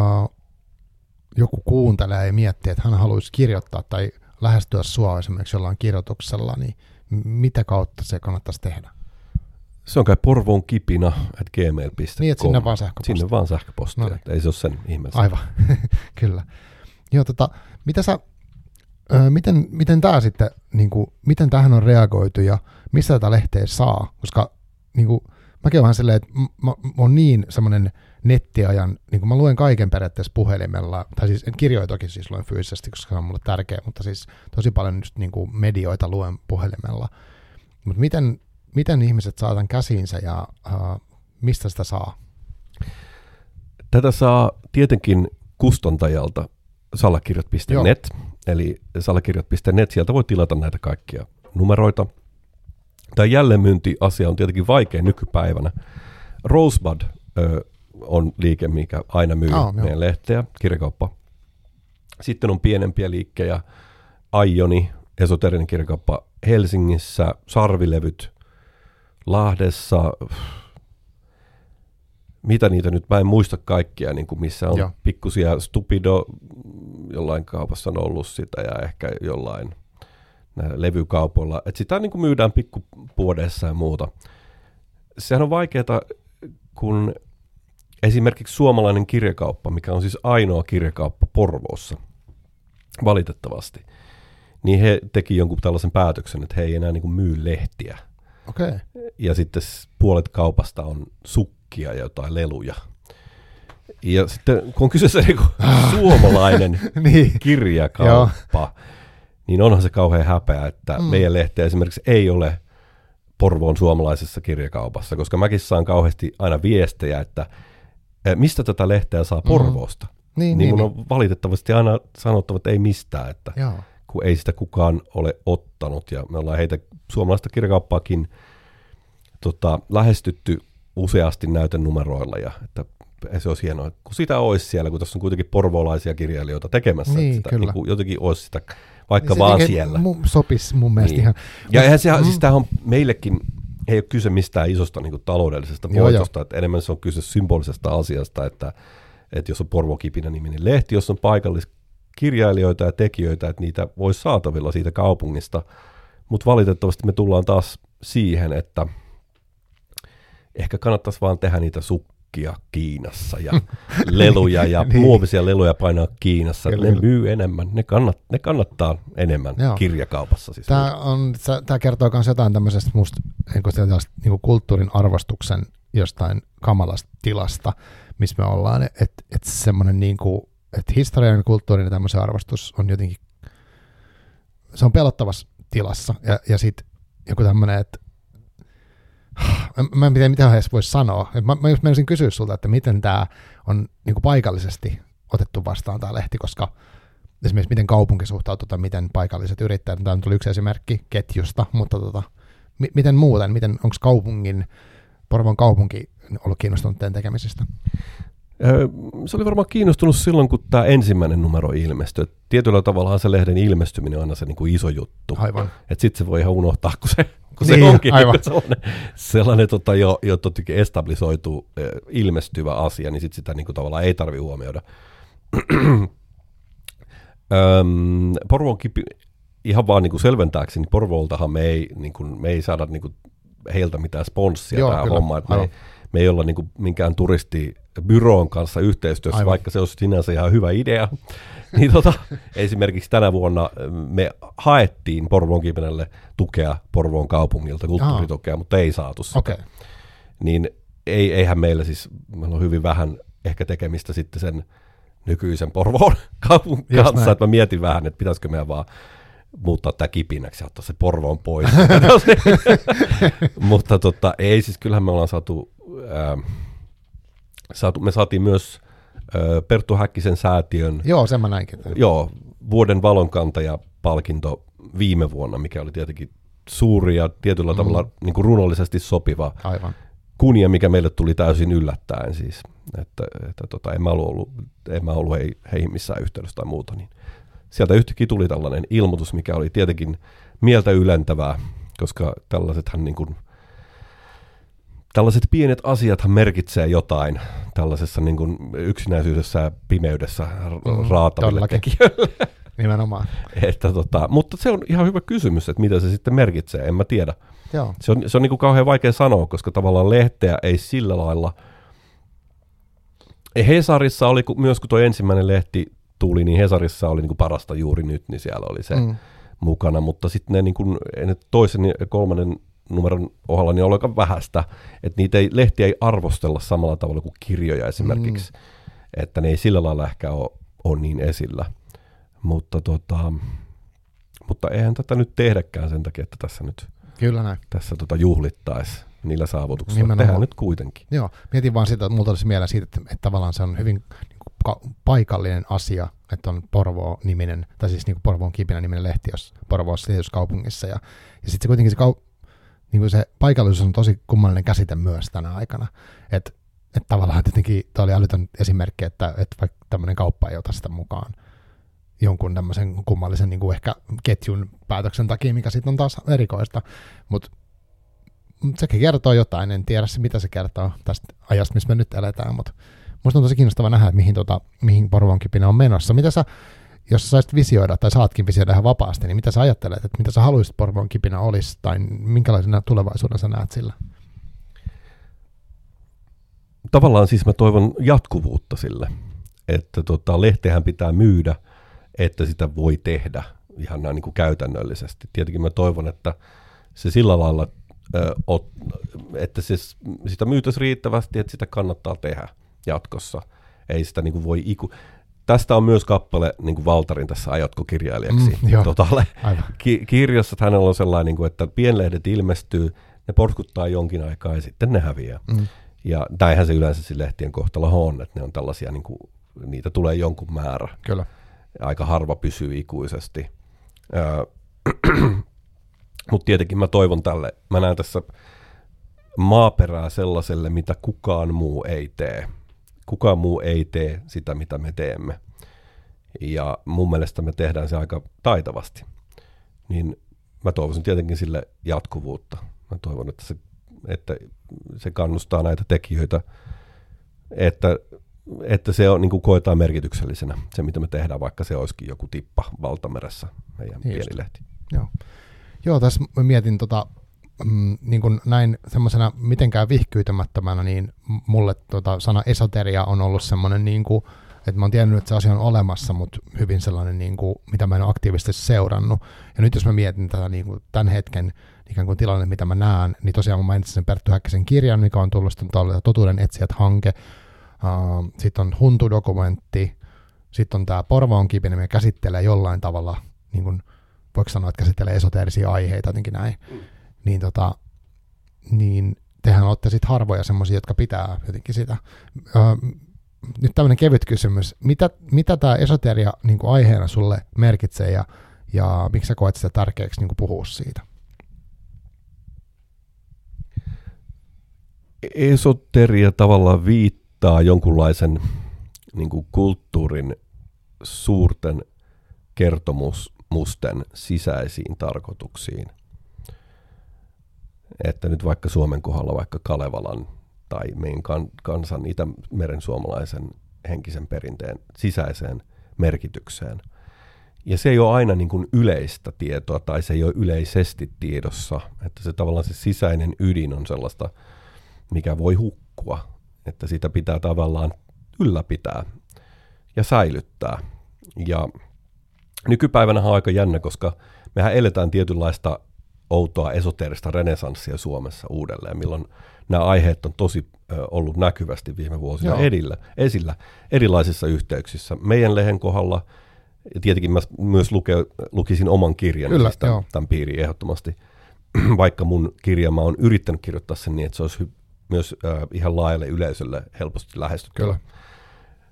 joku kuuntelee ja miettii, että hän haluaisi kirjoittaa tai lähestyä sua esimerkiksi jollain kirjoituksella, niin mitä kautta se kannattaisi tehdä? Se on kai porvoon kipina at gmail.com. Niin, että sinne vaan sähköpostia. Sinne vaan sähköpostia, No niin. että ei se ole sen ihmeellistä. Aivan, kyllä. Joo, tota, mitä sä, Öö, miten, miten tämä sitten, niin kuin, miten tähän on reagoitu ja mistä tätä lehteä saa? Koska niin kuin, mäkin olen silleen, että mä, mä oon niin semmoinen nettiajan, niin kuin mä luen kaiken periaatteessa puhelimella, tai siis kirjoitokin siis luen fyysisesti, koska se on mulle tärkeä, mutta siis tosi paljon just niin kuin medioita luen puhelimella. Mutta miten, miten ihmiset saa tämän käsiinsä ja uh, mistä sitä saa? Tätä saa tietenkin kustantajalta salakirjat.net, eli salakirjat.net, sieltä voi tilata näitä kaikkia numeroita. Tämä jälleenmyyntiasia on tietenkin vaikea nykypäivänä. Rosebud ö, on liike, mikä aina myy oh, meidän joo. lehteä, kirjakauppa. Sitten on pienempiä liikkejä, Aioni, esoterinen kirjakauppa Helsingissä, Sarvilevyt Lahdessa, mitä niitä nyt, mä en muista kaikkia, niin kuin missä on Joo. pikkusia Stupido, jollain kaupassa on ollut sitä ja ehkä jollain levykaupoilla. Että sitä niin kuin myydään pikkupuodeissa ja muuta. Sehän on vaikeaa, kun esimerkiksi suomalainen kirjakauppa, mikä on siis ainoa kirjakauppa Porvoossa, valitettavasti, niin he teki jonkun tällaisen päätöksen, että he ei enää niin kuin myy lehtiä. Okay. Ja sitten puolet kaupasta on sukkia ja jotain leluja. Ja sitten kun on kyseessä niin suomalainen niin. kirjakauppa, niin onhan se kauhean häpeä, että mm. meidän lehteä esimerkiksi ei ole Porvoon suomalaisessa kirjakaupassa, koska mäkin saan kauheasti aina viestejä, että eh, mistä tätä lehteä saa mm. Porvoosta. Mm. Niin, niin, niin mun on niin. valitettavasti aina sanottava, että ei mistään, että Joo. kun ei sitä kukaan ole ottanut. Ja me ollaan heitä suomalaista kirjakauppaakin tota, lähestytty useasti näytenumeroilla ja että se olisi hienoa, kun sitä olisi siellä, kun tässä on kuitenkin porvolaisia kirjailijoita tekemässä, niin, sitä, kyllä. Niin kuin jotenkin olisi sitä vaikka niin vaan siellä. Mu- sopisi mun mielestä niin. ihan. Ja eihän se, mm. siis on meillekin, ei ole kyse mistään isosta niin kuin taloudellisesta voitosta, että enemmän se on kyse symbolisesta asiasta, että, että jos on Porvokipinä niminen lehti, jos on paikalliskirjailijoita ja tekijöitä, että niitä voisi saatavilla siitä kaupungista, mutta valitettavasti me tullaan taas siihen, että ehkä kannattaisi vaan tehdä niitä sukkia Kiinassa ja leluja ja niin. muovisia leluja painaa Kiinassa. Kyllä, ne myy enemmän, ne, kannat, ne kannattaa enemmän Joo. kirjakaupassa. Siis tämä, on, tämä kertoo myös jotain tämmöisestä musta, niin niin kulttuurin arvostuksen jostain kamalasta tilasta, missä me ollaan, että et, et semmoinen niin kuin, että historiallinen kulttuurin ja tämmöisen arvostus on jotenkin, se on pelottavassa tilassa ja, ja sitten joku tämmöinen, että mä en tiedä, mitä edes voisi sanoa. Mä, mä just menisin kysyä sulta, että miten tämä on niin kuin paikallisesti otettu vastaan tämä lehti, koska esimerkiksi miten kaupunki suhtautuu tai miten paikalliset yrittäjät, tämä on yksi esimerkki ketjusta, mutta tota, mi- miten muuten, miten, onko kaupungin, Porvon kaupunki ollut kiinnostunut teidän tekemisistä? Se oli varmaan kiinnostunut silloin, kun tämä ensimmäinen numero ilmestyi. Tietyllä tavalla se lehden ilmestyminen on aina se niin kuin iso juttu. Aivan. Sitten se voi ihan unohtaa, kun se kun niin, se onkin aivan. Niin sellainen, sellainen tota, jo, jo establisoitu eh, ilmestyvä asia, niin sit sitä niin kuin, tavallaan ei tarvitse huomioida. Öm, Porvoon kipi, ihan vaan niin kuin selventääkseni, niin Porvooltahan me ei, niin kuin, me ei saada niin kuin, heiltä mitään sponssia Joo, tähän kyllä. hommaan. Me, ei, me ei olla niin kuin, minkään turistibyroon kanssa yhteistyössä, Aivan. vaikka se olisi sinänsä ihan hyvä idea. niin tota, esimerkiksi tänä vuonna me haettiin Porvoon Kipenelle tukea Porvoon kaupungilta, kulttuuritukea, Aha. mutta ei saatu sitä. Okay. Niin ei, eihän meillä siis, meillä on hyvin vähän ehkä tekemistä sitten sen nykyisen Porvoon kaupungin kanssa, että mä mietin vähän, että pitäisikö meidän vaan muuttaa tämä kipinäksi ja ottaa se Porvoon pois. mutta tota, ei siis, kyllähän me ollaan saatu, ää, saatu me saatiin myös Perttu Häkkisen säätiön. Joo, sen mä näinkin. Joo, vuoden valonkantaja palkinto viime vuonna, mikä oli tietenkin suuri ja tietyllä mm. tavalla niin kuin runollisesti sopiva Aivan. kunnia, mikä meille tuli täysin yllättäen siis. Että, että tota, en mä ollut, en mä ollut hei, heihin missään yhteydessä tai muuta. Niin sieltä yhtäkkiä tuli tällainen ilmoitus, mikä oli tietenkin mieltä ylentävää, koska tällaisethan niin kuin – tällaiset pienet asiathan merkitsee jotain tällaisessa niin kuin yksinäisyydessä ja pimeydessä mm, raataville tekijöille. Nimenomaan. että tota, mutta se on ihan hyvä kysymys, että mitä se sitten merkitsee, en mä tiedä. Joo. Se on, se on niin kuin kauhean vaikea sanoa, koska tavallaan lehteä ei sillä lailla... Hesarissa oli myös, kun tuo ensimmäinen lehti tuli, niin Hesarissa oli niin kuin parasta juuri nyt, niin siellä oli se mm. mukana, mutta sitten ne, niin kuin, ne toisen ja kolmannen numeron ohella niin oli aika vähäistä, että niitä ei, lehtiä ei arvostella samalla tavalla kuin kirjoja esimerkiksi, mm. että ne ei sillä lailla ehkä ole, ole niin esillä. Mutta, tota, mutta eihän tätä nyt tehdäkään sen takia, että tässä nyt Kyllä näin. tässä tota juhlittaisi niillä saavutuksilla. Nimenomaan. Tehdään nyt kuitenkin. Joo, mietin vaan sitä, että multa olisi mieleen siitä, että, että tavallaan se on hyvin niin kuin, paikallinen asia, että on Porvoo-niminen, tai siis niin kuin Porvoon kipinä niminen lehti, jos Porvoossa kaupungissa. Ja, ja sitten se kuitenkin se, kau, niin kuin se paikallisuus on tosi kummallinen käsite myös tänä aikana. Että et tavallaan tietenkin tämä oli älytön esimerkki, että, että vaikka tämmöinen kauppa ei ota sitä mukaan jonkun tämmöisen kummallisen niin kuin ehkä ketjun päätöksen takia, mikä sitten on taas erikoista. Mutta sekin kertoo jotain, en tiedä mitä se kertoo tästä ajasta, missä me nyt eletään, mutta musta on tosi kiinnostava nähdä, että mihin, tota, mihin Porvon on menossa. Mitä sä, jos saisit visioida, tai saatkin visioida ihan vapaasti, niin mitä sä ajattelet, että mitä sä haluaisit Porvon kipinä olisi, tai minkälaisena tulevaisuuden sä näet sillä? Tavallaan siis mä toivon jatkuvuutta sille, että tota, lehtehän pitää myydä, että sitä voi tehdä ihan näin niin kuin käytännöllisesti. Tietenkin mä toivon, että se sillä lailla että siis sitä myytäisi riittävästi, että sitä kannattaa tehdä jatkossa. Ei sitä niin kuin voi iku... Tästä on myös kappale niin kuin Valtarin tässä ajatko kirjailijaksi. Mm, Totalle. Ki- kirjassa hänellä on sellainen, niin kuin, että pienlehdet ilmestyy, ne porskuttaa jonkin aikaa ja sitten ne häviää. Mm. Ja näinhän se yleensä se lehtien kohtalo on, että ne on tällaisia, niin kuin, niitä tulee jonkun määrä. Kyllä. Aika harva pysyy ikuisesti. Öö, Mutta tietenkin mä toivon tälle, mä näen tässä maaperää sellaiselle, mitä kukaan muu ei tee. Kukaan muu ei tee sitä, mitä me teemme. Ja mun mielestä me tehdään se aika taitavasti. Niin mä toivoisin tietenkin sille jatkuvuutta. Mä toivon, että se, että se kannustaa näitä tekijöitä, että, että se on, niin kuin koetaan merkityksellisenä, se mitä me tehdään, vaikka se olisikin joku tippa valtameressä, meidän niin pieni lehti. Joo. Joo, tässä mietin tota, mm, niin kuin näin semmoisena mitenkään vihkyytämättömänä, niin mulle tota, sana esoteria on ollut semmoinen, niin kuin, että mä oon tiennyt, että se asia on olemassa, mutta hyvin sellainen, niin kuin, mitä mä en ole aktiivisesti seurannut. Ja nyt jos mä mietin tätä niin kuin tämän hetken ikään kuin tilanne, mitä mä näen, niin tosiaan mä mainitsin sen Perttu Häkkisen kirjan, mikä on tullut sitten Totuuden etsijät-hanke, uh, sitten on Huntu-dokumentti, sitten on tämä Porvoon kipinen, mikä käsittelee jollain tavalla niin kuin, voiko sanoa, että käsittelee esoteerisia aiheita jotenkin näin, mm. Niin, tota, niin tehän olette sitten harvoja semmoisia, jotka pitää jotenkin sitä. Öö, nyt tämmöinen kevyt kysymys. Mitä, mitä tämä esoteria niin kuin aiheena sulle merkitsee ja, ja miksi sä koet sitä tärkeäksi niin kuin puhua siitä? Esoteria tavallaan viittaa jonkunlaisen niin kuin kulttuurin suurten kertomus musten sisäisiin tarkoituksiin. Että nyt vaikka Suomen kohdalla vaikka Kalevalan tai meidän kansan Itämeren suomalaisen henkisen perinteen sisäiseen merkitykseen. Ja se ei ole aina niin kuin yleistä tietoa tai se ei ole yleisesti tiedossa, että se tavallaan se sisäinen ydin on sellaista, mikä voi hukkua, että sitä pitää tavallaan ylläpitää ja säilyttää. Ja nykypäivänä on aika jännä, koska mehän eletään tietynlaista outoa esoteerista renesanssia Suomessa uudelleen, milloin nämä aiheet on tosi ollut näkyvästi viime vuosina edillä, esillä erilaisissa yhteyksissä. Meidän lehen kohdalla, ja tietenkin mä myös luke, lukisin oman kirjan Kyllä, siis tämän, tämän piiriin ehdottomasti, vaikka mun kirja mä oon yrittänyt kirjoittaa sen niin, että se olisi hy- myös äh, ihan laajalle yleisölle helposti lähestyttävä.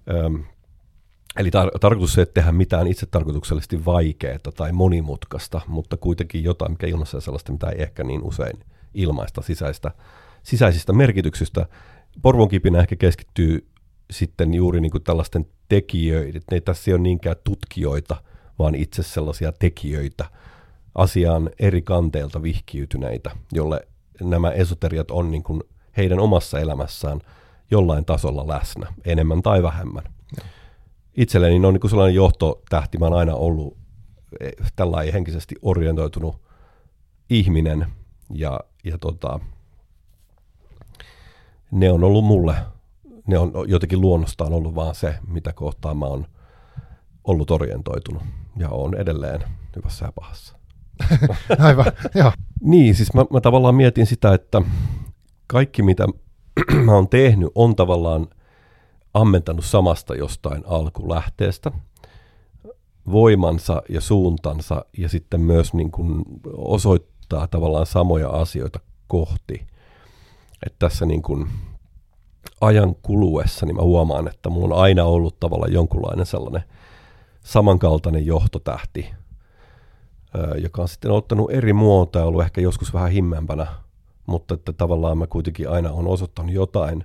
Kyllä. Eli tar- tarkoitus ei että tehdä mitään itse tarkoituksellisesti vaikeaa tai monimutkaista, mutta kuitenkin jotain, mikä ilmaisee sellaista, mitä ei ehkä niin usein ilmaista sisäistä, sisäisistä merkityksistä. Porvon kipinä ehkä keskittyy sitten juuri niin kuin tällaisten tekijöiden, ne ei tässä ole niinkään tutkijoita, vaan itse sellaisia tekijöitä, asiaan eri kanteilta vihkiytyneitä, jolle nämä esoteriat on niin kuin heidän omassa elämässään jollain tasolla läsnä, enemmän tai vähemmän itselleni ne on niin sellainen johtotähti. Mä oon aina ollut eh, tällainen henkisesti orientoitunut ihminen ja, ja tota, ne on ollut mulle, ne on jotenkin luonnostaan ollut vaan se, mitä kohtaa mä oon ollut orientoitunut ja on edelleen hyvässä ja pahassa. Aivan, joo. Niin, siis mä, mä tavallaan mietin sitä, että kaikki mitä mä oon tehnyt on tavallaan ammentanut samasta jostain alkulähteestä voimansa ja suuntansa ja sitten myös niin kuin osoittaa tavallaan samoja asioita kohti. Että tässä niin kuin ajan kuluessa niin mä huomaan, että mulla on aina ollut tavallaan jonkunlainen sellainen samankaltainen johtotähti, joka on sitten ottanut eri muotoa ja ollut ehkä joskus vähän himmeämpänä, mutta että tavallaan mä kuitenkin aina on osoittanut jotain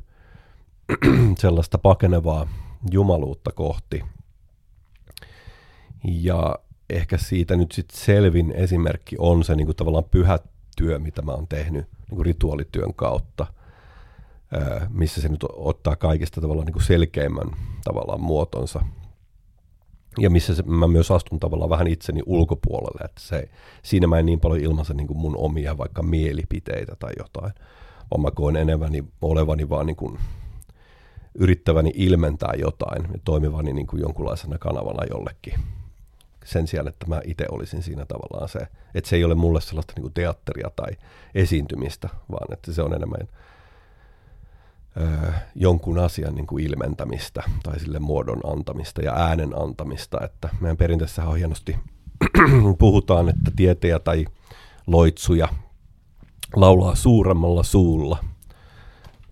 sellaista pakenevaa jumaluutta kohti. Ja ehkä siitä nyt sitten selvin esimerkki on se niin kuin tavallaan pyhä työ, mitä mä oon tehnyt niin kuin rituaalityön kautta, missä se nyt ottaa kaikista tavallaan niin kuin selkeimmän tavallaan muotonsa. Ja missä se, mä myös astun tavallaan vähän itseni ulkopuolelle, että se, siinä mä en niin paljon ilmaise niin mun omia vaikka mielipiteitä tai jotain, vaan mä koen eneväni olevani vaan niin kuin yrittäväni ilmentää jotain ja toimivani niin kuin jonkunlaisena kanavana jollekin. Sen sijaan, että mä itse olisin siinä tavallaan se, että se ei ole mulle sellaista niin kuin teatteria tai esiintymistä, vaan että se on enemmän ö, jonkun asian niin kuin ilmentämistä tai sille muodon antamista ja äänen antamista, että meidän perinteessä on hienosti puhutaan, että tietejä tai loitsuja laulaa suuremmalla suulla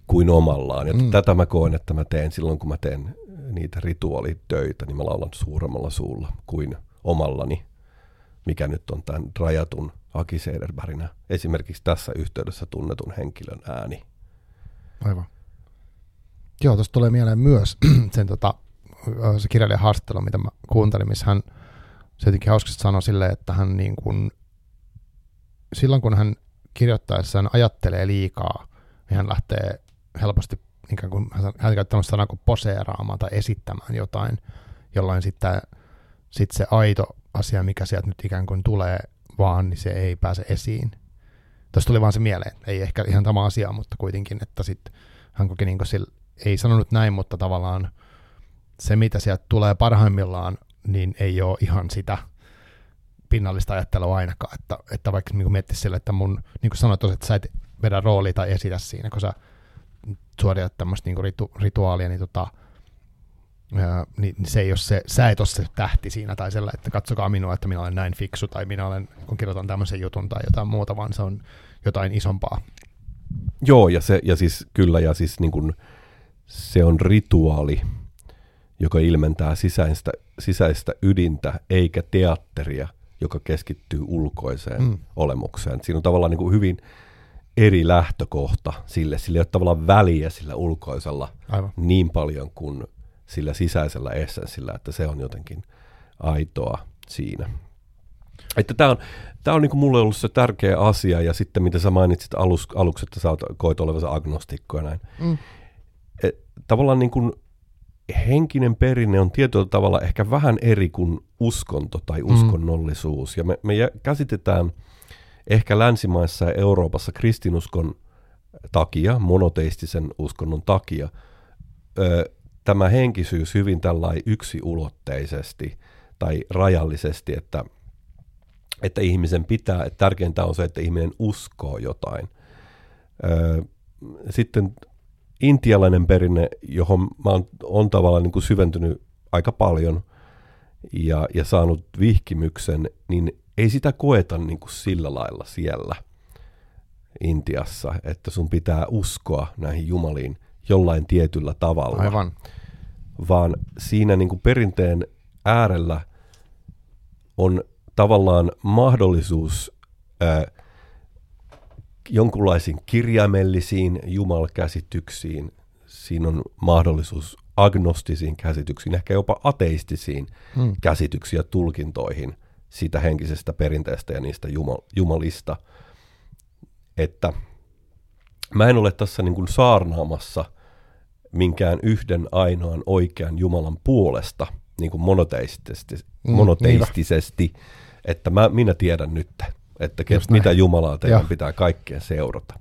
kuin omallaan. Ja mm. tätä mä koen, että mä teen silloin, kun mä teen niitä rituaalitöitä, niin mä laulan suuremmalla suulla kuin omallani, mikä nyt on tämän rajatun Aki Sederberginä esimerkiksi tässä yhteydessä tunnetun henkilön ääni. Aivan. Joo, tuosta tulee mieleen myös sen tota, se kirjailijan haastattelu, mitä mä kuuntelin, missä hän se jotenkin hauskasti sanoi silleen, että hän niin kuin, silloin kun hän kirjoittaessaan ajattelee liikaa, niin hän lähtee helposti ikään kuin, hän käyttää sanaa kuin poseeraamaan tai esittämään jotain, jolloin sitten sit se aito asia, mikä sieltä nyt ikään kuin tulee vaan, niin se ei pääse esiin. Tuossa tuli vaan se mieleen, ei ehkä ihan sama asia, mutta kuitenkin, että sitten hän koki niin sillä, ei sanonut näin, mutta tavallaan se, mitä sieltä tulee parhaimmillaan, niin ei ole ihan sitä pinnallista ajattelua ainakaan, että, että vaikka niin miettisi sille, että mun, niin kuin sanoit, että sä et vedä roolia tai esitä siinä, kun sä suoritat tämmöistä niin ritu, rituaalia, niin, tota, ää, niin se ei ole se, sä et ole se tähti siinä tai sellä, että katsokaa minua, että minä olen näin fiksu tai minä olen, kun kirjoitan tämmöisen jutun tai jotain muuta, vaan se on jotain isompaa. Joo, ja, se, ja siis kyllä, ja siis niin kuin, se on rituaali, joka ilmentää sisäistä, sisäistä ydintä, eikä teatteria, joka keskittyy ulkoiseen mm. olemukseen. Siinä on tavallaan niin kuin hyvin eri lähtökohta sille. Sillä ei ole tavallaan väliä sillä ulkoisella Aivan. niin paljon kuin sillä sisäisellä essenssillä, että se on jotenkin aitoa siinä. Että tämä on, tämä on niin kuin mulle ollut se tärkeä asia, ja sitten mitä sä mainitsit alus, aluksi, että sä koit olevansa agnostikko ja näin. Mm. Et, tavallaan niin kuin henkinen perinne on tietyllä tavalla ehkä vähän eri kuin uskonto tai mm. uskonnollisuus, mm. ja me, me käsitetään – ehkä länsimaissa ja Euroopassa kristinuskon takia, monoteistisen uskonnon takia, ö, tämä henkisyys hyvin tällainen yksiulotteisesti tai rajallisesti, että, että ihmisen pitää, että tärkeintä on se, että ihminen uskoo jotain. Ö, sitten intialainen perinne, johon mä oon, on tavallaan niin kuin syventynyt aika paljon ja, ja saanut vihkimyksen, niin ei sitä koeta niin kuin sillä lailla siellä Intiassa, että sun pitää uskoa näihin jumaliin jollain tietyllä tavalla. Aivan. Vaan siinä niin kuin perinteen äärellä on tavallaan mahdollisuus ää, jonkunlaisiin kirjaimellisiin jumalkäsityksiin, siinä on mahdollisuus agnostisiin käsityksiin, ehkä jopa ateistisiin hmm. käsityksiin ja tulkintoihin – siitä henkisestä perinteestä ja niistä jumal, jumalista. Että mä en ole tässä niin kuin saarnaamassa minkään yhden ainoan oikean Jumalan puolesta niin kuin monoteistisesti, mm, monoteistisesti että mä, minä tiedän nyt, että kes, mitä Jumalaa teidän ja. pitää kaikkeen seurata.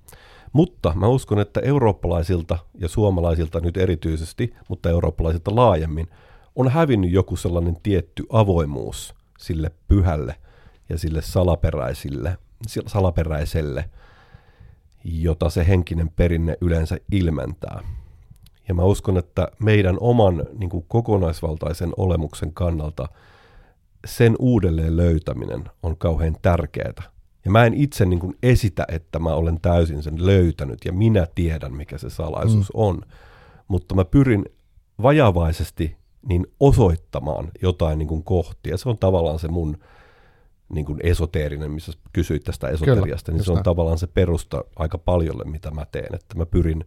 Mutta mä uskon, että eurooppalaisilta ja suomalaisilta nyt erityisesti, mutta eurooppalaisilta laajemmin, on hävinnyt joku sellainen tietty avoimuus sille pyhälle ja sille salaperäisille, salaperäiselle, jota se henkinen perinne yleensä ilmentää. Ja mä uskon, että meidän oman niin kuin kokonaisvaltaisen olemuksen kannalta sen uudelleen löytäminen on kauhean tärkeää. Ja mä en itse niin kuin esitä, että mä olen täysin sen löytänyt ja minä tiedän, mikä se salaisuus mm. on. Mutta mä pyrin vajavaisesti niin osoittamaan jotain niin kuin kohtia. Se on tavallaan se mun niin kuin esoteerinen, missä kysyit tästä esoteriasta, Kyllä, niin se on näin. tavallaan se perusta aika paljolle, mitä mä teen. Että mä pyrin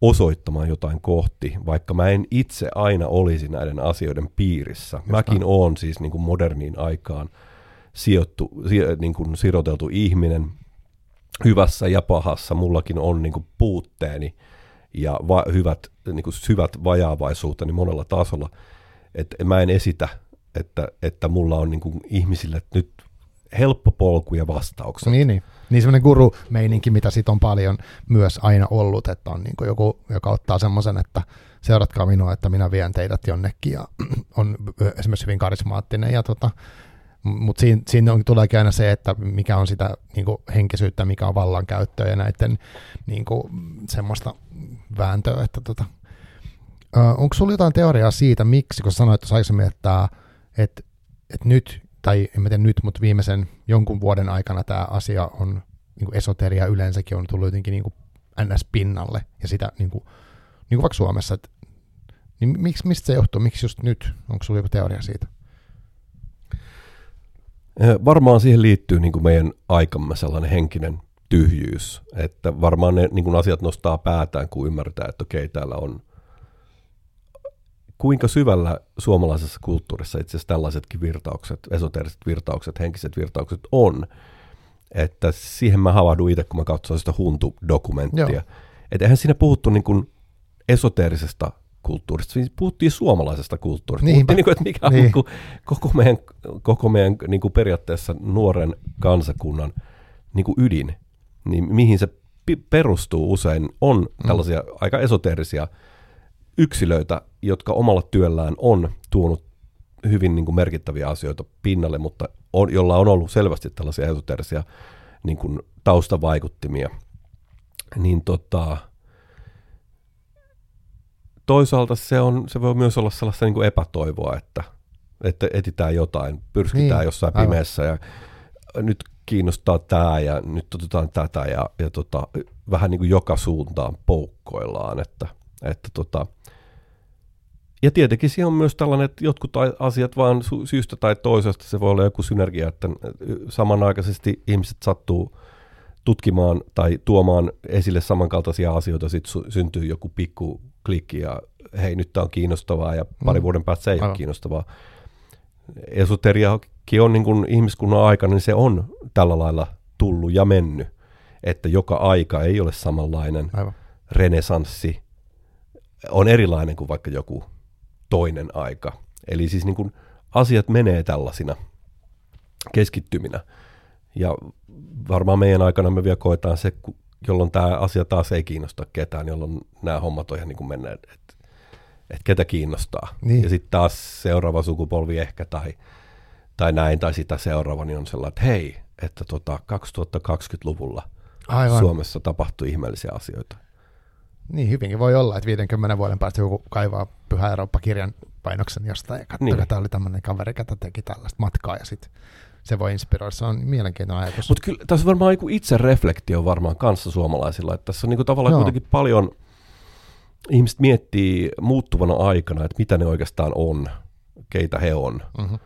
osoittamaan jotain kohti, vaikka mä en itse aina olisi näiden asioiden piirissä. Just Mäkin näin. oon siis niin kuin moderniin aikaan sijoittu, si, niin kuin siroteltu ihminen hyvässä ja pahassa. Mullakin on niin kuin puutteeni ja va, hyvät, niin kuin syvät vajaavaisuuteni monella tasolla. Et mä en esitä, että, että mulla on niin kuin ihmisille nyt helppo polku ja vastaukset. Niin, niin. Niin semmoinen guru-meininki, mitä siitä on paljon myös aina ollut, että on niin joku, joka ottaa semmoisen, että seuratkaa minua, että minä vien teidät jonnekin ja on esimerkiksi hyvin karismaattinen ja tota, mutta siinä, siinä on, tuleekin aina se, että mikä on sitä niin kuin henkisyyttä, mikä on vallankäyttöä ja näiden niin kuin, semmoista vääntöä. Että, tota. onko sinulla jotain teoriaa siitä, miksi, kun sanoit tuossa aikaisemmin, että, että, että nyt, tai en tiedä nyt, mutta viimeisen jonkun vuoden aikana tämä asia on, niin kuin esoteria yleensäkin on tullut jotenkin niin kuin NS-pinnalle, ja sitä niin kuin, niin kuin vaikka Suomessa, että, niin miksi, mistä se johtuu, miksi just nyt, onko sinulla joku teoria siitä? Varmaan siihen liittyy niin kuin meidän aikamme sellainen henkinen tyhjyys, että varmaan ne niin kuin asiat nostaa päätään, kun ymmärtää, että okei, täällä on kuinka syvällä suomalaisessa kulttuurissa itse asiassa tällaisetkin virtaukset, esoteriset virtaukset, henkiset virtaukset on, että siihen mä havahdun itse, kun mä katson sitä Huntu-dokumenttia. Että eihän siinä puhuttu niin kuin esoteerisesta kulttuurista, siis puhuttiin suomalaisesta kulttuurista. Niinpä. Puhuttiin, niin kuin, että mikä on niin. niin kuin, koko meidän, koko meidän niin kuin periaatteessa nuoren kansakunnan niin kuin ydin, niin mihin se perustuu usein, on mm. tällaisia mm. aika esoteerisia yksilöitä, jotka omalla työllään on tuonut hyvin niin kuin merkittäviä asioita pinnalle, mutta on, jolla on ollut selvästi tällaisia esoteerisia niin kuin taustavaikuttimia. Niin tota, toisaalta se, on, se voi myös olla sellaista niin kuin epätoivoa, että, että etitään jotain, pyrskitään niin, jossain aivan. pimeässä ja nyt kiinnostaa tämä ja nyt otetaan tätä ja, ja tota, vähän niin kuin joka suuntaan poukkoillaan. Että, että tota, ja tietenkin siinä on myös tällainen, että jotkut asiat vaan syystä tai toisesta, se voi olla joku synergia, että samanaikaisesti ihmiset sattuu tutkimaan tai tuomaan esille samankaltaisia asioita, sitten syntyy joku pikku klikki ja hei nyt tämä on kiinnostavaa ja pari mm. vuoden päästä se ei Aivan. ole kiinnostavaa. Esoteriakin on niin kuin ihmiskunnan aikana, niin se on tällä lailla tullut ja mennyt, että joka aika ei ole samanlainen. Aivan. Renesanssi on erilainen kuin vaikka joku toinen aika. Eli siis niin kuin asiat menee tällaisina keskittyminä. Ja varmaan meidän aikana me vielä koetaan se, jolloin tämä asia taas ei kiinnosta ketään, jolloin nämä hommat on ihan niin kuin menneet, että et ketä kiinnostaa. Niin. Ja sitten taas seuraava sukupolvi ehkä tai, tai näin, tai sitä seuraava, niin on sellainen, että hei, että tota 2020-luvulla Aivan. Suomessa tapahtui ihmeellisiä asioita. Niin, hyvinkin voi olla, että 50 vuoden päästä joku kaivaa Pyhä Eurooppa-kirjan painoksen jostain ja katsoo, niin. tämä oli tämmöinen kaveri, joka teki tällaista matkaa ja sitten se voi inspiroida. Se on mielenkiintoinen ajatus. Mutta kyllä tässä varmaan joku itse reflektio varmaan kanssa suomalaisilla, että tässä on niinku tavallaan Joo. kuitenkin paljon, ihmiset miettii muuttuvana aikana, että mitä ne oikeastaan on, keitä he on. Mm-hmm.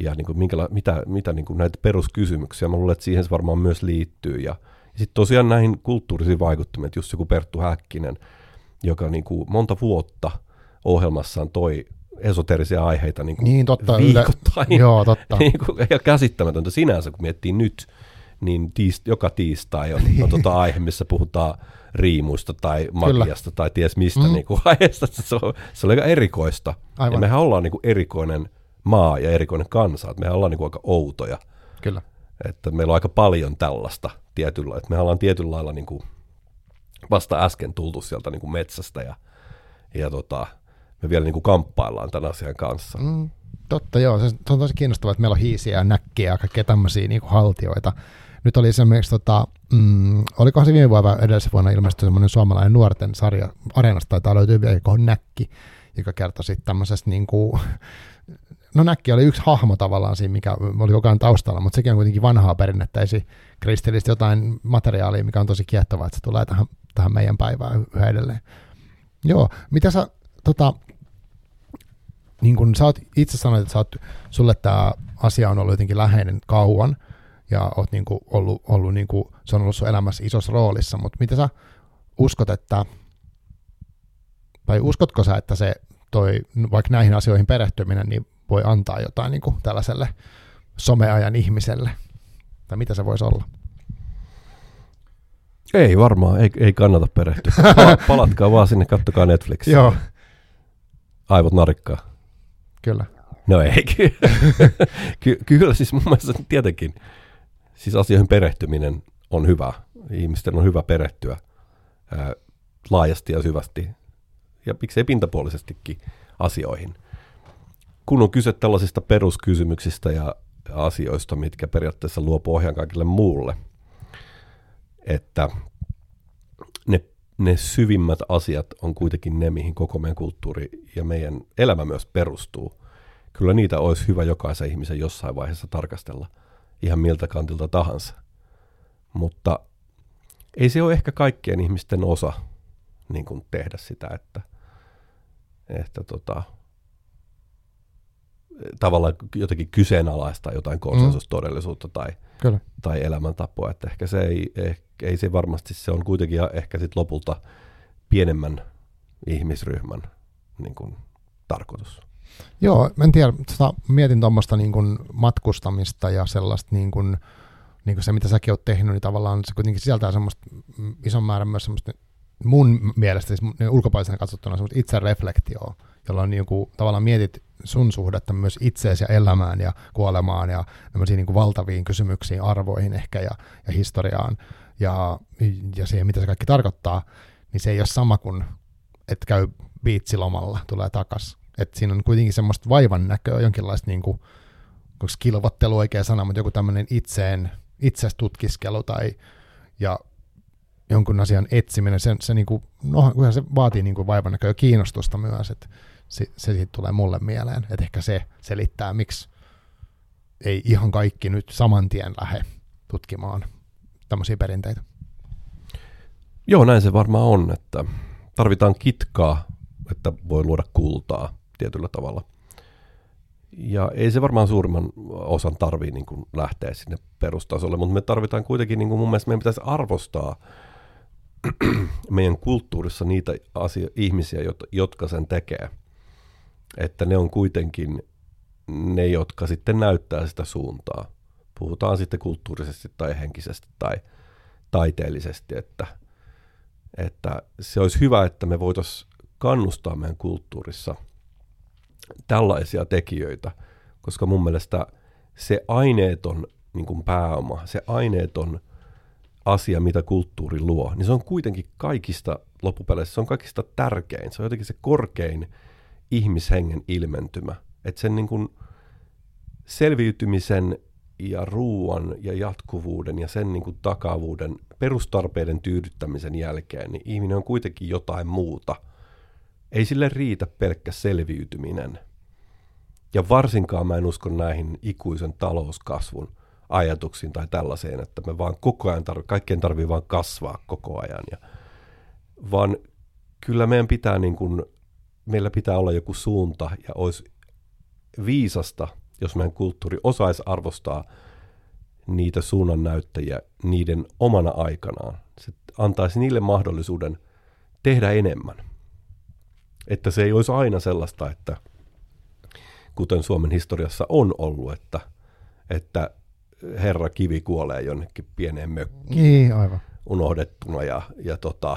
Ja niin kuin minkäla- mitä, mitä niin kuin näitä peruskysymyksiä, mä luulen, että siihen se varmaan myös liittyy. Ja, ja sitten tosiaan näihin kulttuurisiin vaikuttimien, just joku Perttu Häkkinen, joka niin kuin monta vuotta ohjelmassaan toi esoterisia aiheita niin kuin niin, totta, viikoittain. Yle... Joo, totta. niin kuin, ja käsittämätöntä sinänsä, kun miettii nyt, niin tiist, joka tiistai on, on tota aihe, missä puhutaan riimuista tai magiasta Kyllä. tai ties mistä mm. niin kuin aiheesta. Se on, se on aika erikoista. Aivan. Ja mehän ollaan niin kuin erikoinen maa ja erikoinen kansa. Että mehän ollaan niin kuin aika outoja. Kyllä. Että meillä on aika paljon tällaista tietyllä, että me ollaan tietyllä lailla niin kuin vasta äsken tultu sieltä niin kuin metsästä ja, ja tota, me vielä niin kuin kamppaillaan tämän asian kanssa. Mm, totta, joo. Se, on tosi kiinnostavaa, että meillä on hiisiä ja näkkiä ja kaikkea tämmöisiä niin haltioita. Nyt oli esimerkiksi, tota, mm, olikohan se viime vuonna edellisessä vuonna ilmestyi semmoinen suomalainen nuorten sarja, Areenasta taitaa löytyä vielä, joka on Näkki, joka kertoi sitten tämmöisestä niin kuin, no Näkki oli yksi hahmo tavallaan siinä, mikä oli koko ajan taustalla, mutta sekin on kuitenkin vanhaa perinnettä, ei kristillistä jotain materiaalia, mikä on tosi kiehtovaa, että se tulee tähän, tähän meidän päivään yhä edelleen. Joo, mitä sä, tota, niin kun sä oot itse sanoit, että sä oot, sulle tämä asia on ollut jotenkin läheinen kauan, ja oot niin kuin ollut, ollut niin kuin, se on ollut sun elämässä isossa roolissa, mutta mitä sä uskot, että, tai uskotko sä, että se toi, vaikka näihin asioihin perehtyminen, niin voi antaa jotain niin kuin tällaiselle someajan ihmiselle, tai mitä se voisi olla? Ei varmaan, ei, ei kannata perehtyä. palatkaa vaan sinne, kattokaa Netflixiä. Joo. Aivot narikkaa. Kyllä. No ei, ky- kyllä siis mun mielestä tietenkin siis asioihin perehtyminen on hyvä. Ihmisten on hyvä perehtyä ää, laajasti ja syvästi ja miksei pintapuolisestikin asioihin. Kun on kyse tällaisista peruskysymyksistä ja asioista, mitkä periaatteessa luo pohjan kaikille muulle, että ne, syvimmät asiat on kuitenkin ne, mihin koko meidän kulttuuri ja meidän elämä myös perustuu. Kyllä niitä olisi hyvä jokaisen ihmisen jossain vaiheessa tarkastella – ihan miltä kantilta tahansa. Mutta ei se ole ehkä kaikkien ihmisten osa niin kuin tehdä sitä, että, että tota, tavallaan jotenkin kyseenalaistaa jotain konsensustodellisuutta tai, Kyllä. tai elämäntapoa. Että ehkä se ei, ehkä, ei se varmasti, se on kuitenkin ehkä sit lopulta pienemmän ihmisryhmän niin kuin, tarkoitus. Joo, en tiedä, tota, mietin tuommoista niin kuin matkustamista ja sellaista niin kuin, niin kuin se, mitä säkin oot tehnyt, niin tavallaan se kuitenkin sisältää semmoista ison määrän myös semmoista mun mielestä, siis ulkopuolisena katsottuna semmoista itsereflektioa, jolla niin kuin, tavallaan mietit sun suhdetta myös itseesi ja elämään ja kuolemaan ja niin kuin valtaviin kysymyksiin, arvoihin ehkä ja, ja historiaan ja, ja siihen, mitä se kaikki tarkoittaa, niin se ei ole sama kuin, että käy biitsilomalla, tulee takas. Että siinä on kuitenkin semmoista vaivan näköä, jonkinlaista niin kuin, kilvottelu oikea sana, mutta joku tämmöinen itseen, itsestä tutkiskelu tai ja jonkun asian etsiminen, se, se, niin kuin, no, se vaatii niin kuin vaivan näköä kiinnostusta myös, että se, se siitä tulee mulle mieleen, että ehkä se selittää, miksi ei ihan kaikki nyt saman tien lähde tutkimaan tämmöisiä perinteitä. Joo, näin se varmaan on, että tarvitaan kitkaa, että voi luoda kultaa tietyllä tavalla. Ja ei se varmaan suurimman osan tarvii niin kuin lähteä sinne perustasolle, mutta me tarvitaan kuitenkin, niin kuin mun mielestä meidän pitäisi arvostaa meidän kulttuurissa niitä asio- ihmisiä, jotka sen tekee. Että ne on kuitenkin ne, jotka sitten näyttää sitä suuntaa. Puhutaan sitten kulttuurisesti tai henkisesti tai taiteellisesti, että, että se olisi hyvä, että me voitaisiin kannustaa meidän kulttuurissa – tällaisia tekijöitä, koska mun mielestä se aineeton niin kuin pääoma, se aineeton asia, mitä kulttuuri luo, niin se on kuitenkin kaikista loppupeleissä, se on kaikista tärkein. Se on jotenkin se korkein ihmishengen ilmentymä. Että sen niin kuin selviytymisen ja ruoan ja jatkuvuuden ja sen niin kuin takavuuden, perustarpeiden tyydyttämisen jälkeen, niin ihminen on kuitenkin jotain muuta – ei sille riitä pelkkä selviytyminen. Ja varsinkaan mä en usko näihin ikuisen talouskasvun ajatuksiin tai tällaiseen, että me vaan koko ajan, tarv- kaikkien tarvii vaan kasvaa koko ajan. Ja, vaan kyllä meidän pitää niin kuin, meillä pitää olla joku suunta ja olisi viisasta, jos meidän kulttuuri osaisi arvostaa niitä suunnannäyttäjiä niiden omana aikanaan. Se antaisi niille mahdollisuuden tehdä enemmän. Että se ei olisi aina sellaista, että kuten Suomen historiassa on ollut, että, että herra kivi kuolee jonnekin pieneen mökkiin. Niin, aivan. Unohdettuna ja, ja, tota,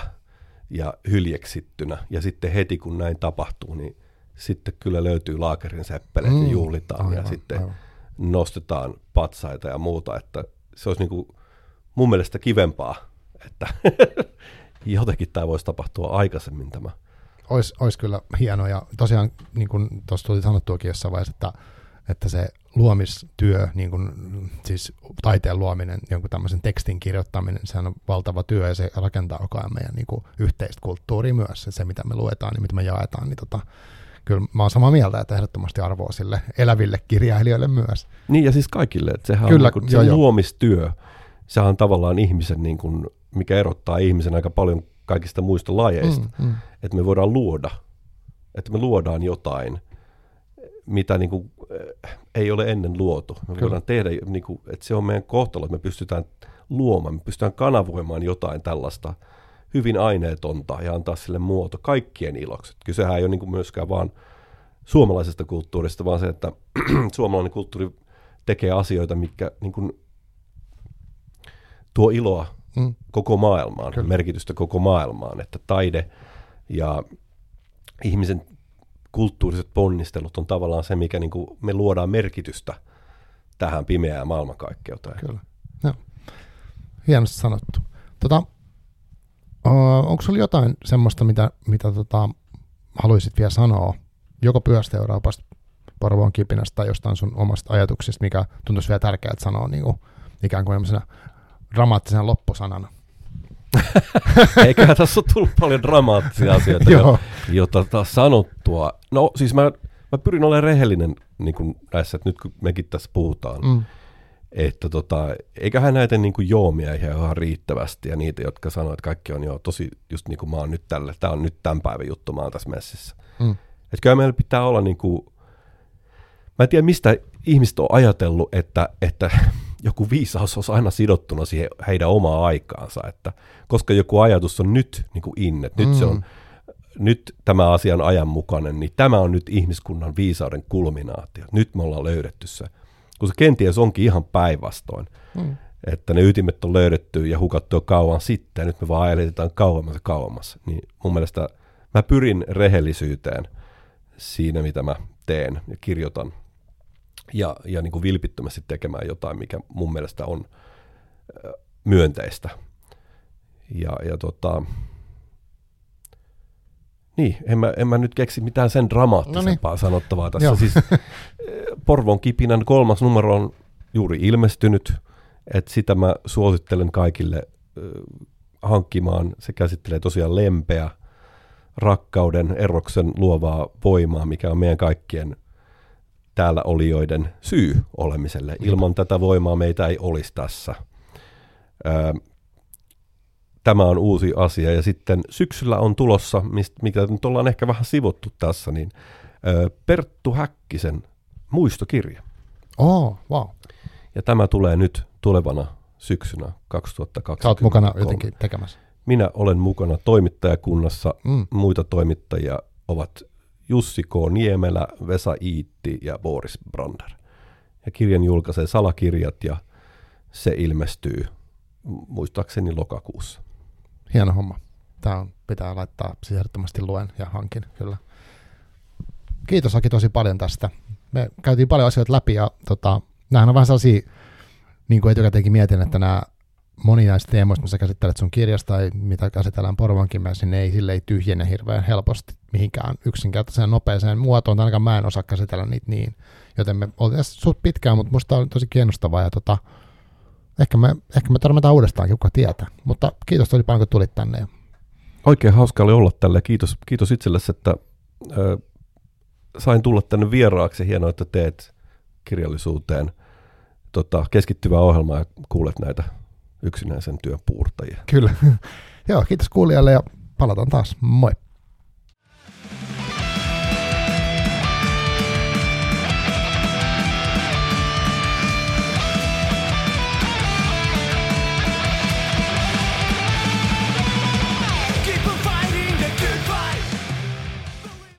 ja hyljeksittynä. Ja sitten heti kun näin tapahtuu, niin sitten kyllä löytyy laakerin seppeleet mm, ja juhlitaan aivan, ja sitten aivan. nostetaan patsaita ja muuta. Että se olisi niin kuin mun mielestä kivempaa, että jotenkin tämä voisi tapahtua aikaisemmin tämä olisi, olisi kyllä hieno. Ja tosiaan, niin kuin tuossa tuli sanottuakin jossain vaiheessa, että, että se luomistyö, niin kuin, siis taiteen luominen, jonkun tämmöisen tekstin kirjoittaminen, sehän on valtava työ ja se rakentaa koko ajan meidän niin kuin, yhteistä kulttuuria myös. Se, mitä me luetaan ja mitä me jaetaan, niin tota, kyllä mä oon samaa mieltä, että ehdottomasti arvoa sille eläville kirjailijoille myös. Niin ja siis kaikille, että sehän Kyllä, on niin kuin, se luomistyö, sehän on tavallaan ihmisen, niin kuin, mikä erottaa ihmisen aika paljon kaikista muista lajeista, mm. mm. että me voidaan luoda, että me luodaan jotain, mitä niin kuin, eh, ei ole ennen luotu. Me Kyllä. voidaan tehdä, niin kuin, että se on meidän kohtalo, että me pystytään luomaan, me pystytään kanavoimaan jotain tällaista hyvin aineetonta ja antaa sille muoto kaikkien iloksi. Kysehän ei ole niin kuin myöskään vaan suomalaisesta kulttuurista, vaan se, että suomalainen kulttuuri tekee asioita, mikä niin kuin, tuo iloa Mm. koko maailmaan, Kyllä. merkitystä koko maailmaan, että taide ja ihmisen kulttuuriset ponnistelut on tavallaan se, mikä niin kuin me luodaan merkitystä tähän pimeään maailmankaikkeuteen. Kyllä. Joo. Hienosti sanottu. Tota, onko sulla jotain semmoista, mitä, mitä tota, haluaisit vielä sanoa, joko pyöstä Euroopasta, Porvoon kipinästä tai jostain sun omasta ajatuksista, mikä tuntuisi vielä tärkeältä sanoa niin kuin, ikään kuin dramaattisena loppusanana. Eiköhän tässä ole tullut paljon dramaattisia asioita jo, Joo. jo tota sanottua. No siis mä, mä pyrin olemaan rehellinen niin kuin näissä, että nyt kun mekin tässä puhutaan, Mm. Että tota, eiköhän näitä niin kuin joomia ihan riittävästi ja niitä, jotka sanoo, että kaikki on jo tosi, just niin kuin mä oon nyt tällä, tämä on nyt tämän päivän juttu, mä oon tässä messissä. Mm. Että kyllä meillä pitää olla niin kuin, mä en tiedä mistä ihmiset on ajatellut, että, että joku viisaus olisi aina sidottuna siihen heidän omaa aikaansa, että koska joku ajatus on nyt niin kuin in, että nyt se Mm. on, nyt tämä asia on ajanmukainen, niin tämä on nyt ihmiskunnan viisauden kulminaatio. Nyt me ollaan löydetty se. Kun se kenties onkin ihan päinvastoin, Mm. että ne ytimet on löydetty ja hukattu jo kauan sitten, ja nyt me vaan ajelitetaan kauemmas ja kauemmas. Niin mun mielestä mä pyrin rehellisyyteen siinä, mitä mä teen ja kirjoitan. Ja, ja niin kuin vilpittömästi tekemään jotain, mikä mun mielestä on myönteistä. Ja, ja tota, niin, en mä, en mä nyt keksi mitään sen dramaattisempaa sanottavaa tässä. Joo. Siis, eh, Porvon kipinän kolmas numero on juuri ilmestynyt, että sitä mä suosittelen kaikille ö, hankkimaan. Se käsittelee tosiaan lempeä, rakkauden, eroksen luovaa voimaa, mikä on meidän kaikkien täällä olijoiden syy olemiselle. Ilman tätä voimaa meitä ei olisi tässä. Ö, Tämä on uusi asia. Ja sitten syksyllä on tulossa, mistä, mitä nyt ollaan ehkä vähän sivuttu tässä, niin Perttu Häkkisen muistokirja. Oh, wow. Ja tämä tulee nyt tulevana syksynä 2020. Sä oot mukana jotenkin tekemässä. Minä olen mukana toimittajakunnassa. Mm. Muita toimittajia ovat Jussi K. Niemelä, Vesa Iitti ja Boris Brander. Ja kirjan julkaisee salakirjat ja se ilmestyy mu- muistaakseni lokakuussa. Hieno homma. Tämä on, pitää laittaa ehdottomasti luen ja hankin, kyllä. Kiitos Aki tosi paljon tästä. Me käytiin paljon asioita läpi ja tota, nämähän on vähän sellaisia, niin kuin etukäteenkin mietin, että nämä moni näistä teemoista, mitä sä käsittelet sun kirjasta tai mitä käsitellään Porvankin mielessä, niin ne ei sille ei tyhjene hirveän helposti mihinkään yksinkertaiseen nopeeseen muotoon, ainakaan mä en osaa käsitellä niitä niin. Joten me oltiin tässä suht pitkään, mutta musta on tosi kiinnostavaa ja tota, ehkä me, ehkä me törmätään uudestaan, kuka tietää. Mutta kiitos tosi paljon, kun tulit tänne. Oikein hauska oli olla tällä. Kiitos, kiitos itsellesi, että ö, sain tulla tänne vieraaksi. Hienoa, että teet kirjallisuuteen tota, keskittyvää ohjelmaa ja kuulet näitä yksinäisen työn puurtajia. Kyllä. Joo, kiitos kuulijalle ja palataan taas. Moi.